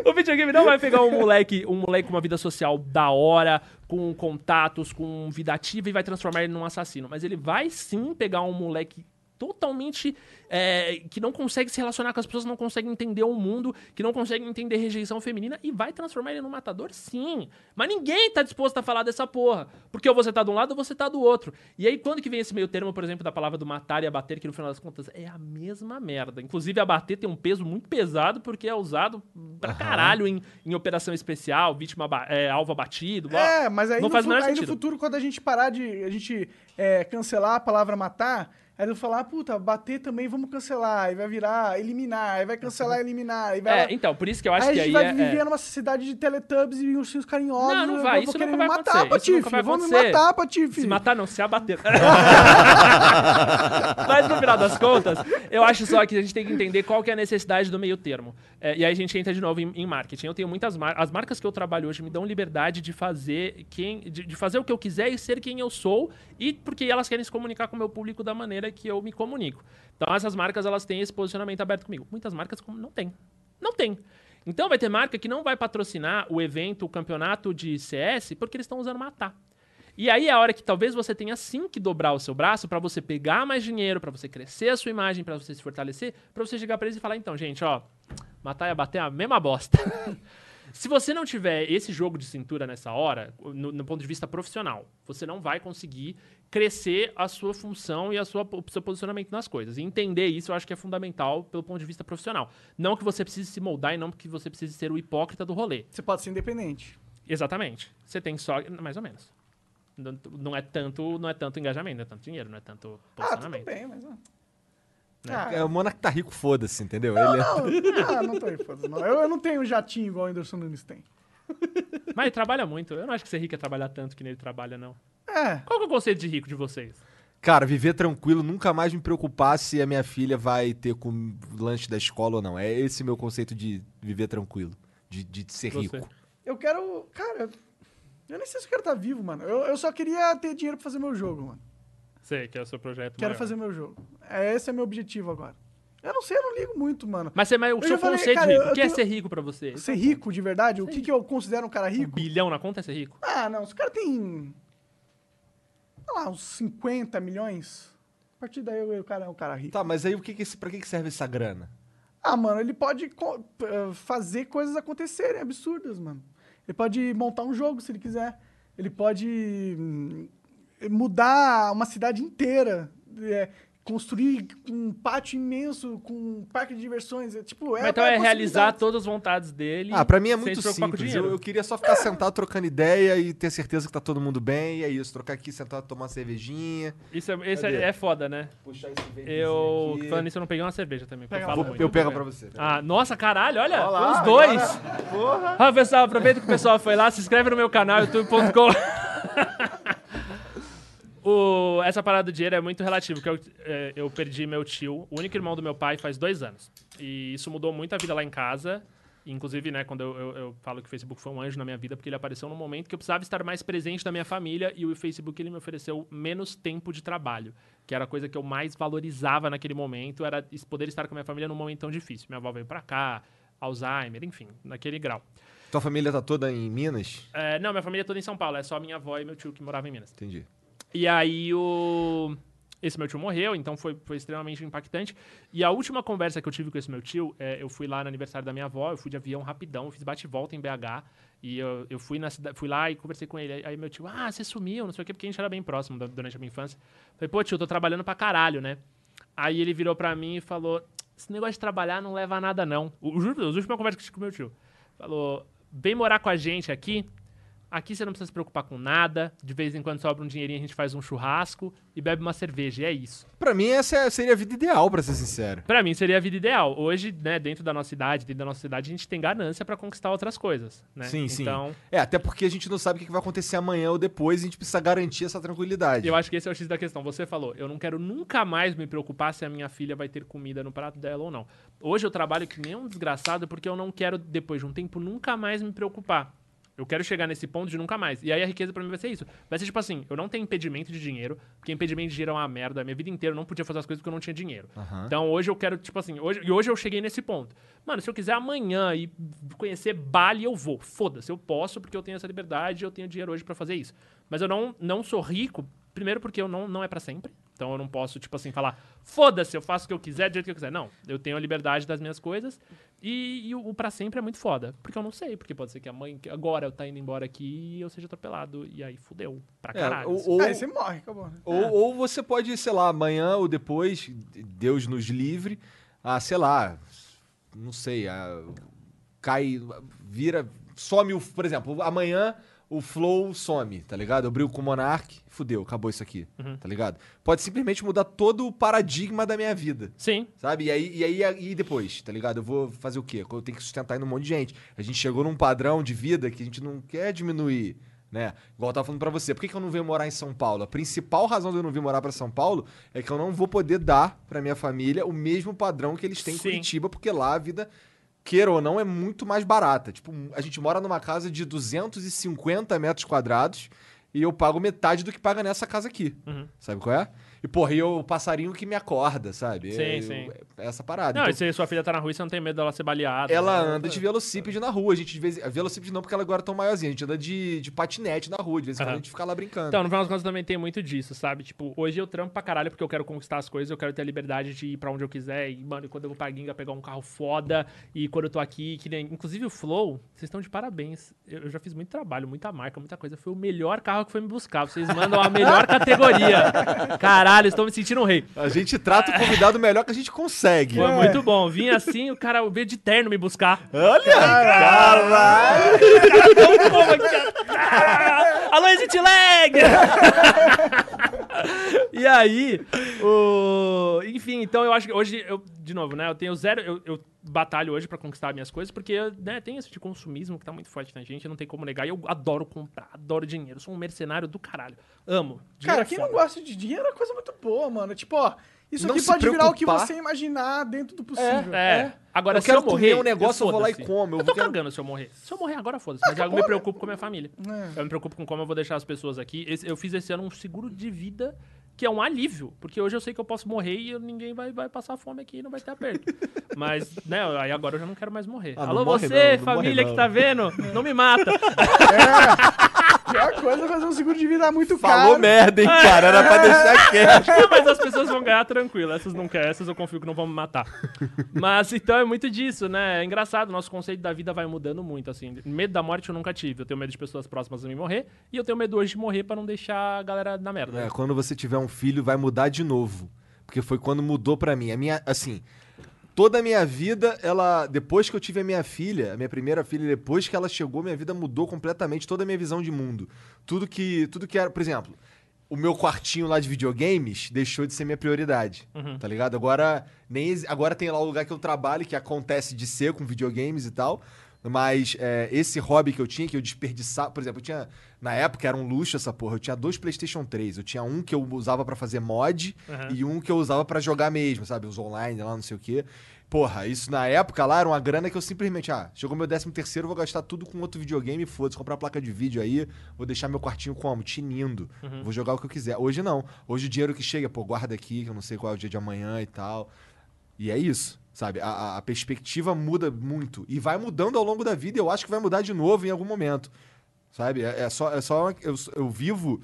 O videogame não vai pegar um moleque, um moleque com uma vida social da hora, com contatos, com vida ativa e vai transformar ele num assassino. Mas ele vai sim pegar um moleque totalmente é, que não consegue se relacionar com as pessoas, não consegue entender o mundo, que não consegue entender rejeição feminina e vai transformar ele num matador, sim. Mas ninguém tá disposto a falar dessa porra. Porque ou você tá de um lado ou você tá do outro. E aí, quando que vem esse meio termo, por exemplo, da palavra do matar e abater, que no final das contas é a mesma merda. Inclusive, abater tem um peso muito pesado porque é usado pra caralho em, em operação especial, vítima é, alvo abatido. blá. É, mas aí, Não no, faz fu- aí no futuro, quando a gente parar de. A gente é, cancelar a palavra matar, aí eu falar, puta, bater também vamos cancelar. Aí vai virar eliminar, aí vai cancelar eliminar. Aí vai. É, então, por isso que eu acho aí que a gente aí vai é- viver é... numa sociedade de teletubbies e ursinhos carinhosos. Não, não vai, isso nunca me vai matar, acontecer, isso nunca Patife. vai Vamos me matar, Patife. Se matar não, se abater. Mas no final das contas, eu acho só que a gente tem que entender qual que é a necessidade do meio termo. É, e aí a gente entra de novo em, em marketing. Eu tenho muitas marcas. As marcas que eu trabalho hoje me dão liberdade de fazer quem. De, de fazer o que eu quiser e ser quem eu sou. E porque elas querem se comunicar com o meu público da maneira que eu me comunico. Então essas marcas elas têm esse posicionamento aberto comigo. Muitas marcas não tem. Não tem. Então vai ter marca que não vai patrocinar o evento, o campeonato de CS, porque eles estão usando matar. E aí é a hora que talvez você tenha sim que dobrar o seu braço para você pegar mais dinheiro, para você crescer a sua imagem, para você se fortalecer, para você chegar para eles e falar, então, gente, ó, matar e bater é a mesma bosta. se você não tiver esse jogo de cintura nessa hora, no, no, ponto de vista profissional, você não vai conseguir crescer a sua função e a sua, o seu posicionamento nas coisas. E entender isso eu acho que é fundamental pelo ponto de vista profissional. Não que você precise se moldar e não que você precise ser o hipócrita do rolê. Você pode ser independente. Exatamente. Você tem só. Mais ou menos. Não, não é tanto, não é tanto engajamento, não é tanto dinheiro, não é tanto posicionamento. Ah, tudo bem, mas... Né? Ah, é, o Monark tá rico, foda-se, entendeu? Não, ele é... não, ah, não tô rico, foda-se. Não. Eu, eu não tenho um jatinho igual o Anderson Nunes tem. Mas ele trabalha muito. Eu não acho que ser rico é trabalhar tanto que nele trabalha, não. É. Qual que é o conceito de rico de vocês? Cara, viver tranquilo, nunca mais me preocupar se a minha filha vai ter com lanche da escola ou não. É esse meu conceito de viver tranquilo, de, de ser Você. rico. Eu quero. Cara, eu nem sei se eu quero estar vivo, mano. Eu, eu só queria ter dinheiro pra fazer meu jogo, mano. Sei, que é o seu projeto. Quero maior. fazer meu jogo. É, esse é meu objetivo agora. Eu não sei, eu não ligo muito, mano. Mas, você, mas o eu seu falei, conceito cara, rico, o que é tenho... é ser rico pra você? Ser rico, de verdade? O que, que eu considero um cara rico? Um bilhão na conta é ser rico? Ah, não. Se o cara tem. Sei lá, uns 50 milhões. A partir daí o cara é um cara rico. Tá, mas aí o que que, pra que, que serve essa grana? Ah, mano, ele pode eh, fazer coisas acontecerem absurdas, mano. Ele pode montar um jogo se ele quiser. Ele pode hum, mudar uma cidade inteira. É, construir um pátio imenso com um parque de diversões. É, tipo, é, então é realizar todas as vontades dele. Ah, pra mim é muito simples. Eu, eu, queria só ficar sentado trocando ideia e ter certeza que tá todo mundo bem. E é isso. Trocar aqui, sentado, tomar uma cervejinha. Isso é, isso é, é foda, né? Puxar esse Eu, aqui. falando nisso, eu não peguei uma cerveja também. Eu, Vou, eu pego pra você. Ah, nossa, caralho, olha. Olá, os dois. Porra. Ah, pessoal, aproveita que o pessoal foi lá. Se inscreve no meu canal, youtube.com. O, essa parada do dinheiro é muito relativo, porque eu, é, eu perdi meu tio, o único irmão do meu pai, faz dois anos. E isso mudou muito a vida lá em casa. Inclusive, né, quando eu, eu, eu, falo que o Facebook foi um anjo na minha vida, porque ele apareceu num momento que eu precisava estar mais presente na minha família e o Facebook ele me ofereceu menos tempo de trabalho, que era a coisa que eu mais valorizava naquele momento, era poder estar com a minha família num momento tão difícil. Minha avó veio para cá, Alzheimer, enfim, naquele grau. Tua família tá toda em Minas? É, não, minha família é toda em São Paulo, é só minha avó e meu tio que moravam em Minas. Entendi. E aí o. Esse meu tio morreu, então foi, foi extremamente impactante. E a última conversa que eu tive com esse meu tio, é, eu fui lá no aniversário da minha avó, eu fui de avião rapidão, eu fiz bate-volta em BH. E eu, eu fui, na fui lá e conversei com ele. Aí meu tio, ah, você sumiu, não sei o quê, porque a gente era bem próximo durante a minha infância. Falei, pô, tio, eu tô trabalhando pra caralho, né? Aí ele virou pra mim e falou: esse negócio de trabalhar não leva a nada, não. O, o, a última conversa que eu tive com meu tio. Falou: vem morar com a gente aqui, Aqui você não precisa se preocupar com nada. De vez em quando sobra um dinheirinho, a gente faz um churrasco e bebe uma cerveja. E é isso. Para mim, essa é, seria a vida ideal, para ser sincero. Para mim, seria a vida ideal. Hoje, né, dentro da nossa cidade, dentro da nossa cidade, a gente tem ganância para conquistar outras coisas, né? Sim, então... sim. É, até porque a gente não sabe o que vai acontecer amanhã ou depois e a gente precisa garantir essa tranquilidade. Eu acho que esse é o X da questão. Você falou, eu não quero nunca mais me preocupar se a minha filha vai ter comida no prato dela ou não. Hoje eu trabalho que nem um desgraçado porque eu não quero, depois de um tempo, nunca mais me preocupar. Eu quero chegar nesse ponto de nunca mais. E aí a riqueza para mim vai ser isso. Vai ser tipo assim, eu não tenho impedimento de dinheiro, porque impedimento de dinheiro é uma merda. Minha vida inteira eu não podia fazer as coisas porque eu não tinha dinheiro. Uhum. Então hoje eu quero, tipo assim, hoje, e hoje eu cheguei nesse ponto. Mano, se eu quiser amanhã ir conhecer Bali, eu vou. Foda-se, eu posso porque eu tenho essa liberdade, eu tenho dinheiro hoje para fazer isso. Mas eu não, não sou rico, primeiro porque eu não, não é para sempre. Então eu não posso, tipo assim, falar, foda-se, eu faço o que eu quiser, do jeito que eu quiser. Não, eu tenho a liberdade das minhas coisas. E, e o, o pra sempre é muito foda. Porque eu não sei, porque pode ser que a mãe, agora eu tá indo embora aqui e eu seja atropelado. E aí fudeu. Pra é, caralho. É, ou, ou, aí você morre, acabou. Né? Ou, é. ou você pode, sei lá, amanhã ou depois, Deus nos livre, ah, sei lá, não sei, ah, cai, vira, some o. Por exemplo, amanhã o flow some, tá ligado? Eu brigo com o Monark, fudeu, acabou isso aqui, uhum. tá ligado? Pode simplesmente mudar todo o paradigma da minha vida. Sim. Sabe? E aí, e aí e depois, tá ligado? Eu vou fazer o quê? Eu tenho que sustentar ainda um monte de gente. A gente chegou num padrão de vida que a gente não quer diminuir, né? Igual eu tava falando pra você. Por que, que eu não venho morar em São Paulo? A principal razão de eu não vir morar para São Paulo é que eu não vou poder dar pra minha família o mesmo padrão que eles têm em Sim. Curitiba, porque lá a vida queira ou não, é muito mais barata. Tipo, a gente mora numa casa de 250 metros quadrados e eu pago metade do que paga nessa casa aqui. Uhum. Sabe qual é? E, porra, e eu, o passarinho que me acorda, sabe? Sim, É, eu- sim. é essa parada. Não, Então, e se sua filha tá na rua e você não tem medo dela ser baleada. ela né? anda de velocípede na rua. A gente de vez Velocípede não, porque ela agora é tão maiorzinha. A gente anda de, de patinete na rua. De vez em quando Aham. a gente fica lá brincando. Então, no final das contas, também tem muito disso, sabe? Tipo, hoje eu trampo pra caralho porque eu quero conquistar as coisas, eu quero ter a liberdade de ir pra onde eu quiser. E, mano, quando eu vou pra Ginga pegar um carro foda, e quando eu tô aqui, que nem. Inclusive o Flow, vocês estão de parabéns. Eu, eu já fiz muito trabalho, muita marca, muita coisa. Foi o melhor carro que foi me buscar. Vocês mandam a melhor categoria. Caralho, estou me sentindo um rei. A gente trata o convidado melhor que a gente consegue. Foi muito bom. Vim assim, o cara veio de terno me buscar. Olha! Caralho! Ah! Alô, Exit Lag! e aí, o... enfim, então eu acho que hoje, eu, de novo, né, eu tenho zero, eu, eu batalho hoje pra conquistar minhas coisas, porque, né, tem esse de consumismo que tá muito forte na gente, não tem como negar, e eu adoro comprar, adoro dinheiro, sou um mercenário do caralho, amo. Cara, é quem foda. não gosta de dinheiro é coisa muito boa, mano. Tipo, ó, isso Não aqui pode virar o que preocupar. você imaginar dentro do possível. É. Agora, Eu se quero eu morrer, comer um negócio, eu vou lá e como, eu Eu, tô quero- cagando se eu morrer. Se eu morrer agora, foda-se. Mas eu me preocupo com a minha família. É. Eu me preocupo com como eu vou deixar as pessoas aqui. Eu fiz esse ano um seguro de vida que é um alívio. Porque hoje eu sei que eu posso morrer e eu- ninguém vai, vai passar fome aqui e não vai ter aperto. Mas, né, aí agora eu já não quero mais morrer. Ah, Alô, morre você, não, não família morre que tá vendo, não me mata. A pior coisa é fazer um seguro de vida muito Falou caro. merda, hein, cara? Era pra deixar quieto. Não, mas as pessoas vão ganhar tranquilo. Essas não querem, essas eu confio que não vão me matar. Mas então é muito disso, né? É engraçado, nosso conceito da vida vai mudando muito, assim. Medo da morte eu nunca tive. Eu tenho medo de pessoas próximas a mim morrer. E eu tenho medo hoje de morrer pra não deixar a galera na merda. É, quando você tiver um filho, vai mudar de novo. Porque foi quando mudou pra mim. A minha, assim, toda a minha vida, ela. Depois que eu tive a minha filha, a minha primeira filha, depois que ela chegou, minha vida mudou completamente, toda a minha visão de mundo. Tudo que. Tudo que era. Por exemplo, o meu quartinho lá de videogames deixou de ser minha prioridade. Tá ligado? Agora, nem, agora tem lá o lugar que eu trabalho, que acontece de ser com videogames e tal. Mas é, esse hobby que eu tinha, que eu desperdiçava. Por exemplo, eu tinha. Na época era um luxo essa porra. Eu tinha dois PlayStation 3. Eu tinha um que eu usava pra fazer mod Aham. e um que eu usava pra jogar mesmo, sabe? Os online lá, não sei o quê. Porra, isso na época lá era uma grana que eu simplesmente, ah, chegou meu 13 terceiro, vou gastar tudo com outro videogame, foda-se, comprar placa de vídeo aí, vou deixar meu quartinho como? Tinindo. Vou jogar o que eu quiser. Hoje não. Hoje o dinheiro que chega, pô, guarda aqui, que eu não sei qual é o dia de amanhã e tal. E é isso, sabe? A- A, perspectiva muda muito. E vai mudando ao longo da vida eu acho que vai mudar de novo em algum momento. Sabe? É, é só. É só eu, eu vivo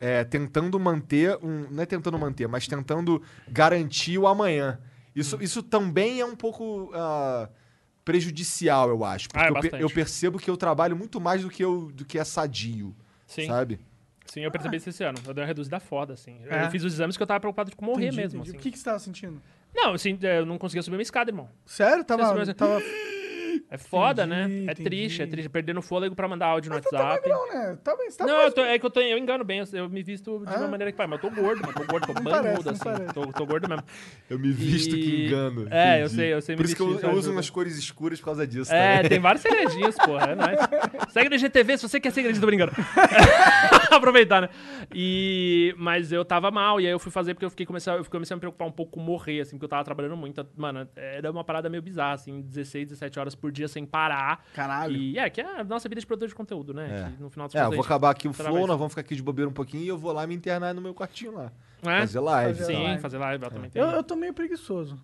é, tentando manter um. Não é tentando manter, mas tentando garantir o amanhã. Isso, isso também é um pouco ah, prejudicial, eu acho. Porque Ah, é eu, eu percebo que eu trabalho muito mais do que, eu, do que é sadio. Sim. Sabe? Sim, eu percebi isso esse ano. Eu dei uma reduzida foda, assim. Eu- É? Eu fiz os exames que eu tava preocupado com morrer Entendi, mesmo, entendi. assim. O que, que você tava sentindo? Não, assim, eu não conseguia subir uma escada, irmão. Sério? Tava. Tava... É foda, Entendi, né? É entendi. triste, é triste. Perdendo fôlego pra mandar áudio no Mas tu tá WhatsApp. magrão, né? Tá bem, você tá Não, mais- eu tô- é que eu, tô, eu engano bem, eu, eu me visto de Ah? uma maneira que, pai, mas eu tô gordo, mano, tô gordo, tô Não banhudo, não assim, tô, tô gordo mesmo. Eu me visto que E- engano. É, eu entendi. sei, eu sei me Por isso que eu, eu uso umas cores escuras por causa disso. É, também. tem vários segredinhos, porra, é nóis. Segue no GTV se você quer segredinho, tô brincando. Aproveitar, né? E... Mas eu tava mal, e aí eu fui fazer porque eu fiquei comecei, a- eu comecei a me preocupar um pouco com morrer, assim, porque eu tava trabalhando muito. Mano, era uma parada meio bizarra, assim, 16, 17 horas por dia sem parar. Caralho. E é, que é a nossa vida de produtor de conteúdo, né? É. Que no final das É, eu vou acabar aqui o flow, nós vamos ficar aqui de bobeira um pouquinho e eu vou lá me internar no meu quartinho lá. É? Fazer live. Fazer. Sim, live. fazer live, eu também tenho. Eu, eu tô meio preguiçoso.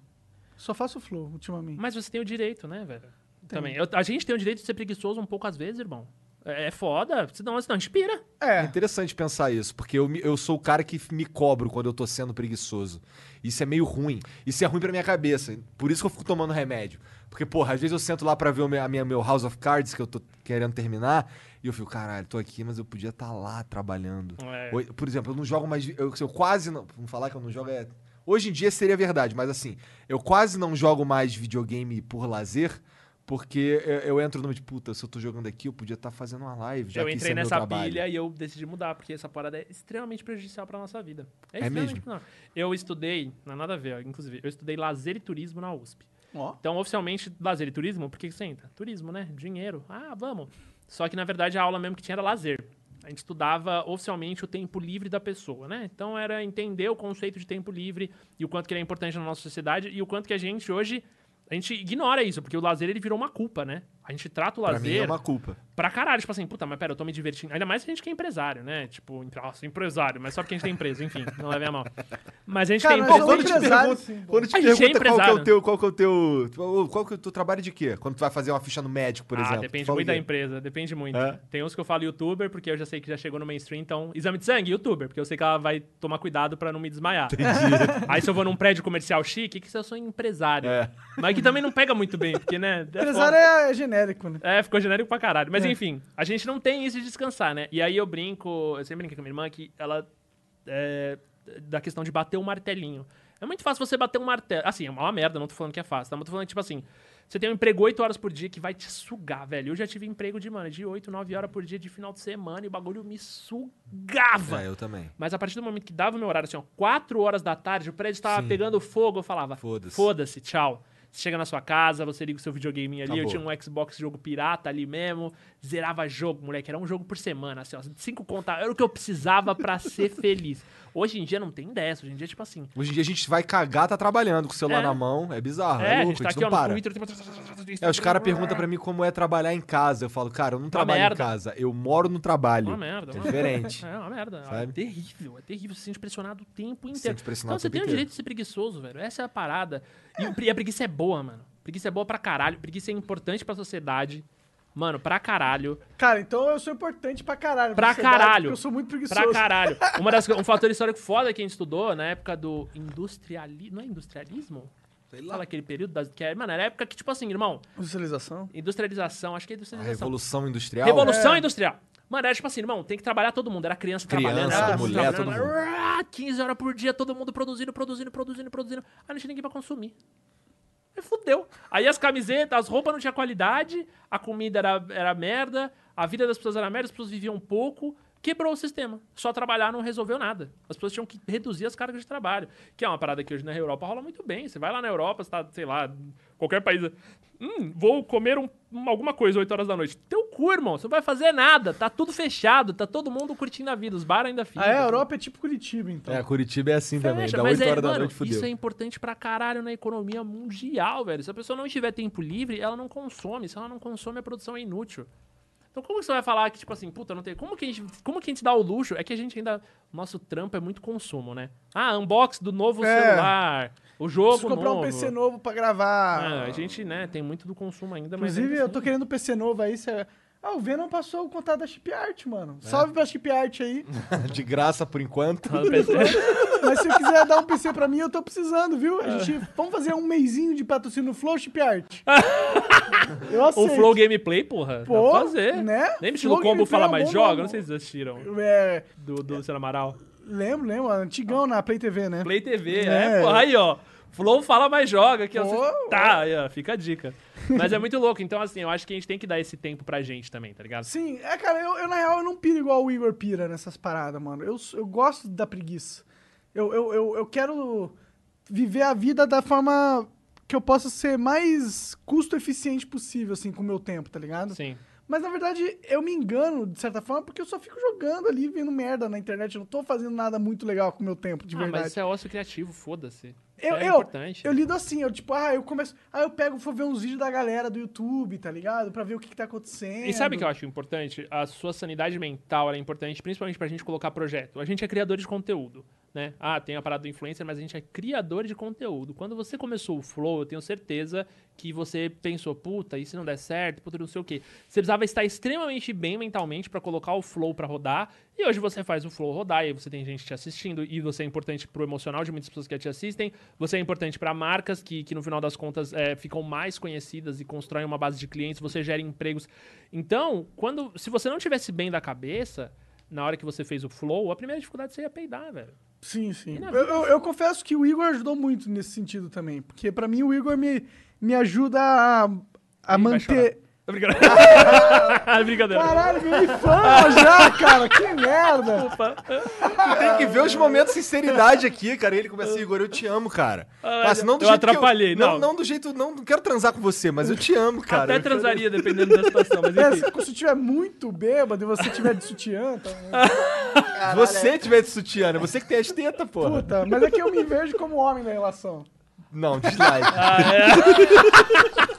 Só faço flow ultimamente. Mas você tem o direito, né, velho? Também. Eu- a gente tem o direito de ser preguiçoso um pouco às vezes, irmão. É, é foda, senão, senão inspira. É É. interessante pensar isso, porque eu, eu sou o cara que me cobro quando eu tô sendo preguiçoso. Isso é meio ruim. Isso é ruim pra minha cabeça. Por isso que eu fico tomando remédio. Porque, porra, às vezes eu sento lá pra ver o meu, a minha, meu House of Cards, que eu tô querendo terminar, e eu fico, caralho, tô aqui, mas eu podia estar lá trabalhando. É. Por exemplo, eu não jogo mais. Eu, eu quase não. Vamos falar que eu não jogo. É, hoje em dia seria verdade, mas assim, eu quase não jogo mais videogame por lazer. Porque eu, eu entro no tipo, puta, se eu tô jogando aqui, eu podia estar fazendo uma live. Já eu que isso entrei é nessa pilha e eu decidi mudar, porque essa parada é extremamente prejudicial pra nossa vida. É, É extremamente mesmo? não. Eu estudei, não é nada a ver, inclusive, eu estudei lazer e turismo na USP. Ó. Então, oficialmente, lazer e turismo, por que que você entra? Turismo, né? Dinheiro. Ah, vamos. Só que, na verdade, a aula mesmo que tinha era lazer. A gente estudava oficialmente o tempo livre da pessoa, né? Então, era entender o conceito de tempo livre e o quanto que ele é importante na nossa sociedade e o quanto que a gente hoje... A gente ignora isso, porque o lazer ele virou uma culpa, né? A gente trata o Pra mim é lazer uma culpa. pra caralho. Tipo assim, puta, mas pera, eu tô me divertindo. Ainda mais a gente que é empresário, né? Tipo, nossa, empresário, mas só porque a gente tem empresa, enfim, não levem a mão. Mas a gente Cara, tem empresa. quando te empresários, pergunta- sim, pô. Quando te A gente é pergunta qual que é o empresário. teu, qual que é o teu, qual que é o teu trabalho de quê? Quando tu vai fazer uma ficha no médico, por ah, exemplo. depende muito da empresa, depende muito. É? Tem uns que eu falo youtuber, porque eu já sei que já chegou no mainstream, então. Exame de sangue, youtuber, porque eu sei que ela vai tomar cuidado pra não me desmaiar. Aí se eu vou num prédio comercial chique, que se eu sou empresário. É. Mas que também não pega muito bem, porque, né? é Empresário foda. é genérico, né? É, ficou genérico pra caralho. Mas É. enfim, a gente não tem isso de descansar, né? E aí eu brinco, eu sempre brinco com a minha irmã que ela. É, da questão de bater o martelinho. É muito fácil você bater um martelo. Assim, é uma merda, não tô falando que é fácil, tá? Mas tô falando que, tipo assim, você tem um emprego 8 horas por dia que vai te sugar, velho. Eu já tive emprego de, mano, de 8, 9 horas por dia de final de semana e o bagulho me sugava. É, eu também. Mas a partir do momento que dava o meu horário, assim, ó, 4 horas da tarde, o prédio tava Sim. pegando fogo, eu falava, Foda-se. foda-se, tchau. Você chega na sua casa, você liga o seu videogame ali, eu Acabou. tinha um Xbox jogo pirata ali mesmo, zerava jogo, moleque, era um jogo por semana, assim, ó, cinco contas, era o que eu precisava pra ser feliz. Hoje em dia não tem dessa, hoje em dia, tipo assim, Hoje em dia a gente vai cagar, tá trabalhando com o celular É. na mão. É bizarro, é, é, a louco, gente tá não para. Twitter, tipo, É, os caras perguntam pra mim como é trabalhar em casa. Eu falo, cara, eu não trabalho em merda. casa, eu moro no trabalho. uma merda. É uma diferente. É uma merda. Sabe? É terrível, é terrível. Você se sente pressionado o tempo inteiro. sente pressionado Não, o você tem o direito de ser preguiçoso, velho. Essa é a parada. E, e a preguiça é boa, mano. Preguiça é boa pra caralho. Preguiça é importante pra sociedade. Mano, pra caralho. Cara, então eu sou importante pra caralho. Pra caralho. porque Eu sou muito preguiçoso. Pra caralho. Uma das, um fator histórico foda que a gente estudou na época do industrialismo. Não é industrialismo? Fala aquele período das, que é, mano, era a época que, tipo assim, irmão, Industrialização. industrialização, acho que é A industrialização. revolução industrial. Revolução É. Industrial. Mano, era tipo assim, irmão, tem que trabalhar todo mundo. Era criança, Criança, trabalhando, era todo mundo mulher, trabalhando. todo Ah, 15 horas por dia, todo mundo produzindo, produzindo, produzindo, produzindo. Aí não tinha ninguém pra consumir. Fudeu. Aí as camisetas, as roupas não tinham qualidade, a comida era, era merda, a vida das pessoas era merda, as pessoas viviam pouco. Quebrou o sistema. Só trabalhar não resolveu nada. As pessoas tinham que reduzir as cargas de trabalho. Que é uma parada que hoje na Europa rola muito bem. Você vai lá na Europa, você tá, sei lá, qualquer país. Hum, vou comer um- um- alguma coisa 8 horas da noite. Teu cu, irmão. Você não vai fazer nada. Tá tudo fechado. Tá todo mundo curtindo a vida. Os bar ainda ficam. Ah, é, a Europa é tipo Curitiba, então. É, Curitiba é assim também. Fecha, Dá mas 8 é, horas da mano, noite, fudeu. Isso é importante pra caralho na economia mundial, velho. Se a pessoa não tiver tempo livre, ela não consome. Se ela não consome, a produção é inútil. Então como que você vai falar que, tipo assim, puta, não tem... Como que a gente, como que a gente dá o luxo? É que a gente ainda... Nosso trampo é muito consumo, né? Ah, unbox do novo É. celular. O jogo Preciso comprar novo. um PC novo pra gravar. Ah, a gente, né, tem muito do consumo ainda, mas... Inclusive, ainda eu tô querendo um PC novo aí. Cê... Ah, o Venom passou o contato da Chip Art, mano. É. Salve pra Chip Art aí. De graça por enquanto. Mas se eu quiser dar um PC pra mim, eu tô precisando, viu? É. A gente... Vamos fazer um mêsinho de patrocínio no Flow Chip Art. Eu aceito. Flow Gameplay, porra. Pô, dá pra fazer. né? Lembra Flow do Combo Gameplay Fala é Mais Joga? Não sei se vocês assistiram. É, Do, do Luciano Amaral. Lembro, lembro. Antigão na Play TV, né? Play TV, É. é. Aí, ó. Flow fala mais joga aqui, ó. Pô. Cê- Tá, aí, ó, fica a dica. Mas é muito louco. Então, assim, eu acho que a gente tem que dar esse tempo pra gente também, tá ligado? Sim, é, cara, eu, eu, na real eu não piro igual o Igor pira nessas paradas, mano. Eu, eu gosto da preguiça. Eu, eu, eu, eu quero viver a vida da forma que eu possa ser mais custo eficiente possível, assim, com o meu tempo, tá ligado? Sim. Mas na verdade eu me engano, de certa forma, porque eu só fico jogando ali, vendo merda na internet. Eu não tô fazendo nada muito legal com o meu tempo, de ah, verdade. mas isso é ócio criativo, foda-se. Eu, é eu, importante. eu lido assim, eu tipo, ah, eu começo. Ah, eu pego, vou ver uns vídeos da galera do YouTube, tá ligado? Pra ver o que, que tá acontecendo. E sabe o que eu acho importante? A sua sanidade mental é importante, principalmente pra gente colocar projeto. A gente é criador de conteúdo, né? Ah, tem a parada do influencer, mas a gente é criador de conteúdo. Quando você começou o Flow, eu tenho certeza que você pensou, puta, e se não der certo, puta, não sei o quê. Você precisava estar extremamente bem mentalmente pra colocar o Flow pra rodar. E hoje você faz o Flow rodar, e você tem gente te assistindo, e você é importante pro emocional de muitas pessoas que te assistem. Você é importante pra marcas que, que, no final das contas, é, ficam mais conhecidas e constroem uma base de clientes. Você gera empregos. Então, quando se você não tivesse bem da cabeça, na hora que você fez o Flow, a primeira dificuldade seria peidar, velho. Sim, sim. Na Eu, eu- eu confesso que o Igor ajudou muito nesse sentido também. Porque pra mim o Igor me, me ajuda a, a manter. Tô brincando. Brincadeira. Caralho, ganhei fama já, cara. Que merda. Opa. Tem que ver os momentos de sinceridade aqui, cara. E ele começa assim, Igor, eu te amo, cara. Ah, Mas não do eu jeito que atrapalhei, não. não. não. do jeito, não, não quero transar com você, mas eu te amo, cara. Até transaria, dependendo da situação, mas É, enfim. se você estiver muito bêbado e você tiver de sutiã, tá... Se você tiver de sutiã, né? Você que tem as tetas, porra. Puta, mas é que eu me vejo como homem na relação. Não, dislike. Ah, é.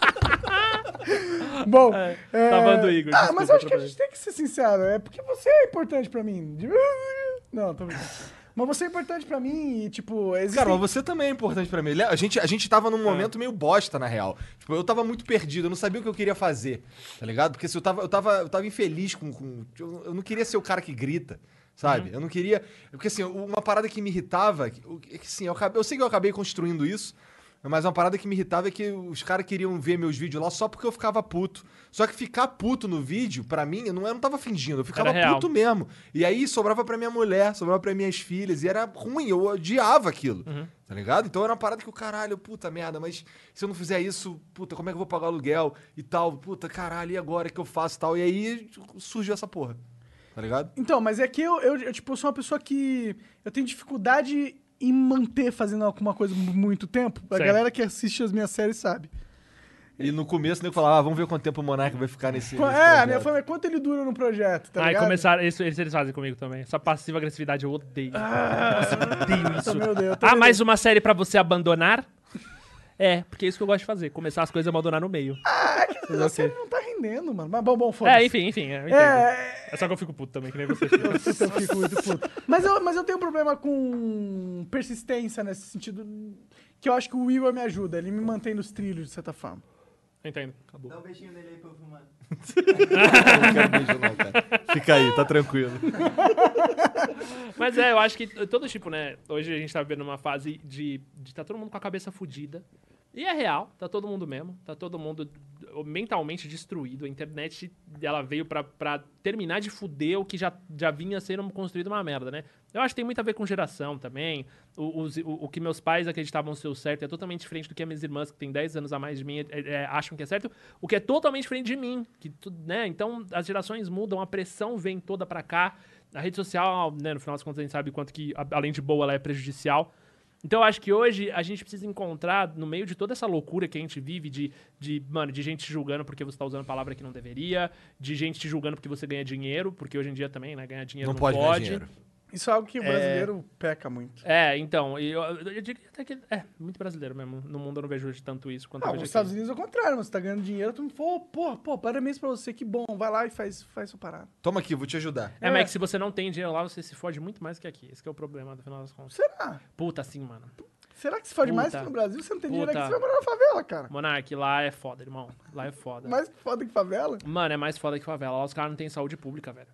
Bom, É, é... tá bando Igor, Ah, mas eu acho que a gente tem que ser sincero. É porque você é importante pra mim. Não, tô brincando. Mas você é importante pra mim e, tipo, existem... Cara, mas você também é importante pra mim. Le- A gente, a gente tava num momento meio bosta, na real. Tipo, eu tava muito perdido, eu não sabia o que eu queria fazer, tá ligado? Porque se eu tava, eu tava, eu tava infeliz com. com- eu, eu não queria ser o cara que grita, sabe? Eu não queria. Porque assim, uma parada que me irritava, que, é que assim, eu, acabei- eu sei que eu acabei construindo isso. Mas uma parada que me irritava é que os caras queriam ver meus vídeos lá só porque eu ficava puto. Só que ficar puto no vídeo, pra mim, eu não, eu não tava fingindo, eu ficava Era real. puto mesmo. E aí sobrava pra minha mulher, sobrava pra minhas filhas, e era ruim, eu odiava aquilo. Uhum. Tá ligado? Então era uma parada que o caralho, puta merda, mas se eu não fizer isso, puta, como é que eu vou pagar o aluguel e tal? Puta, caralho, e agora que eu faço e tal? E aí surgiu essa porra. Tá ligado? Então, mas é que eu, eu, eu, tipo, sou uma pessoa que... Eu tenho dificuldade em manter fazendo alguma coisa mu- muito tempo. A Certo. galera que assiste as minhas séries sabe. E no começo nego falava, ah, vamos ver quanto tempo o Monark vai ficar nesse. Qu- nesse é, a projeto. minha fama é quanto ele dura no projeto, tá Aí ligado? começaram, isso eles, eles fazem comigo também. Essa passiva agressividade eu odeio. Nossa, eu odeio isso. Também odeio, eu Ah, mais uma série pra você abandonar? É, porque é isso que eu gosto de fazer, começar as coisas e abandonar no meio. Fazer o Você quê? não tá rendendo, mano. Mas bom, bom, foda-se. É, enfim, enfim, eu entendo. É, É só que eu fico puto também, que nem você. Puta, eu fico muito puto. Mas eu, mas eu tenho um problema com persistência nesse sentido. Que eu acho que o Igor me ajuda. Ele me mantém nos trilhos, de certa forma. Entendo, acabou. Dá um beijinho nele aí pra eu filmar. Eu não quero beijo, não, cara. Fica aí, tá tranquilo. Mas é, eu acho que todo tipo, né? Hoje a gente tá vivendo uma fase de, de tá todo mundo com a cabeça fudida. E é real, tá todo mundo mesmo, tá todo mundo mentalmente destruído. A internet, ela veio pra, terminar de fuder o que já, já vinha sendo construído uma merda, né? Eu acho que tem muito a ver com geração também. O, o, o que meus pais acreditavam ser o certo é totalmente diferente do que as minhas irmãs, que têm 10 anos a mais de mim, é- é- acham que é certo. O que é totalmente diferente de mim. Que, né? Então, as gerações mudam, a pressão vem toda pra cá. A rede social, né, no final das contas, a gente sabe quanto que, além de boa, ela é prejudicial. Então, eu acho que hoje a gente precisa encontrar, no meio de toda essa loucura que a gente vive, de, de mano, de gente te julgando porque você tá usando palavra que não deveria, de gente te julgando porque você ganha dinheiro, porque hoje em dia também, né, ganhar dinheiro Não, não, pode, pode. ganhar dinheiro. Isso é algo que o brasileiro peca muito. É, então, eu, eu diria até que é muito brasileiro mesmo. No mundo eu não vejo hoje tanto isso quanto Ah, eu nos Estados. Unidos é o contrário. Você tá ganhando dinheiro, tu me falou, pô, pô, parabéns pra você, que bom. Vai lá e faz, faz sua parada. Toma aqui, vou te ajudar. É, É. mas que se você não tem dinheiro lá, você se fode muito mais que aqui. Esse que é o problema, no final das contas. Será? Puta, assim, mano. Será que se fode mais Puta. que no Brasil? Você não tem dinheiro aqui, você vai morar na favela, cara. Monark, lá é foda, irmão. Lá é foda. Mais foda que favela? Mano, é mais foda que favela. Lá os caras não têm saúde pública, velho.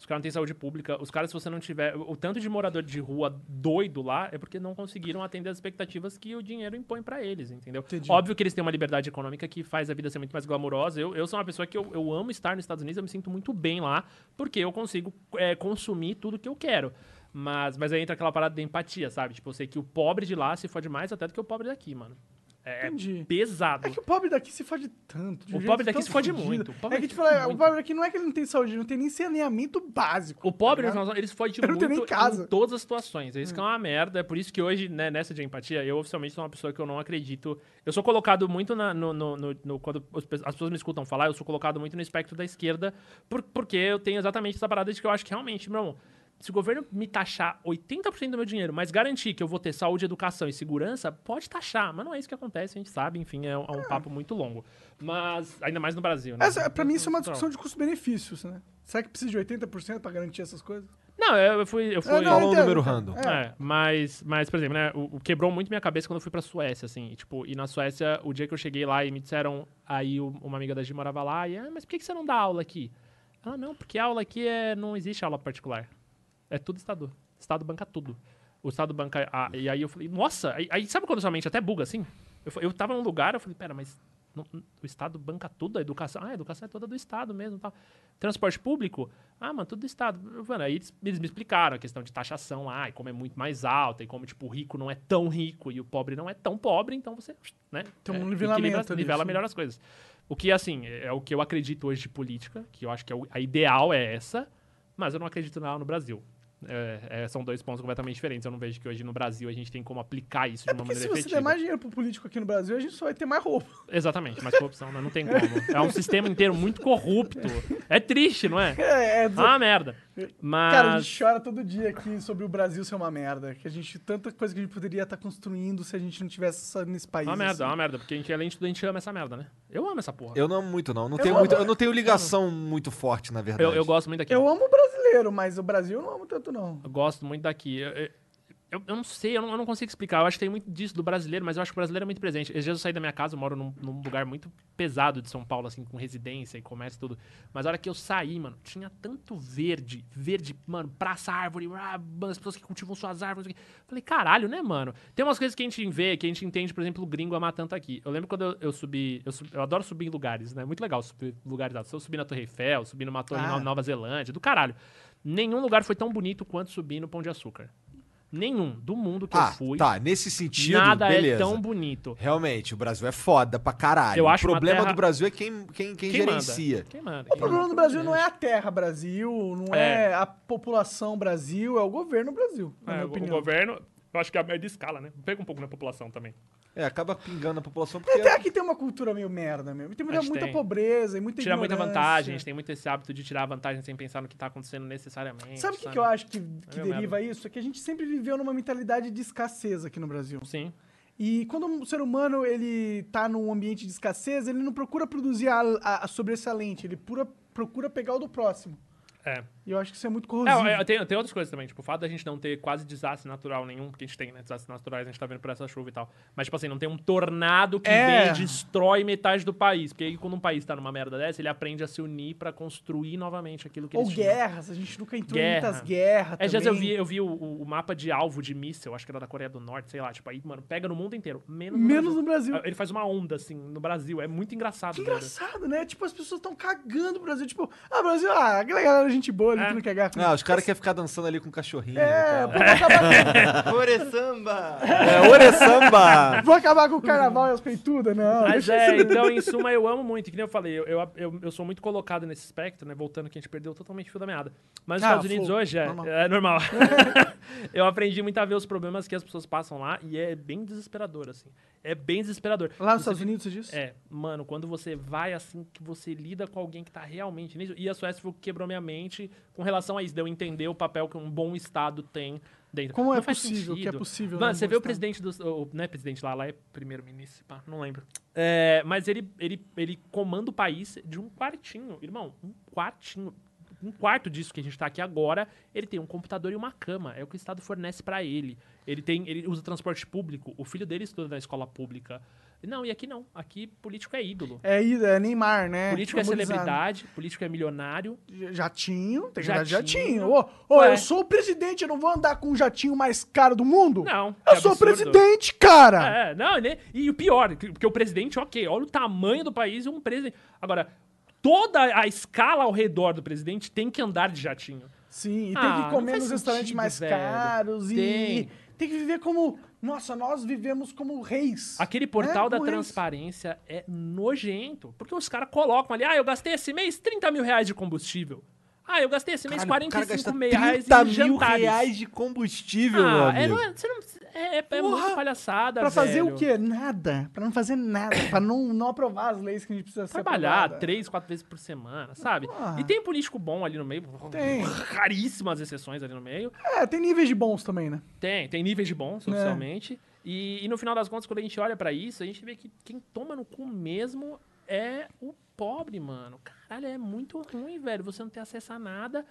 Os caras não têm saúde pública. Os caras, se você não tiver. O tanto de morador de rua doido lá é porque não conseguiram atender as expectativas que o dinheiro impõe pra eles, entendeu? Entendi. Óbvio que eles têm uma liberdade econômica que faz a vida ser muito mais glamurosa. Eu, eu sou uma pessoa que eu, eu amo estar nos Estados Unidos, eu me sinto muito bem lá, porque eu consigo é, consumir tudo que eu quero. Mas, mas aí entra aquela parada da empatia, sabe? Tipo, eu sei que o pobre de lá se fode mais até do que o pobre daqui, mano. É Entendi. pesado. É que o pobre daqui se fode tanto. O pobre daqui tão se fode muito. O É que, daqui tipo, fode é, o muito. pobre daqui não é que ele não tem saúde, não tem nem saneamento básico. O pobre, tá eles fodem não tenho nem muito casa. em todas as situações. É isso que é uma merda. É por isso que hoje, né, nessa de empatia, eu oficialmente sou uma pessoa que eu não acredito. Eu sou colocado muito na- no, no- no- no- Quando as pessoas me escutam falar, eu sou colocado muito no espectro da esquerda, por- porque eu tenho exatamente essa parada de que eu acho que realmente, meu irmão, se o governo me taxar 80% do meu dinheiro, mas garantir que eu vou ter saúde, educação e segurança, pode taxar. Mas não é isso que acontece, a gente sabe, enfim, é um, é um papo muito longo. Mas, ainda mais no Brasil, né? Essa, pra mim, isso é uma Então, discussão de custo-benefícios, né? Será que precisa de 80% pra garantir essas coisas? Não, eu, eu fui. Eu fui É, não, Falou o entendo, número random. É. É, mas, mas, por exemplo, né, o, o quebrou muito minha cabeça quando eu fui pra Suécia, assim, e, tipo, e na Suécia, o dia que eu cheguei lá e me disseram, aí o- uma amiga da Gi morava lá, e, ah, mas por que, que você não dá aula aqui? Ela, não, porque aula aqui é, não existe aula particular. É tudo Estado. Estado banca tudo. O Estado banca, ah, e aí eu falei, nossa, aí, aí sabe quando sua mente até buga, assim? Eu, eu tava num lugar, eu falei, pera, mas não- o Estado banca tudo, a educação. Ah, a educação é toda do Estado mesmo tal. Transporte público? Ah, mano, tudo do Estado. Falei, aí eles, eles me explicaram a questão de taxação, ah, e como é muito mais alta, e como, tipo, o rico não é tão rico e o pobre não é tão pobre, então você, né? Tem um é, nivelamento Nivela melhor as coisas. O que, assim, é, é o que eu acredito hoje de política, que eu acho que é o- a ideal é essa, mas eu não acredito nela no Brasil. É, é, são dois pontos completamente diferentes. Eu não vejo que hoje no Brasil a gente tem como aplicar isso de É uma porque se maneira você efetiva. der mais dinheiro pro político aqui no Brasil, a gente só vai ter mais roupa. Exatamente, mas corrupção, né? Não tem como. É um sistema inteiro muito corrupto. É triste, não é? É, é É uma merda. Mas. Cara, a gente chora todo dia aqui sobre o Brasil ser uma merda. Que a gente. Tanta coisa que a gente poderia estar construindo se a gente não tivesse nesse país. É uma merda, é assim. uma merda, porque a gente, além de tudo, a gente ama essa merda, né? Eu amo essa porra. Eu não amo muito, não. Não Eu tenho, amo- muito, eu não tenho ligação muito forte, na verdade. Eu, eu gosto muito daqui. Eu amo o brasileiro, mas o Brasil não amo tanto, não. Eu gosto muito daqui. Eu, eu- eu não sei, eu não, eu não consigo explicar. Eu acho que tem muito disso do brasileiro, mas eu acho que o brasileiro é muito presente. Esses dias eu saí da minha casa, eu moro num, num lugar muito pesado de São Paulo, assim, com residência e comércio e tudo. Mas a hora que eu saí, mano, tinha tanto verde, verde, mano, praça, árvore, ah, as pessoas que cultivam suas árvores. Falei, caralho, né, mano? Tem umas coisas que a gente vê, que a gente entende, por exemplo, o gringo amar tanto aqui. Eu lembro quando eu, eu subi, eu subi- eu adoro subir em lugares, né? Muito legal subir em lugares altos. Eu subi na Torre Eiffel, subi numa torre Ah. na Nova Zelândia, do caralho. Nenhum lugar foi tão bonito quanto subir no Pão de Açúcar. Nenhum do mundo que Ah, eu fui. tá. Nesse sentido, Nada beleza. é tão bonito. Realmente, o Brasil é foda pra caralho. Eu acho o problema terra- do Brasil é quem, quem, quem, Quem gerencia. manda? Quem manda? O problema do Brasil não é a terra Brasil, não é, É. a população Brasil, é o governo Brasil, na É, minha o opinião. governo, eu acho que é a média escala, né? Pega um pouco na população também. É, acaba pingando a população porque. Até aqui tem uma cultura meio merda mesmo. Tem muita, muita tem. pobreza e muita Tira muita ignorância. vantagem, a gente tem muito esse hábito de tirar vantagem sem pensar no que tá acontecendo necessariamente. Sabe o que, que eu acho que, que É deriva isso? É que a gente sempre viveu numa mentalidade de escassez aqui no Brasil. Sim. E quando o ser humano ele tá num ambiente de escassez, ele não procura produzir a, a, a sobressalente, ele pura, procura pegar o do próximo. É. E eu acho que isso é muito corrosivo. É, é, tem, tem outras coisas também, tipo, o fato da gente não ter quase desastre natural nenhum, porque a gente tem, né, desastres naturais, a gente tá vendo por essa chuva e tal. Mas, tipo assim, não tem um tornado que É. vem e destrói metade do país. Porque aí, quando um país tá numa merda dessa, ele aprende a se unir pra construir novamente aquilo que Ou eles tinham. guerras, a gente nunca entrou em Guerra. muitas guerras É, também. eu vi, eu vi o, o- mapa de alvo de míssel, acho que era da Coreia do Norte, sei lá, tipo, aí, mano, pega no mundo inteiro, menos no Menos no Brasil. Brasil. Ele faz uma onda, assim, no Brasil, é muito engraçado. Que engraçado, né? Tipo, as pessoas estão cagando o Brasil. Tipo, ah, Brasil, ah, aquela galera é gente boa É. não. Ah, os caras querem ficar dançando ali com o cachorrinho. É, pô, vou acabar, com, Ore samba! É, ore samba! vou acabar com o carnaval e as peitudas, não. Mas é, então, em suma, eu amo muito. Que nem eu falei, eu, eu, eu, eu sou muito colocado nesse espectro, né? Voltando que a gente perdeu totalmente o fio da meada. Mas nos Ah, Estados Unidos fogo. hoje é Normal. é normal. eu aprendi muito a ver os problemas que as pessoas passam lá e é bem desesperador, assim. É bem desesperador. Lá nos Você Estados Unidos, você disse? É, mano, quando você vai assim, que você lida com alguém que tá realmente nisso. E a Suécia foi o que quebrou minha mente com relação a isso, de eu entender o papel que um bom Estado tem dentro. Como é Não faz possível que é sentido. possível, Mano, você vê o presidente do. o- Não é presidente lá, lá é primeiro-ministro, não lembro. É, mas ele, ele, ele comanda o país de um quartinho, irmão, um quartinho. Um quarto disso que a gente tá aqui agora, ele tem um computador e uma cama. É o que o Estado fornece pra ele. Ele tem, ele usa transporte público. O filho dele estuda na escola pública. Não, e aqui não. Aqui político é ídolo. É, aí, é Neymar, né? político é celebridade, político é milionário. Jatinho, tem que andar de Jatinho. jatinho. Ô, ô, Ué. eu sou o presidente, eu não vou andar com o jatinho mais caro do mundo? Não. Eu que sou absurdo. presidente, cara! É, não, né? E o pior, que- porque o presidente, ok, olha o tamanho do país e um presidente. Agora, toda a escala ao redor do presidente tem que andar de jatinho. Sim, e tem Ah, que não comer nos restaurantes mais velho. caros e Tem. que viver como. Nossa, nós vivemos como reis. Aquele portal É, da como reis. transparência é nojento. Porque os caras colocam ali, ah, eu gastei esse mês 30 mil reais de combustível. Ah, eu gastei esse mês Caralho, o cara 45 gasta mil reais 30 em mil jantares. reais de combustível, Ah, é, não é, você não, é, é, é muita palhaçada, Pra fazer o quê? Nada. Pra não fazer nada. pra não, não aprovar as leis que a gente precisa Trabalhar três, quatro vezes por semana, sabe? Ah. E tem político bom ali no meio. Tem. Raríssimas exceções ali no meio. É, tem níveis de bons também, né? Tem, tem níveis de É. bons, oficialmente. E, e no final das contas, quando a gente olha pra isso, a gente vê que quem toma no cu mesmo é o pobre, mano. Caralho, é muito ruim, velho. Você não ter acesso a nada.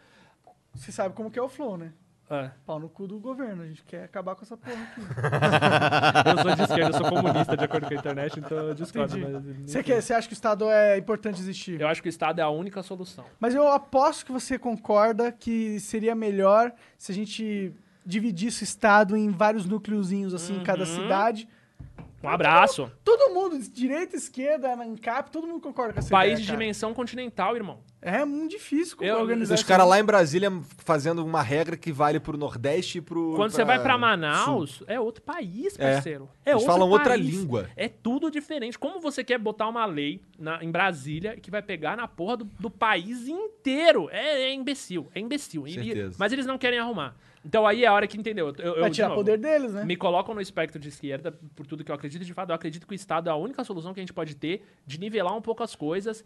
Você sabe como que é o flow, né? É, Pau no cu do governo. A gente quer acabar com essa porra aqui. eu sou de esquerda, eu sou comunista, de acordo com a internet, então eu discordo. Mas- Você, quer, você acha que o Estado é importante existir? Eu acho que o Estado é a única solução. Mas eu aposto que você concorda que seria melhor se a gente dividisse o Estado em vários núcleozinhos, assim, em cada Uhum. cidade. Um abraço. Todo mundo, direita, esquerda, ANCAP, todo mundo concorda com essa País ideia, de cara. dimensão continental, irmão. É muito difícil Eu- organizar Os caras lá em Brasília fazendo uma regra que vale pro Nordeste e pro. Quando você vai pra Sul. Manaus, é outro país, É. parceiro. É, Eles outro falam outra país. língua. É tudo diferente. Como você quer botar uma lei na- em Brasília que vai pegar na porra do, do país inteiro? É, é imbecil, é imbecil. E- Certeza. mas eles não querem arrumar. Então aí é a hora que entendeu. Eu, eu, Vai de tirar novo, poder deles, né? Me colocam no espectro de esquerda por tudo que eu acredito. De fato, eu acredito que o Estado é a única solução que a gente pode ter de nivelar um pouco as coisas.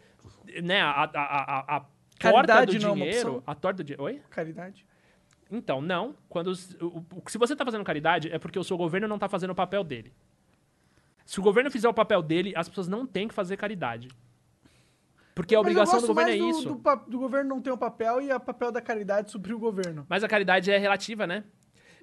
Né? A, a, a, a, torta do é dinheiro. opção? A torta do dinheiro. Oi? Caridade. Então, não. Quando os- o- o- se você tá fazendo caridade, é porque o seu governo não tá fazendo o papel dele. Se o governo fizer o papel dele, as pessoas não têm que fazer caridade. Porque a Mas obrigação do governo é isso. Do, pa- do governo não ter o papel e o papel da caridade suprir o governo. Mas a caridade é relativa, né?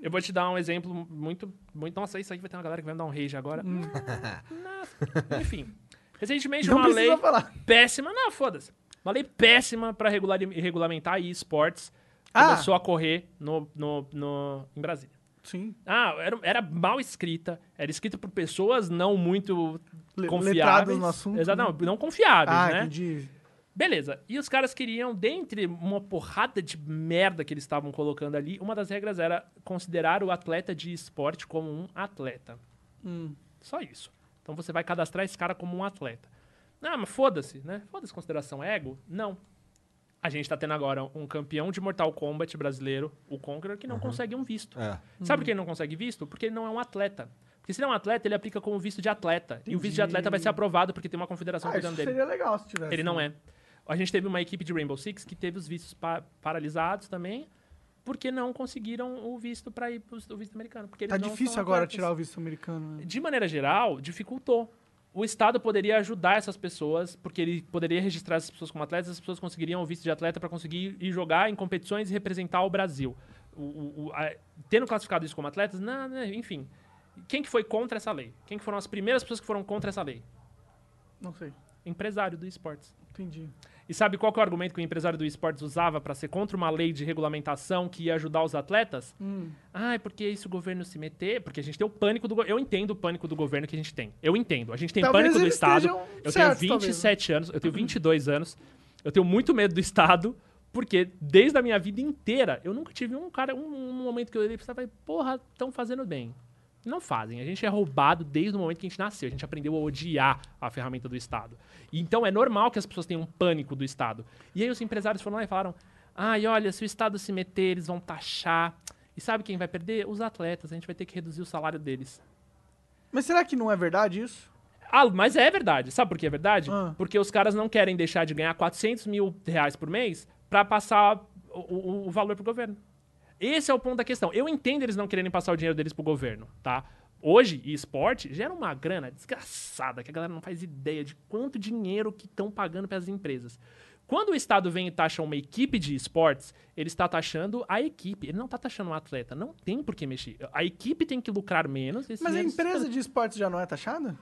Eu vou te dar um exemplo muito. muito nossa, isso aí vai ter uma galera que vai me dar um rage agora. Nossa. Enfim. Recentemente, Não uma lei falar. péssima. Não, foda-se. Uma lei péssima pra regular, regulamentar esportes Ah. começou a correr no, no, no, em Brasília. Sim. Ah, era, era mal escrita. Era escrita por pessoas não muito Le- confiáveis. letradas no assunto, Exato, né? não, não confiáveis, Ah, né? entendi. Beleza. E os caras queriam, dentre uma porrada de merda que eles estavam colocando ali, uma das regras era considerar o atleta de esporte como um atleta. Hum. Só isso. Então você vai cadastrar esse cara como um atleta. Não, mas foda-se, né? Foda-se consideração ego? Não. A gente tá tendo agora um campeão de Mortal Kombat brasileiro, o Conqueror, que não consegue um visto. É. Sabe por que ele não consegue visto? Porque ele não é um atleta. Porque se ele é um atleta, ele aplica como visto de atleta. E o visto de atleta vai ser aprovado porque tem uma confederação Ah, cuidando isso dele. seria legal se tivesse. Ele não é. A gente teve uma equipe de Rainbow Six que teve os vistos pa- paralisados também, porque não conseguiram o visto para ir pro o visto americano. Porque Tá difícil agora atletas. tirar o visto americano. né? De maneira geral, dificultou. O Estado poderia ajudar essas pessoas, porque ele poderia registrar essas pessoas como atletas, as pessoas conseguiriam o visto de atleta para conseguir ir jogar em competições e representar o Brasil. O, o- o- a- tendo classificado isso como atletas, não, não, enfim. Quem que foi contra essa lei? Quem que foram as primeiras pessoas que foram contra essa lei? Não sei. Empresário do esportes. Entendi. E sabe qual que é o argumento que o empresário do esportes usava para ser contra uma lei de regulamentação que ia ajudar os atletas? Hum. Ah, é porque se o governo se meter, porque a gente tem o pânico do governo. Eu entendo o pânico do governo que a gente tem. Eu entendo. A gente tem Talvez pânico do Estado. Eu certos, tenho talvez, né? 27 anos, eu tenho 22 anos. Eu tenho muito medo do Estado, porque desde a minha vida inteira, eu nunca tive um cara, um, um momento que eu olhei e falei, porra, estão fazendo bem. Não fazem. A gente é roubado desde o momento que a gente nasceu. A gente aprendeu a odiar a ferramenta do Estado. E então é normal que as pessoas tenham um pânico do Estado. E aí os empresários foram lá e falaram: ai, olha, se o Estado se meter, eles vão taxar. E sabe quem vai perder? Os atletas. A gente vai ter que reduzir o salário deles. Mas será que não é verdade isso? Ah, mas é verdade. Sabe por que é verdade? Ah. Porque os caras não querem deixar de ganhar 400 mil reais por mês pra passar o, o- o valor pro governo. Esse é o ponto da questão. Eu entendo eles não quererem passar o dinheiro deles pro governo, tá? Hoje, e esporte gera uma grana desgraçada, que a galera não faz ideia de quanto dinheiro que estão pagando para as empresas. Quando o Estado vem e taxa uma equipe de esportes, ele está taxando a equipe. Ele não está taxando o atleta. Não tem por que mexer. A equipe tem que lucrar menos. Mas a empresa de esportes já não é taxada?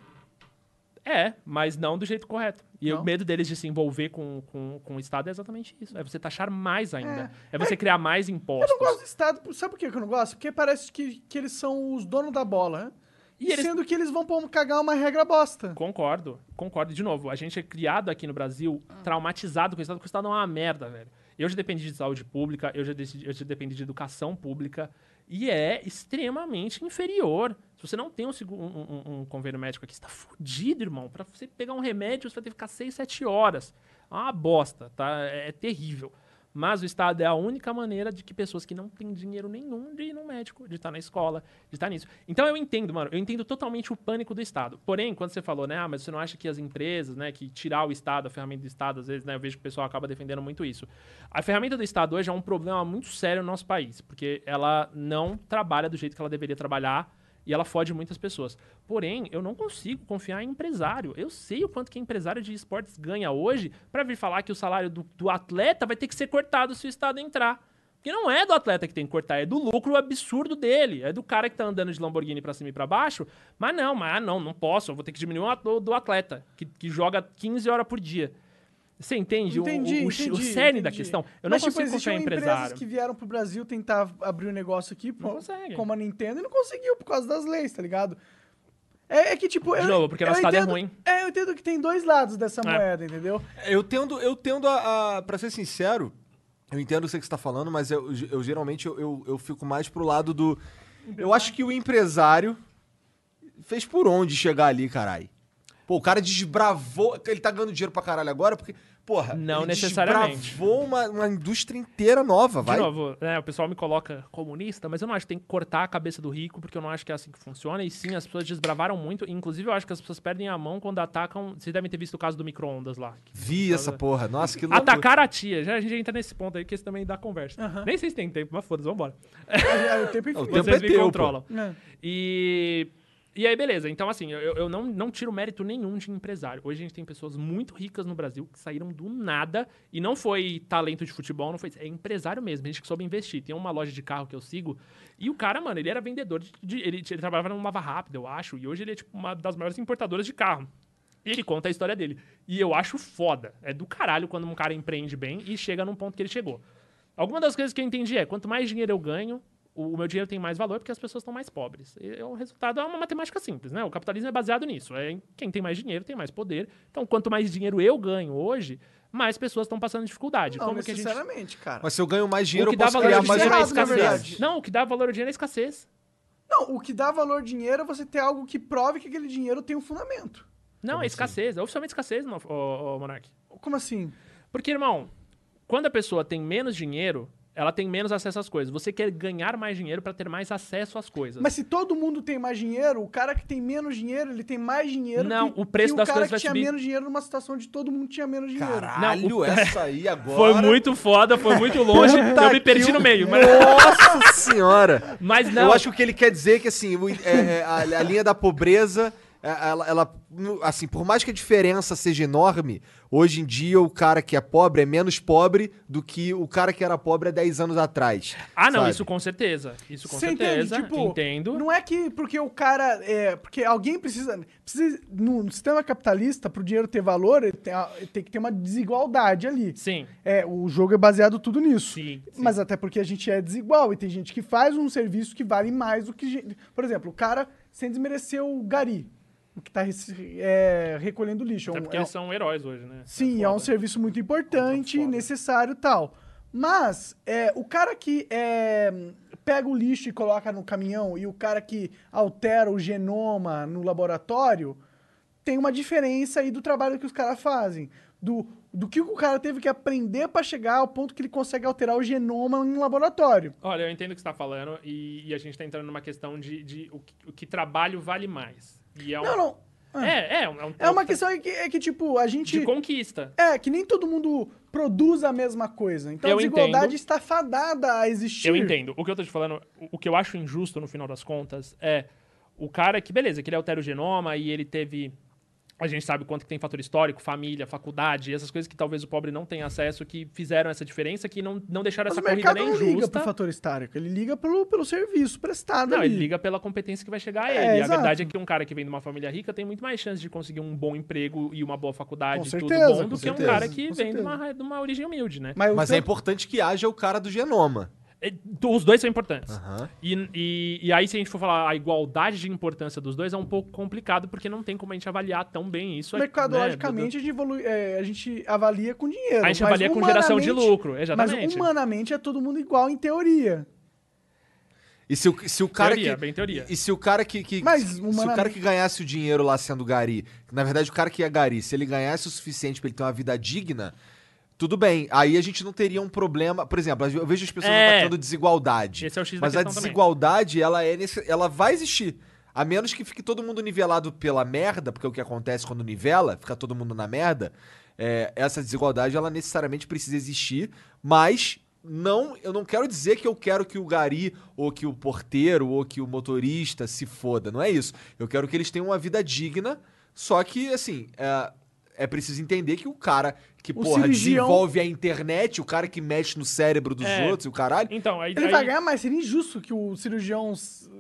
É, mas não do jeito correto. E Não? o medo deles de se envolver com, com, com o Estado é exatamente isso. É você taxar mais ainda. É, É. você criar mais Eu impostos. não gosto do Estado. Sabe por que eu não gosto? Porque parece que, que eles são os donos da bola. né? E eles- Sendo que eles vão cagar uma regra bosta. Concordo, concordo. De novo, a gente é criado aqui no Brasil traumatizado com o Estado, porque o Estado é uma merda, velho. Eu já dependi de saúde pública, eu já, decidi- eu já dependi de educação pública, e é extremamente inferior. Se você não tem um, um- um- convênio médico aqui, você tá fudido, irmão. Pra você pegar um remédio, você vai ter que ficar 6, 7 horas. É uma bosta, tá? É, é terrível. Mas o Estado é a única maneira de que pessoas que não têm dinheiro nenhum de ir no médico, de estar na escola, de estar nisso. Então eu entendo, mano, eu entendo totalmente o pânico do Estado. Porém, quando você falou, né, ah, mas você não acha que as empresas, né, que tirar o Estado, a ferramenta do Estado, às vezes, né, eu vejo que o pessoal acaba defendendo muito isso. A ferramenta do Estado hoje é um problema muito sério no nosso país, porque ela não trabalha do jeito que ela deveria trabalhar e ela fode muitas pessoas. Porém, eu não consigo confiar em empresário. Eu sei o quanto que empresário de esportes ganha hoje para vir falar que o salário do, do atleta vai ter que ser cortado se o Estado entrar. Porque não é do atleta que tem que cortar, é do lucro absurdo dele. É do cara que tá andando de Lamborghini pra cima e pra baixo. Mas não, mas ah, não, não posso. Eu vou ter que diminuir o do atleta, que, que joga 15 horas por dia. Você entende o- Entendi, o, o, entendi, o cerne da entendi. questão? Eu Mas, não tipo, consigo confiar em empresário. empresas que vieram pro Brasil tentar abrir um negócio aqui, consegue. como a Nintendo, e não conseguiu por causa das leis, tá ligado? É, é que, tipo. De eu- novo, porque nosso estado é entendo- ruim. É, eu entendo que tem dois lados dessa É. moeda, entendeu? Eu tendo, eu tendo a, a. Pra ser sincero, eu entendo o que você tá falando, mas eu, eu geralmente eu, eu, eu fico mais pro lado do. Eu acho que o empresário fez por onde chegar ali, caralho. Pô, o cara desbravou. Ele tá ganhando dinheiro pra caralho agora, porque. Porra, Não ele necessariamente. desbravou uma, uma indústria inteira nova, vai. De novo, né, o pessoal me coloca comunista, mas eu não acho que tem que cortar a cabeça do rico, porque eu não acho que é assim que funciona. E sim, as pessoas desbravaram muito. Inclusive, eu acho que as pessoas perdem a mão quando atacam. Vocês devem ter visto o caso do micro-ondas lá. Vi essa porra. Nossa, que loucura. Atacar a tia. Já, a gente entra nesse ponto aí, que esse também dá conversa. Nem sei se tem tempo, mas foda-se, vambora. É, o tempo O infinito. tempo Vocês é me teu, pô. controlam. É. E, e aí, beleza. Então, assim, eu, eu não, não tiro mérito nenhum de empresário. Hoje a gente tem pessoas muito ricas no Brasil que saíram do nada e não foi talento de futebol, não foi. É empresário mesmo, gente que soube investir. Tem uma loja de carro que eu sigo e o cara, mano, ele era vendedor de. de- ele, ele trabalhava numa Lava Rápida, eu acho, e hoje ele é, tipo, uma das maiores importadoras de carro. E ele conta a história dele. E eu acho foda. É do caralho quando um cara empreende bem e chega num ponto que ele chegou. Alguma das coisas que eu entendi é: quanto mais dinheiro eu ganho, o meu dinheiro tem mais valor porque as pessoas estão mais pobres. E é o resultado é uma matemática simples, né? O capitalismo é baseado nisso. É em quem tem mais dinheiro tem mais poder. Então, quanto mais dinheiro eu ganho hoje, mais pessoas estão passando dificuldade. Não Como que a gente cara. Mas se eu ganho mais o dinheiro, que eu dá posso valor criar mais dinheiro é escassez. Não, o que dá valor ao dinheiro é a escassez. Não, o que dá valor ao dinheiro é você ter algo que prove que aquele dinheiro tem um fundamento. Não, é escassez. É oficialmente escassez, não, ô, ô, Monark. Como assim? Porque, irmão, quando a pessoa tem menos dinheiro, ela tem menos acesso às coisas. Você quer ganhar mais dinheiro para ter mais acesso às coisas. Mas se todo mundo tem mais dinheiro, o cara que tem menos dinheiro, ele tem mais dinheiro Não, que, o preço que das o cara coisas que vai tinha subir. menos dinheiro numa situação onde todo mundo tinha menos dinheiro. Caralho, Não, o- essa aí agora. Foi muito foda, foi muito longe. Eu me perdi no meio. Mas, Nossa senhora! mas não. Eu acho que o que ele quer dizer é que, assim, é, é, a, a linha da pobreza, ela, ela, no- assim, por mais que a diferença seja enorme, hoje em dia o cara que é pobre é menos pobre do que o cara que era pobre há 10 anos atrás. Ah, não, sabe? isso com certeza. Isso com Você certeza. entende? Tipo, Entendo. Não é que porque o cara. É, porque alguém precisa. precisa no sistema capitalista, pro dinheiro ter valor, ele tem, a- ele tem que ter uma desigualdade ali. Sim. É, o jogo é baseado tudo nisso. Sim, sim. Mas até porque a gente é desigual e tem gente que faz um serviço que vale mais do que. gente- Por exemplo, o cara, sem desmerecer o Gari, o que tá rece- é, recolhendo lixo. É Até um- porque é um- eles são heróis hoje, né? Sim, é, um foda. serviço muito importante, necessário e tal. Mas é, o cara que é, pega o lixo e coloca no caminhão e o cara que altera o genoma no laboratório tem uma diferença aí do trabalho que os caras fazem. Do, do que o cara teve que aprender para chegar ao ponto que ele consegue alterar o genoma em um laboratório. Olha, eu entendo o que você está falando e, e a gente está entrando numa questão de, de o, que, o que trabalho vale mais. E é um, Não, não. É, é, um, é, um, É uma questão é que, é que tipo, a gente. de conquista. É, que nem todo mundo produz a mesma coisa. Então Eu a desigualdade entendo. está fadada a existir. Eu entendo. O que eu tô te falando, o- o que eu acho injusto no final das contas é o cara que, beleza, que ele altera o genoma e ele teve. A gente sabe quanto que tem fator histórico, família, faculdade, essas coisas que talvez o pobre não tenha acesso, que fizeram essa diferença, que não, não deixaram Mas essa corrida nem não liga justa. pro fator histórico, ele liga pelo, pelo serviço prestado Não, ali. ele liga pela competência que vai chegar a É, ele. a exato. verdade é que um cara que vem de uma família rica tem muito mais chance de conseguir um bom emprego e uma boa faculdade Com e tudo certeza, bom do que um certeza, cara que vem de certeza. uma, de uma origem humilde, né? Mas, o Mas é importante que haja o cara do genoma. É, Os dois são importantes. Aham. E, e, e aí, se a gente for falar a igualdade de importância dos dois, é um pouco complicado, porque não tem como a gente avaliar tão bem isso. né, mercadologicamente a, gente evolui- é, a gente avalia com dinheiro. A gente mas avalia com geração de humanamente- lucro, exatamente. Mas humanamente é todo mundo igual em teoria. E se o, se o cara Teoria, que. bem teoria. E se o cara que. que- Mas, se, se o cara que ganhasse o dinheiro lá sendo gari, na verdade o cara que é gari, se ele ganhasse o suficiente pra ele ter uma vida digna, tudo bem. Aí a gente não teria um problema. Por exemplo, eu vejo as pessoas É. atacando desigualdade. Esse é o X Mas a também. desigualdade, ela é nesse, ela vai existir. A menos que fique todo mundo nivelado pela merda, porque é o que acontece quando nivela, fica todo mundo na merda. é, essa desigualdade, ela necessariamente precisa existir, mas não, eu não quero dizer que eu quero que o gari, ou que o porteiro, ou que o motorista se foda. Não é isso. Eu quero que eles tenham uma vida digna, só que, assim, é, é preciso entender que o cara que, porra, cirurgião- desenvolve a internet, o cara que mexe no cérebro dos É. outros e o caralho, Então, aí, Ele aí vai ganhar mais, seria injusto que o cirurgião.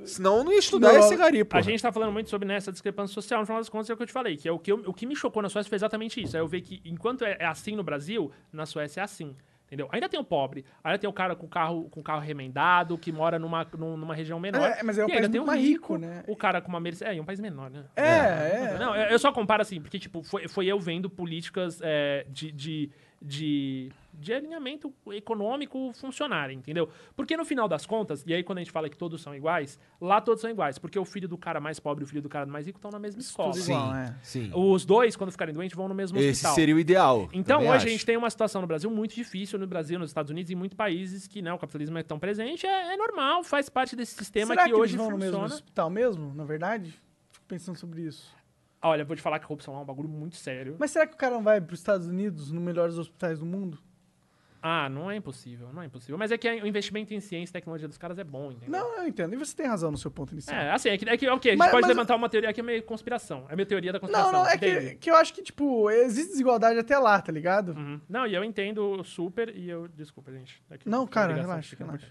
Senão eu não ia estudar Não, esse gari, pô. a gente tá falando muito sobre né, essa discrepância social, no final das contas é o que eu te falei, que é o que, eu- o que me chocou na Suécia foi exatamente isso. É eu ver que enquanto é, é assim no Brasil, na Suécia é assim. Entendeu? Ainda tem o pobre, ainda tem o cara com carro, com carro remendado, que mora numa, num- numa região menor. É, mas é um país ainda tem o rico, rico, né? O cara com uma Mercedes. É, e um país menor, né? É, é. Não, eu eu só comparo assim, porque, tipo, foi, foi eu vendo políticas é, de, de, de, de alinhamento econômico funcionarem, entendeu? Porque no final das contas, e aí quando a gente fala que todos são iguais, lá todos são iguais, porque o filho do cara mais pobre e o filho do cara mais rico estão na mesma escola. Sim, igual, é. sim. Os dois, quando ficarem doentes, vão no mesmo Esse hospital. seria o ideal. Então, hoje acho. a gente tem uma situação no Brasil muito difícil, no Brasil, nos Estados Unidos e em muitos países que né, o capitalismo é tão presente, é, é normal, faz parte desse sistema Será que, que, hoje eles vão no mesmo funciona. hospital mesmo, na verdade? Fico pensando sobre isso. Olha, vou te falar que a corrupção é um bagulho muito sério. Mas será que o cara não vai pros Estados Unidos, nos melhores hospitais do mundo? Ah, não é impossível, não é impossível. Mas é que o investimento em ciência e tecnologia dos caras é bom, entendeu? Não, eu entendo. E você tem razão no seu ponto inicial. É, assim, é que, é que ok, a gente Mas- pode mas- levantar uma teoria que é meio conspiração. É minha teoria da conspiração. Não, não, é que, que eu acho que, tipo, existe desigualdade até lá, tá ligado? Uhum. Não, e eu entendo super e eu. Desculpa, gente. É Não, cara, relaxa, relaxa.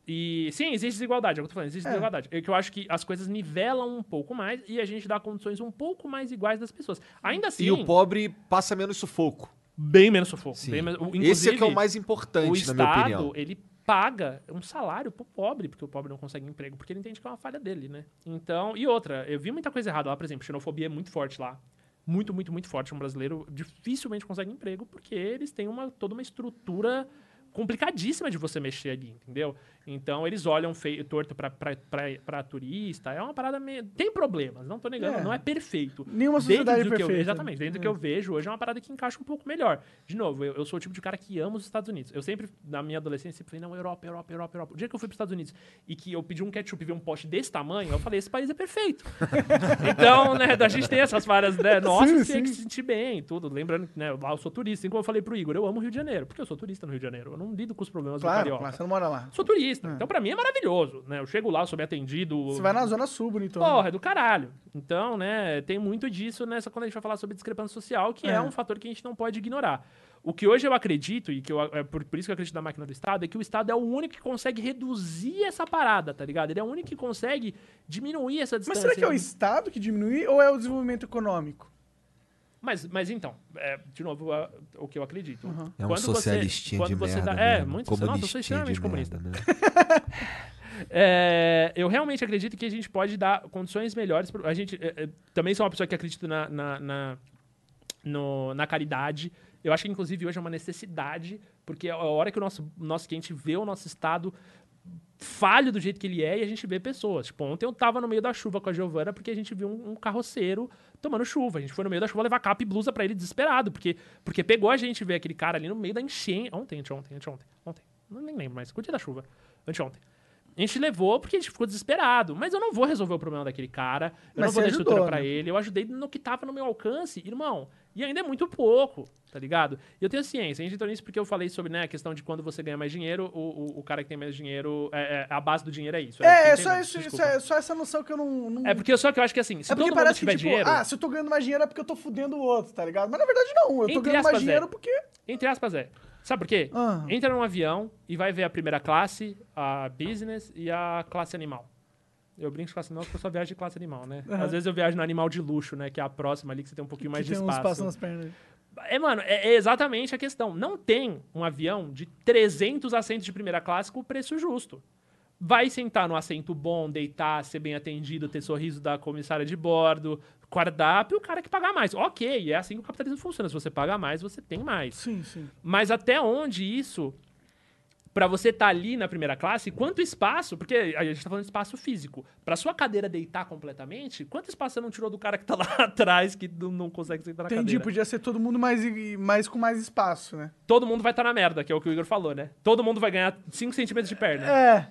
Importante. E sim, existe desigualdade, é o que eu tô falando, existe É. desigualdade. É que eu acho que as coisas nivelam um pouco mais e a gente dá condições um pouco mais iguais das pessoas. Ainda assim, E o pobre passa menos sufoco. bem menos sufoco. Bem menos, Esse é que é o mais o importante, na minha Estado, opinião. ele paga um salário pro pobre, porque o pobre não consegue emprego, porque ele entende que é uma falha dele, né? Então, e outra, eu vi muita coisa errada lá, por exemplo, xenofobia é muito forte lá. Muito, muito, muito forte. Um brasileiro dificilmente consegue emprego, porque eles têm uma, toda uma estrutura complicadíssima de você mexer ali, entendeu? Então, eles olham feio, torto pra turista, é uma parada meio... Tem problemas, não tô negando, É. não é perfeito. Nenhuma Dentro sociedade que eu- perfeita. exatamente, dentro do que eu vejo hoje é uma parada que encaixa um pouco melhor. De novo, eu, eu sou o tipo de cara que ama os Estados Unidos. Eu sempre, na minha adolescência, sempre falei, não, Europa, Europa, Europa, Europa. O dia que eu fui para os Estados Unidos e que eu pedi um ketchup e vi um poste desse tamanho, eu falei, esse país é perfeito. então, né, a gente tem essas várias, né, nossa, Sim, você tem que sim. se sentir bem tudo. Lembrando né, lá eu sou turista, assim como eu falei pro Igor, eu amo o Rio de Janeiro, porque eu sou turista no Rio de Janeiro. Não lido com os problemas do Claro, carioca. claro, você não mora lá. Sou turista. Então, pra mim é maravilhoso, né? Eu chego lá, sou bem atendido. Você vai na Zona Sul, bonitão. Porra, é do caralho. Então, né, tem muito disso nessa quando a gente vai falar sobre discrepância social, que é. É. um fator que a gente não pode ignorar. O que hoje eu acredito, e que eu, é por, por isso que eu acredito na máquina do Estado, é que o Estado é o único que consegue reduzir essa parada, tá ligado? Ele é o único que consegue diminuir essa Mas distância. será que é o Estado que diminui ou é o desenvolvimento econômico? Mas, mas então, é, de novo, a- o que eu acredito. É um Quando você- socialistinha quando de você merda. dá- é, muito Nossa, eu sou extremamente de comunista. merda, né? É, eu realmente acredito que a gente pode dar condições melhores. pro- A gente é, é, também sou uma pessoa que acredita na, na, na, no- na caridade. Eu acho que, inclusive, hoje é uma necessidade, porque é a hora que o nosso, nosso gente vê o nosso estado falho do jeito que ele é e a gente vê pessoas. Tipo, ontem eu tava no meio da chuva com a Giovana porque a gente viu um, um carroceiro tomando chuva. A gente foi no meio da chuva levar capa e blusa pra ele desesperado, porque, porque pegou a gente ver aquele cara ali no meio da enchente. Ontem, anteontem, anteontem, ontem. Não nem lembro mais. O dia da chuva. Anteontem. A gente levou porque a gente ficou desesperado. Mas eu não vou resolver o problema daquele cara. Eu Mas não vou dar estrutura ajudou, pra né? ele. Eu ajudei no que tava no meu alcance, irmão. E ainda é muito pouco, tá ligado? E eu tenho ciência. A gente entrou nisso porque eu falei sobre né, a questão de quando você ganha mais dinheiro, o, o, o cara que tem mais dinheiro, é, é- a base do dinheiro é isso. É, é Entendeu? só, isso, isso é só essa noção que eu não. não... É porque só que eu acho que assim, se É todo mundo tiver que, tipo, dinheiro, ah, se eu tô ganhando mais dinheiro é porque eu tô fudendo o outro, tá ligado? Mas na verdade não, eu tô ganhando mais aspas, dinheiro é. porque. entre aspas é. Sabe por quê? Ah. Entra num avião e vai ver a primeira classe, a business e a classe animal. Eu brinco de classe animal porque eu só viajo de classe animal, né? Aham. Às vezes eu viajo no animal de luxo, né? Que é a próxima ali, que você tem um pouquinho mais que de tem um espaço. espaço nas pernas. É, mano, é, é exatamente a questão. Não tem um avião de 300 assentos de primeira classe com preço justo. Vai sentar no assento bom, deitar, ser bem atendido, ter sorriso da comissária de bordo, cardápio, o cara que pagar mais. Ok, é assim que o capitalismo funciona. Se você pagar mais, você tem mais. Sim, sim. Mas até onde isso, pra você estar ali na primeira classe, quanto espaço, porque a gente tá falando de espaço físico, pra sua cadeira deitar completamente, quanto espaço você não tirou do cara que tá lá atrás, que não, consegue sentar na Entendi, cadeira? podia ser todo mundo mais, mais com mais espaço, né? todo mundo vai estar na merda, que é o que o Igor falou, né? Todo mundo vai ganhar 5 centímetros de perna. É.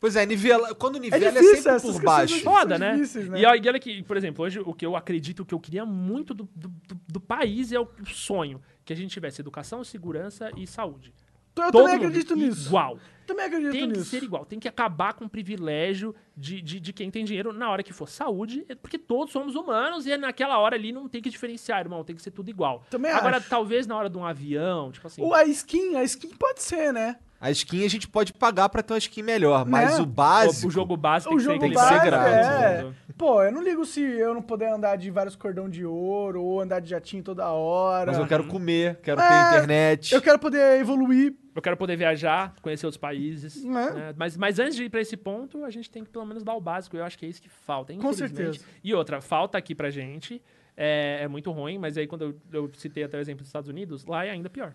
Pois é, nivela, quando nivela é, difícil sempre essas por baixo. Foda, né? difíceis, né? E, e olha que, por exemplo, hoje o que eu acredito, o que eu queria muito do, do, do- do país é o sonho. Que a gente tivesse educação, segurança e saúde. Então Eu Todo também mundo acredito nisso. Igual. Também acredito Tem que nisso. ser igual. Tem que acabar com o privilégio de, de, de quem tem dinheiro na hora que for saúde, é porque todos somos humanos e é naquela hora ali não tem que diferenciar, irmão. Tem que ser tudo igual. Também Agora, acho. talvez na hora de um avião, tipo assim. Ou a skin, a skin pode ser, né? A skin a gente pode pagar pra ter uma skin melhor, mas Né? o básico... o jogo básico O tem que ser jogo pra todo é. mundo. pô, eu não ligo se eu não puder andar de vários cordão de ouro ou andar de jatinho toda hora. Mas eu quero comer, quero É, ter internet. Eu quero poder evoluir. Eu quero poder viajar, conhecer outros países. É. né? Mas, mas antes de ir pra esse ponto, a gente tem que pelo menos dar o básico. Eu acho que é isso que falta. Com certeza. E outra, falta aqui pra gente. É, é muito ruim, mas aí quando eu, eu citei até o exemplo dos Estados Unidos, lá é ainda pior.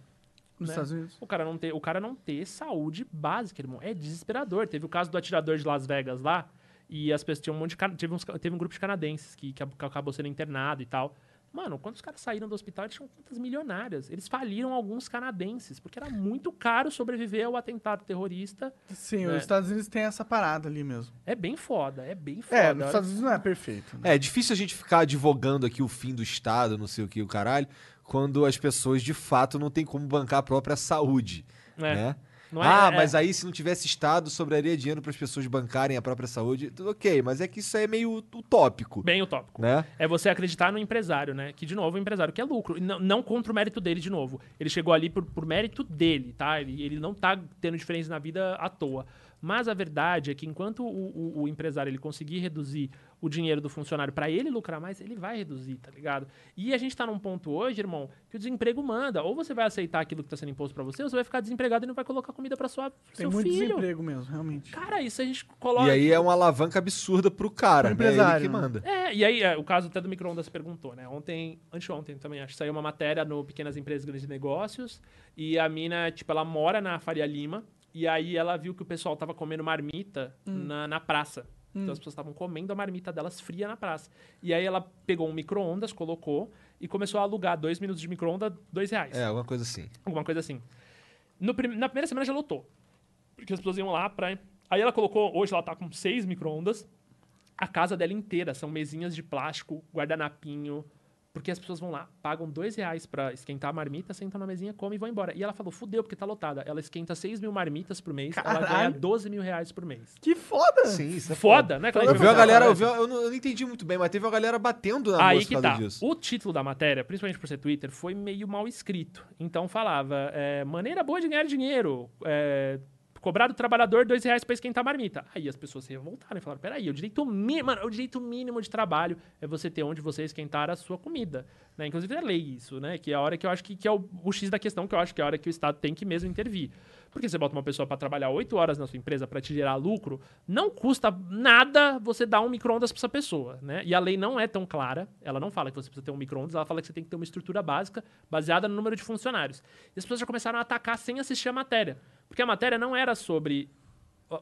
Nos né? Estados Unidos. O cara, não ter, o cara não ter saúde básica, irmão. É desesperador. Teve o caso do atirador de Las Vegas lá, e as pessoas tinham um monte de. Teve, uns teve um grupo de canadenses que, que acabou sendo internado e tal. Mano, quando os caras saíram do hospital, eles tinham contas milionárias. Eles faliram alguns canadenses, porque era muito caro sobreviver ao atentado terrorista. Sim, É. os Estados Unidos tem essa parada ali mesmo. É bem foda, é bem foda. É, nos Estados Unidos não é perfeito. né? É, difícil a gente ficar advogando aqui o fim do Estado, não sei o que, o caralho, quando as pessoas de fato não têm como bancar a própria saúde. É. Né? Não é- ah, é- mas aí se não tivesse Estado, sobraria dinheiro para as pessoas bancarem a própria saúde. Tudo ok, mas é que isso aí é meio utópico, Bem utópico. né? É você acreditar no empresário, né? Que, de novo, o empresário quer lucro. Não, não contra o mérito dele, de novo. Ele chegou ali por, por mérito dele, tá? Ele, ele não tá tendo diferença na vida à toa. Mas a verdade é que enquanto o, o- o empresário ele conseguir reduzir o dinheiro do funcionário para ele lucrar mais, ele vai reduzir, tá ligado? E a gente tá num ponto hoje, irmão, que o desemprego manda. Ou você vai aceitar aquilo que tá sendo imposto para você, ou você vai ficar desempregado e não vai colocar comida para sua Tem seu muito filho. desemprego mesmo, realmente. Cara, isso a gente coloca E aí é uma alavanca absurda pro cara, Pro né? Ele empresário, que né? manda. É, e aí, é, o caso até do micro-ondas perguntou, né? Ontem, anteontem também, acho que saiu uma matéria no Pequenas Empresas Grandes Negócios, e a mina, tipo, ela mora na Faria Lima, e aí ela viu que o pessoal tava comendo marmita na, na praça. Então as pessoas estavam comendo a marmita delas fria na praça. E aí ela pegou um micro-ondas, colocou, e começou a alugar dois minutos de micro-ondas, dois reais. É, alguma coisa assim. Alguma coisa assim. No prim- na primeira semana já lotou. Porque as pessoas iam lá pra. Aí ela colocou. Hoje ela tá com seis micro-ondas. A casa dela inteira são mesinhas de plástico, guardanapinho. Porque as pessoas vão lá, pagam dois reais pra esquentar a marmita, sentam na mesinha, comem e vão embora. E ela falou, fudeu, porque tá lotada. Ela esquenta 6 mil marmitas por mês, ela ganha Caralho. 12 mil reais por mês. Que foda! Sim, isso é Foda, né? Quando Eu gente vi uma vai galera, eu, vi, eu não, eu não entendi muito bem, mas teve uma galera batendo na Aí moça que tá. disso. O título da matéria, principalmente por ser Twitter, foi meio mal escrito. Então falava, é, maneira boa de ganhar dinheiro, é, cobrar do trabalhador dois reais pra esquentar a marmita. Aí as pessoas se revoltaram e falaram, peraí, o direito mínimo, mano, o direito mínimo de trabalho é você ter onde você esquentar a sua comida. Né? Inclusive é lei isso, né? Que é a hora que eu acho que, que é o, o X da questão, que eu acho que é a hora que o Estado tem que mesmo intervir. Porque você bota uma pessoa pra trabalhar oito horas na sua empresa pra te gerar lucro, não custa nada você dar um micro-ondas pra essa pessoa, né? E a lei não é tão clara, ela não fala que você precisa ter um micro-ondas, ela fala que você tem que ter uma estrutura básica baseada no número de funcionários. E as pessoas já começaram a atacar sem assistir a matéria. Porque a matéria não era sobre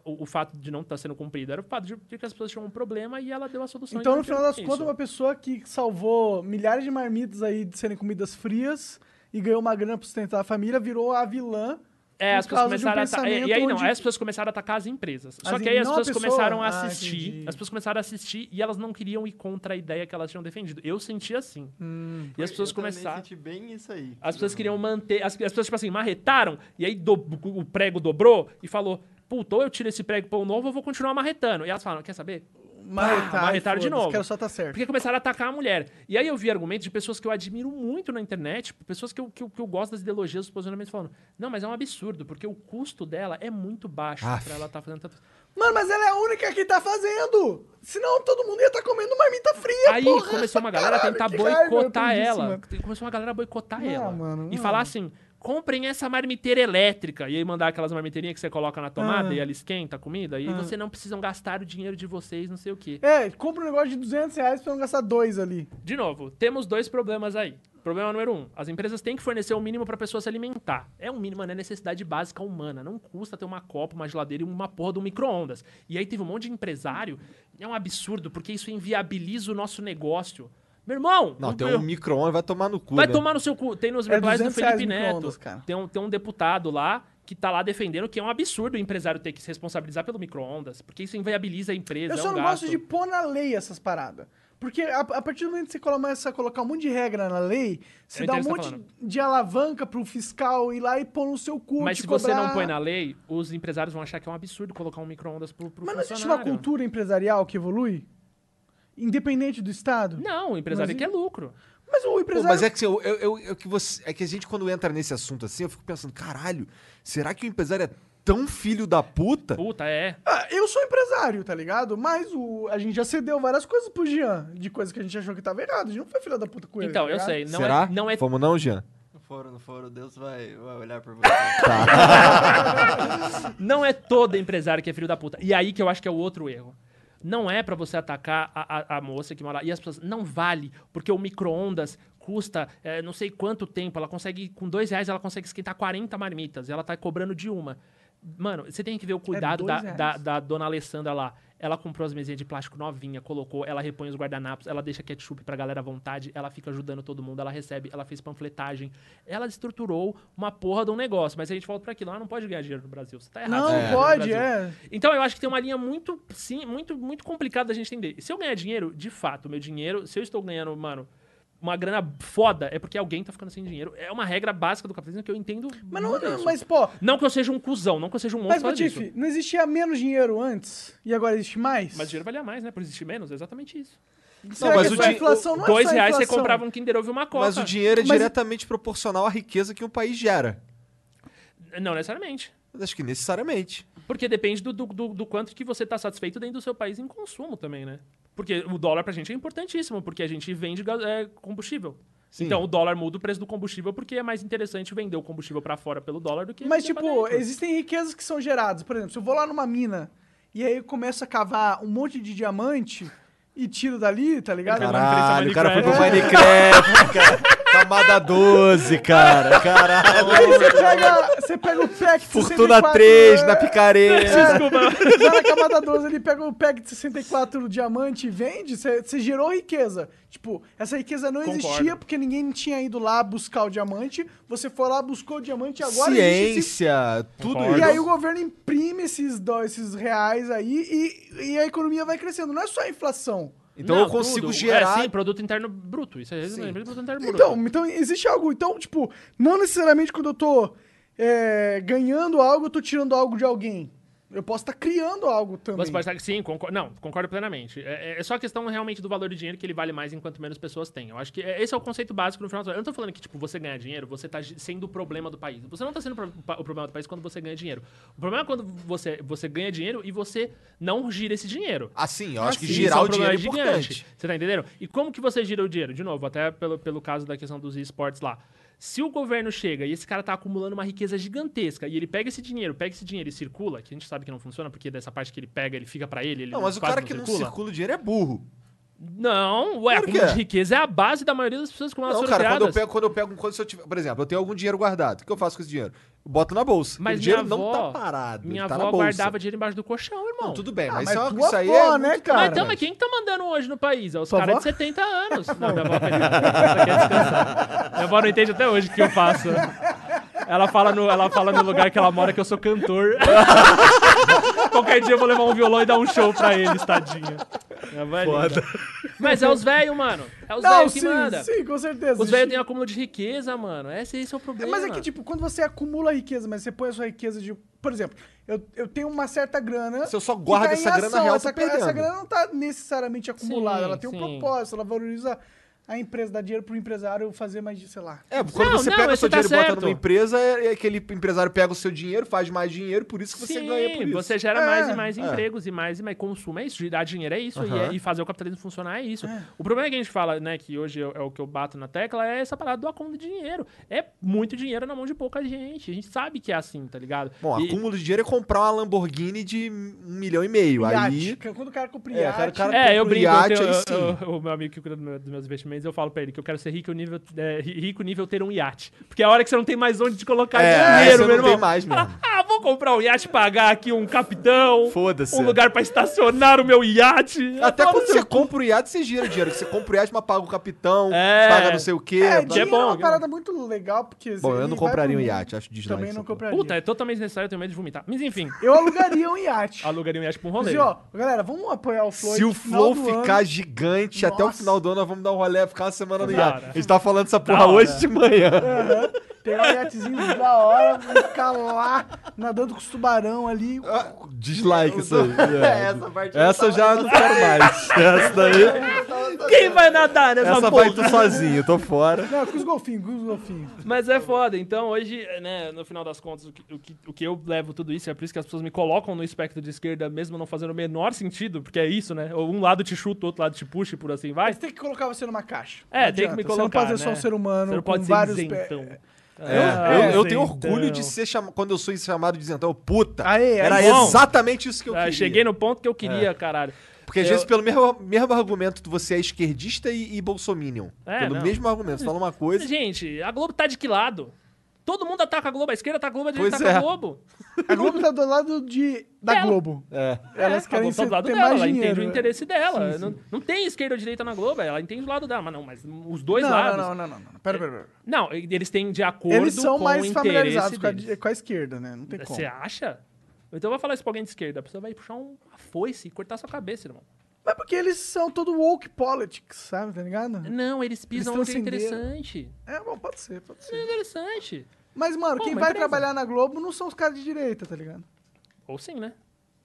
o, o fato de não estar sendo cumprida, era o fato de, de que as pessoas tinham um problema e ela deu a solução. Então, no final das contas, uma pessoa que salvou milhares de marmitas aí de serem comidas frias e ganhou uma grana pra sustentar a família, virou a vilã. É, as pessoas de um começaram a pensamento E aí não, as pessoas começaram a atacar as empresas. Só que aí as pessoas pessoa? começaram a Ah, assistir. entendi. as pessoas começaram a assistir e elas não queriam ir contra a ideia que elas tinham defendido. Eu senti assim. Hum. E as pessoas eu começaram. senti bem isso aí. As pessoas queriam manter. As, as pessoas, tipo assim, marretaram, e aí do- o prego dobrou e falou: Puta, ou eu tiro esse prego pão novo, ou eu vou continuar marretando. E elas falaram: Quer saber? Marretar, marretaram de novo. Quero só tá certo. Porque começaram a atacar a mulher. E aí eu vi argumentos de pessoas que eu admiro muito na internet, tipo, pessoas que eu, que eu, que eu gosto das ideologias, dos posicionamentos, falando: Não, mas é um absurdo, porque o custo dela é muito baixo Aff. pra ela estar fazendo tanto. Mano, mas ela é a única que tá fazendo. Senão todo mundo ia estar comendo marmita fria, Aí porra. começou uma galera a Caralho, tentar raiva, boicotar ela. Começou uma galera a boicotar ela. mano, e falar assim: comprem essa marmiteira elétrica. E aí mandar aquelas marmiteirinhas que você coloca na tomada Ah. e ela esquenta a comida. E aí Ah. você não precisam gastar o dinheiro de vocês, não sei o quê. É, compra um negócio de 200 reais pra não gastar dois ali. De novo, temos dois problemas aí. Problema número um: as empresas têm que fornecer o mínimo pra pessoa se alimentar. É um mínimo, é necessidade básica humana. Não custa ter uma copa, uma geladeira e uma porra do micro-ondas. E aí teve um monte de empresário. É um absurdo, porque isso inviabiliza o nosso negócio. Meu irmão! Não, tem um micro-ondas, vai tomar no cu, Vai né? tomar no seu cu. Tem nos É replies do 200 reais Felipe Neto. Tem um, tem um deputado lá que tá lá defendendo que é um absurdo o empresário ter que se responsabilizar pelo micro-ondas, porque isso inviabiliza a empresa. Eu é só um não gasto. gosto de pôr na lei essas paradas. Porque a, a partir do momento que você começa a colocar um monte de regra na lei, você dá um você monte tá de alavanca pro fiscal ir lá e pôr no seu cu. Mas se você cobrar. não põe na lei, os empresários vão achar que é um absurdo colocar um micro-ondas pro, pro Mas não existe uma cultura empresarial que evolui? Independente do Estado? Não, o empresário Mas quer lucro. Mas o Pô, empresário. mas é que, assim, eu, eu, eu- é que você, é que a gente, quando entra nesse assunto assim, eu fico pensando, caralho, será que o empresário é tão filho da puta. Puta, é. Ah, eu sou empresário, tá ligado? Mas o, a gente já cedeu várias coisas pro Jean, de coisas que a gente achou que tava errado. A gente não foi filha da puta com ele. Então, tá eu sei. Não Será? é, não é Vamos não, Jean? Não foram, não foram. Deus vai, vai olhar por você. Não é todo empresário que é filho da puta. E aí que eu acho que é o outro erro. Não é pra você atacar a, a- a moça que mora lá. E as pessoas, não vale, porque o micro-ondas custa é, não sei quanto tempo. Ela consegue, com dois reais, ela consegue esquentar 40 marmitas. E ela tá cobrando de uma. Mano, você tem que ver o cuidado da, dois reais. da, da dona Alessandra lá. Ela comprou as mesinhas de plástico novinha, colocou, ela repõe os guardanapos, ela deixa ketchup pra galera à vontade, ela fica ajudando todo mundo, ela recebe, ela fez panfletagem. Ela estruturou uma porra de um negócio. Mas a gente volta pra aquilo, ela não pode ganhar dinheiro no Brasil. Você tá errado. Não, no pode, é. Então eu acho que tem uma linha muito, sim, muito, muito complicada da gente entender. Se eu ganhar dinheiro, de fato, meu dinheiro, se eu estou ganhando, mano, uma grana foda, é porque alguém tá ficando sem dinheiro. É uma regra básica do capitalismo que eu entendo. Mas, não, não, mas, pô, Não que eu seja um cuzão, não que eu seja um monstro mas. Patife, não existia menos dinheiro antes e agora existe mais? Mas dinheiro valia mais, né? Por existir menos, é exatamente isso. Será mas que o di- inflação não é Dois reais você comprava um Kinder Ovo e uma Coca. Mas o dinheiro é Mas- diretamente proporcional à riqueza que um país gera. Não necessariamente. Acho que necessariamente. Porque depende do, do, do- do quanto que você tá satisfeito dentro do seu país em consumo também, né? Porque o dólar pra gente é importantíssimo, porque a gente vende é, combustível. Sim. Então o dólar muda o preço do combustível porque é mais interessante vender o combustível pra fora pelo dólar do que Mas, tipo, existem riquezas que são geradas. Por exemplo, se eu vou lá numa mina e aí eu começo a cavar um monte de diamante e tiro dali, tá ligado? Cara, Caralho, o cara foi pro. Minecraft, cara. Camada 12, cara. Caralho. Aí você pega, você pega o pack de Fortuna 64, 3 é, na picareta. Lá na camada 12 ele pega o pack de 64 diamante e vende, você você gerou riqueza. Tipo, essa riqueza não Concordo. existia porque ninguém tinha ido lá buscar o diamante. Você foi lá, buscou o diamante e agora esse Ciência, tudo Concordo. E isso. aí o governo imprime esses, esses reais aí e, e a economia vai crescendo. Não é só a inflação. Então Não, eu consigo tudo. gerar. É, sim, produto interno bruto. Isso é Sim. produto interno bruto. Então, então existe algo. Então, tipo, não necessariamente quando eu tô é, ganhando algo, eu tô tirando algo de alguém. Eu posso estar criando algo também. Você pode estar. Sim, concordo, não, concordo plenamente. É, é só a questão realmente do valor do dinheiro que ele vale mais enquanto menos pessoas têm. Eu acho que é- esse é o conceito básico no final. do- Eu não tô falando que, tipo, você ganhar dinheiro, você tá gi- sendo o problema do país. Você não tá sendo o pro- o problema do país quando você ganha dinheiro. O problema é quando você, você ganha dinheiro e você não gira esse dinheiro. Assim, eu acho que Isso girar é um o dinheiro é problema importante. Você tá entendendo? E como que você gira o dinheiro? De novo, até pelo, pelo caso da questão dos esportes lá. Se o governo chega e esse cara tá acumulando uma riqueza gigantesca e ele pega esse dinheiro, pega esse dinheiro e circula, que a gente sabe que não funciona, porque dessa parte que ele pega, ele fica pra ele, ele Não, mas o cara que não circula o dinheiro é burro. Não, ué, acúmulo de riqueza é a base da maioria das pessoas elas Não, cara, quando eu pego, quando eu pego, quando eu tiver, por exemplo, eu tenho algum dinheiro guardado. O que eu faço com esse dinheiro? Eu boto na bolsa. Mas o dinheiro minha avó, não tá parado. Minha tá avó na bolsa. guardava dinheiro embaixo do colchão, irmão. Não, tudo bem, Ah, mas, mas é- tua isso aí avó, é né, muito- cara? Mas então, mas quem que tá mandando hoje no país? É os caras de 70 anos. Não, minha avó. Minha avó não entende até hoje o que eu faço. Ela fala, no, ela fala no lugar que ela mora que eu sou cantor. Qualquer dia eu vou levar um violão e dar um show pra eles, tadinha. É linda. Mas é os velhos, mano. É os velhos que sim, manda. sim, com certeza. Os velhos têm acúmulo de riqueza, mano. Esse, esse é o problema. Mas é que, tipo, quando você acumula riqueza, mas você põe a sua riqueza de. Por exemplo, eu, eu tenho uma certa grana. Se eu só guardo tá em essa grana real, essa, perdendo. essa grana não tá necessariamente acumulada. Sim, ela tem um sim. propósito, ela valoriza a empresa, dá dinheiro pro empresário fazer mais, de, sei lá. É, quando Não, você não, pega o seu tá dinheiro e bota certo. numa empresa, é, é aquele empresário pega o seu dinheiro, faz mais dinheiro, por isso que você Sim, ganha por isso. você gera É, mais e mais é. empregos e mais e mais consumo. É isso, girar dinheiro é isso. E, Aham. é- e fazer o capitalismo funcionar é isso. O problema é que a gente fala, né, que hoje é, é o que eu bato na tecla, é essa parada do acúmulo de dinheiro. É muito dinheiro na mão de pouca gente. A gente sabe que é assim, tá ligado? Bom, E- acúmulo de dinheiro é comprar uma Lamborghini de um milhão e meio. Aí. Iate. Quando o cara compra É, iate. cara, o cara- É, eu brinco, iate, eu aí o meu amigo que cuida dos meus investimentos, eu falo pra ele que eu quero ser rico nível, é, ri- rico nível ter um iate. Porque é a hora que você não tem mais onde de colocar É, dinheiro, você meu não irmão. tem mais mesmo. Ah, vou comprar um iate, pagar aqui um capitão, Foda-se. um lugar pra estacionar o meu iate. Até quando você compra o iate, você gira dinheiro. Você compra o iate, mas paga o capitão, É. paga não sei o quê. É, é, bom, uma é bom. parada muito legal, porque... Bom, eu não compraria um iate, acho dislike. Também não compraria. Puta, é totalmente necessário, eu tenho medo de vomitar. Mas enfim, Eu alugaria um iate. alugaria um iate pra um rolê. Mas, ó, galera, vamos apoiar o Flow. Se o flow ficar gigante até o final do ano, nós vamos dar um rolê, ficar uma semana no hora. A gente tá falando essa porra hoje de manhã. Aham. Pegar um iatezinho da hora, ficar lá, nadando com os tubarão ali. Ah, Dislike isso aí. É, É. essa parte Essa eu já não quero mais. Essa daí. Quem vai nadar nessa Essa porra? vai tu sozinho, tô fora. Não, com os golfinhos, com os golfinhos. Mas é foda. Então, hoje, né, no final das contas, o que, o, que, o que eu levo tudo isso, é por isso que as pessoas me colocam no espectro de esquerda, mesmo não fazendo o menor sentido, porque é isso, né? Um lado te chuta, o outro lado te puxa e por assim vai. Mas tem que colocar você numa caixa. É, Não tem que me Você não colocar, pode ser só um né? ser humano Você não com pode ser vários... isentão. pé- É, Ah, eu, eu tenho orgulho de ser chamado. Quando eu sou chamado de isentão, puta. Aê, era aí, bom. exatamente isso que eu Ah, queria. cheguei no ponto que eu queria, caralho. Porque às Eu- vezes, pelo mesmo, mesmo argumento, você é esquerdista e, e bolsominion. É, pelo não. mesmo argumento. Você fala uma coisa. Gente, a Globo tá de que lado? Todo mundo ataca a Globo, a esquerda ataca a Globo, a direita Pois ataca a é. Globo. A Globo tá do lado de, da Dela. Globo. É. Elas É, querem a Globo tá do lado dela, ela dinheiro. entende o né? interesse dela. Sim, sim. Não, não tem esquerda ou direita na Globo, ela entende o lado dela. Mas não, mas os dois Não, lados. não, não, não, não. Pera, pera, pera. Não, eles têm de acordo Eles são com mais o familiarizados interesse com a, com a esquerda, né? Não tem como. Você acha? Então eu vou falar isso pra alguém de esquerda. A pessoa vai puxar um- uma foice e cortar sua cabeça, irmão. Mas porque eles são todo woke politics, sabe? Tá ligado? Não, eles pisam onde é interessante. É, bom, pode ser, pode É ser. interessante. Mas, mano, Pô, quem vai empresa. trabalhar na Globo não são os caras de direita, tá ligado? Ou sim, né?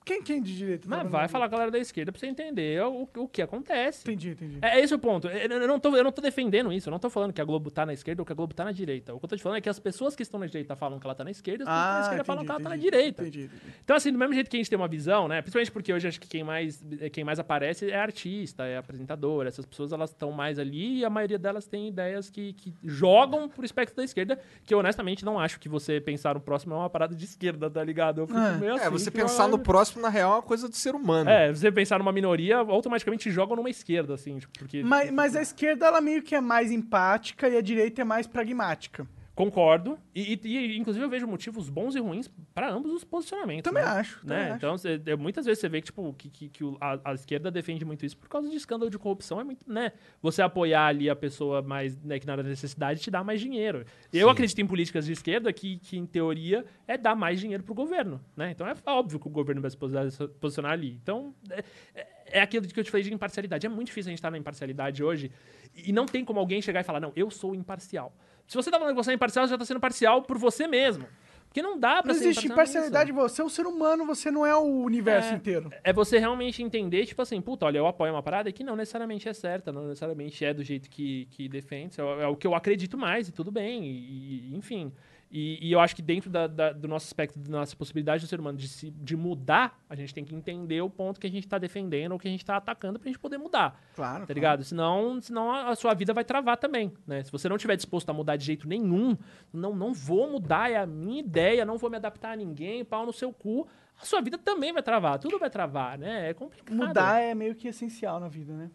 Quem, quem de direita? Mas trabalha vai falar com a galera da esquerda pra você entender o, o que acontece. Entendi, entendi. É, é esse o ponto. Eu, eu não tô, eu não tô defendendo isso. Eu não tô falando que a Globo tá na esquerda ou que a Globo tá na direita. O que eu tô te falando é que as pessoas que estão na direita falam que ela tá na esquerda e as pessoas que estão na esquerda falam que ela tá na Ah, entendi, direita. Entendi, entendi. Então, assim, do mesmo jeito que a gente tem uma visão, né? Principalmente porque hoje acho que quem mais, quem mais aparece é artista, é apresentador. Essas pessoas, elas estão mais ali e a maioria delas tem ideias que, que jogam pro espectro da esquerda, que eu honestamente não acho que você pensar no próximo é uma parada de esquerda, tá ligado? Eu fico É. meio assim. É, você pensar eu- no próximo, na real, é uma coisa do ser humano. É, você pensar numa minoria, automaticamente jogam numa esquerda, assim, tipo, porque... Mas, mas a esquerda, ela meio que é mais empática e a direita é mais pragmática. Concordo. E, e- inclusive, eu vejo motivos bons e ruins pra ambos os posicionamentos. Também né? acho, também Né? acho. Então, cê- é, muitas vezes você vê que, tipo, que, que, que a, a esquerda defende muito isso por causa de escândalo de corrupção. É muito, né? Você apoiar ali a pessoa mais, né, que na necessidade te dá mais dinheiro. Eu acredito em políticas de esquerda que, que, em teoria, é dar mais dinheiro pro governo, né? Então, é óbvio que o governo vai se posi- posicionar ali. Então, é, é- é aquilo que eu te falei de imparcialidade. É muito difícil a gente estar na imparcialidade hoje e não tem como alguém chegar e falar, não, eu sou imparcial. Se você tá falando que você é imparcial, você já tá sendo parcial por você mesmo. Porque não dá pra Não ser existe imparcial imparcialidade, nisso. você é um ser humano, você não é o universo É. inteiro. É você realmente entender, tipo assim, puta, olha, eu apoio uma parada que não necessariamente é certa, não necessariamente é do jeito que, que defende, é, o- é o que eu acredito mais, e tudo bem, e, e- enfim. E, e eu acho que dentro da- da- do nosso aspecto, da nossa possibilidade do ser humano de, se, de mudar, a gente tem que entender o ponto que a gente tá defendendo ou que a gente tá atacando pra gente poder mudar. Claro. Tá ligado? Senão, senão a a sua vida vai travar também, né? Se você não tiver disposto a mudar de jeito nenhum, não, não vou mudar, é a minha ideia, não vou me adaptar a ninguém, pau no seu cu, a sua vida também vai travar, tudo vai travar, né? É complicado. Mudar é meio que essencial na vida, né?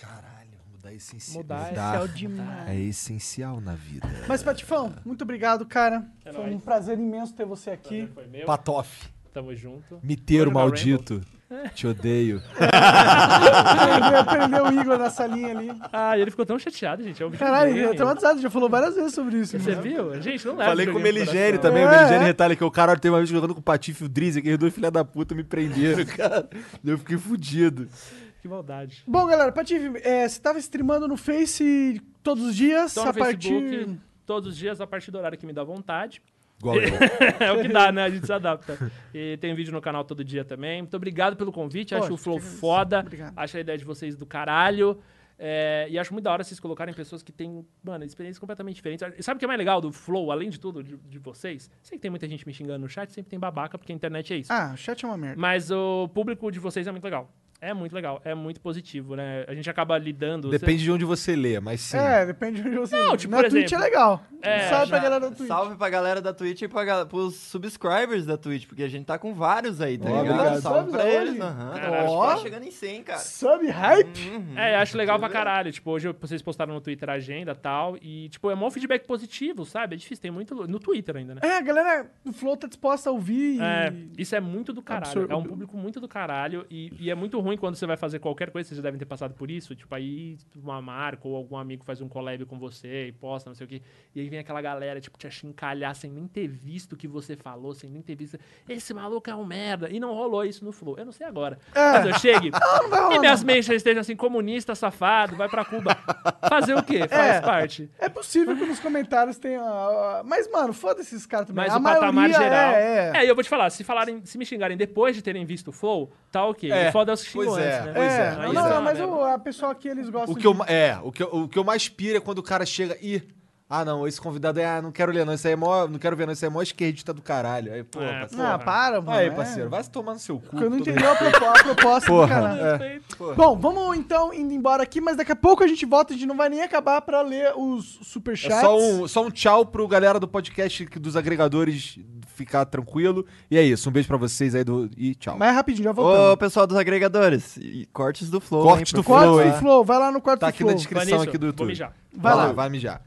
Caralho, mudar é essencial. Mudar é Essencial demais. é essencial na vida. Mas, Patifão, muito obrigado, cara. É Foi um nóis. prazer imenso ter você aqui. Foi meu, Patof. tamo junto. Miteiro maldito. Te odeio. Prendeu, prendeu o Igor na salinha ali. Ah, ele ficou tão chateado, gente. É um Caralho, ele é traumatizado, já falou várias vezes sobre isso. Você mano. viu? Gente, não leva Falei com o Meligene também. O É, Meligene é. retalha que o cara tem uma vez jogando com o Patife e o Drizzy, aqueles dois filha da puta me prenderam, cara. Eu fiquei fudido. Que maldade. Bom, galera, Patife, é, você tava streamando no Face todos os dias, Tô a no partir... Facebook todos os dias a partir do horário que me dá vontade. Igual eu. é o que dá, né? A gente se adapta. E tem vídeo no canal todo dia também. Muito obrigado pelo convite. Acho o Flow foda. Obrigado. Acho a ideia de vocês do caralho. É, e acho muito da hora vocês colocarem pessoas que têm, mano, experiências completamente diferentes. E sabe o que é mais legal do Flow, além de tudo, de, de vocês? Sei que tem muita gente me xingando no chat, sempre tem babaca, porque a internet é isso. Ah, o chat é uma merda. Mas o público de vocês é muito legal. É muito legal, é muito positivo, né? A gente acaba lidando. Depende de onde você lê, mas sim. É, depende de onde você... Não, tipo, Na por Twitch exemplo, é legal. é, Salve pra Já- galera da Twitch. Salve pra galera da Twitch e pra, gal- pros subscribers da Twitch, porque a gente tá com vários aí, tá Ó, ligado? obrigado. Salve Subs pra eles. Aham, Caralho, tá ó. chegando em 100, cara. Sub hype? Uhum. É, acho legal pra caralho. Tipo, hoje vocês postaram no Twitter a agenda e tal. E, tipo, é mó feedback positivo, sabe? É difícil, tem muito. No Twitter ainda, né? É, a galera do Flow tá disposta a ouvir É, e... isso é muito do caralho. Absurdo. É um público muito do caralho. E, e é muito ruim quando você vai fazer qualquer coisa, vocês já devem ter passado por isso. Tipo, aí uma marca ou algum amigo faz um collab com você e posta, não sei o quê. E aí vem aquela galera, tipo, te achincalhar sem nem ter visto o que você falou, sem nem ter visto. Esse maluco é um merda. E não rolou isso no Flow. Eu não sei agora. É. Mas eu chegue não e minhas mentions estejam assim, comunista, safado, vai pra Cuba. Fazer o quê? Faz É. parte. É possível que nos comentários tenha. ah, Mas, mano, foda-se esses caras também. Mas a o patamar geral. É, é. e eu vou te falar, se falarem, se me xingarem depois de terem visto o Flow, tá ok. É, o é pois é, antes, né? pois é, não, pois não, é. mas o, a pessoa que eles gostam O que, eu, de- é, o que, eu, o que eu mais piro é quando o cara chega e. Ah, não, esse convidado é. Ah, não quero ler, não. Esse aí é mó. Não quero ver, não. Esse aí é mó esquerdista do caralho. Aí, pô, É, parceiro. Ah, para, mano. Aí, é. parceiro, vai se tomar no seu cu. Porque eu não entendi a propo- a proposta do Porra, canal. é. Respeito. Bom, vamos então indo embora aqui, mas daqui a pouco a gente volta, a gente não vai nem acabar pra ler os É superchats. só um, só um tchau pro galera do podcast dos agregadores ficar tranquilo. E é isso. Um beijo pra vocês aí do, e tchau. Mas é rapidinho, já Ô, voltamos. pessoal dos agregadores, e cortes do Flow. Cortes hein, do Flow, Corte hein? do Flow, vai lá no quarto Tá do aqui na Flow. descrição Vai aqui do vou YouTube. mijar. Vai lá. vai mijar.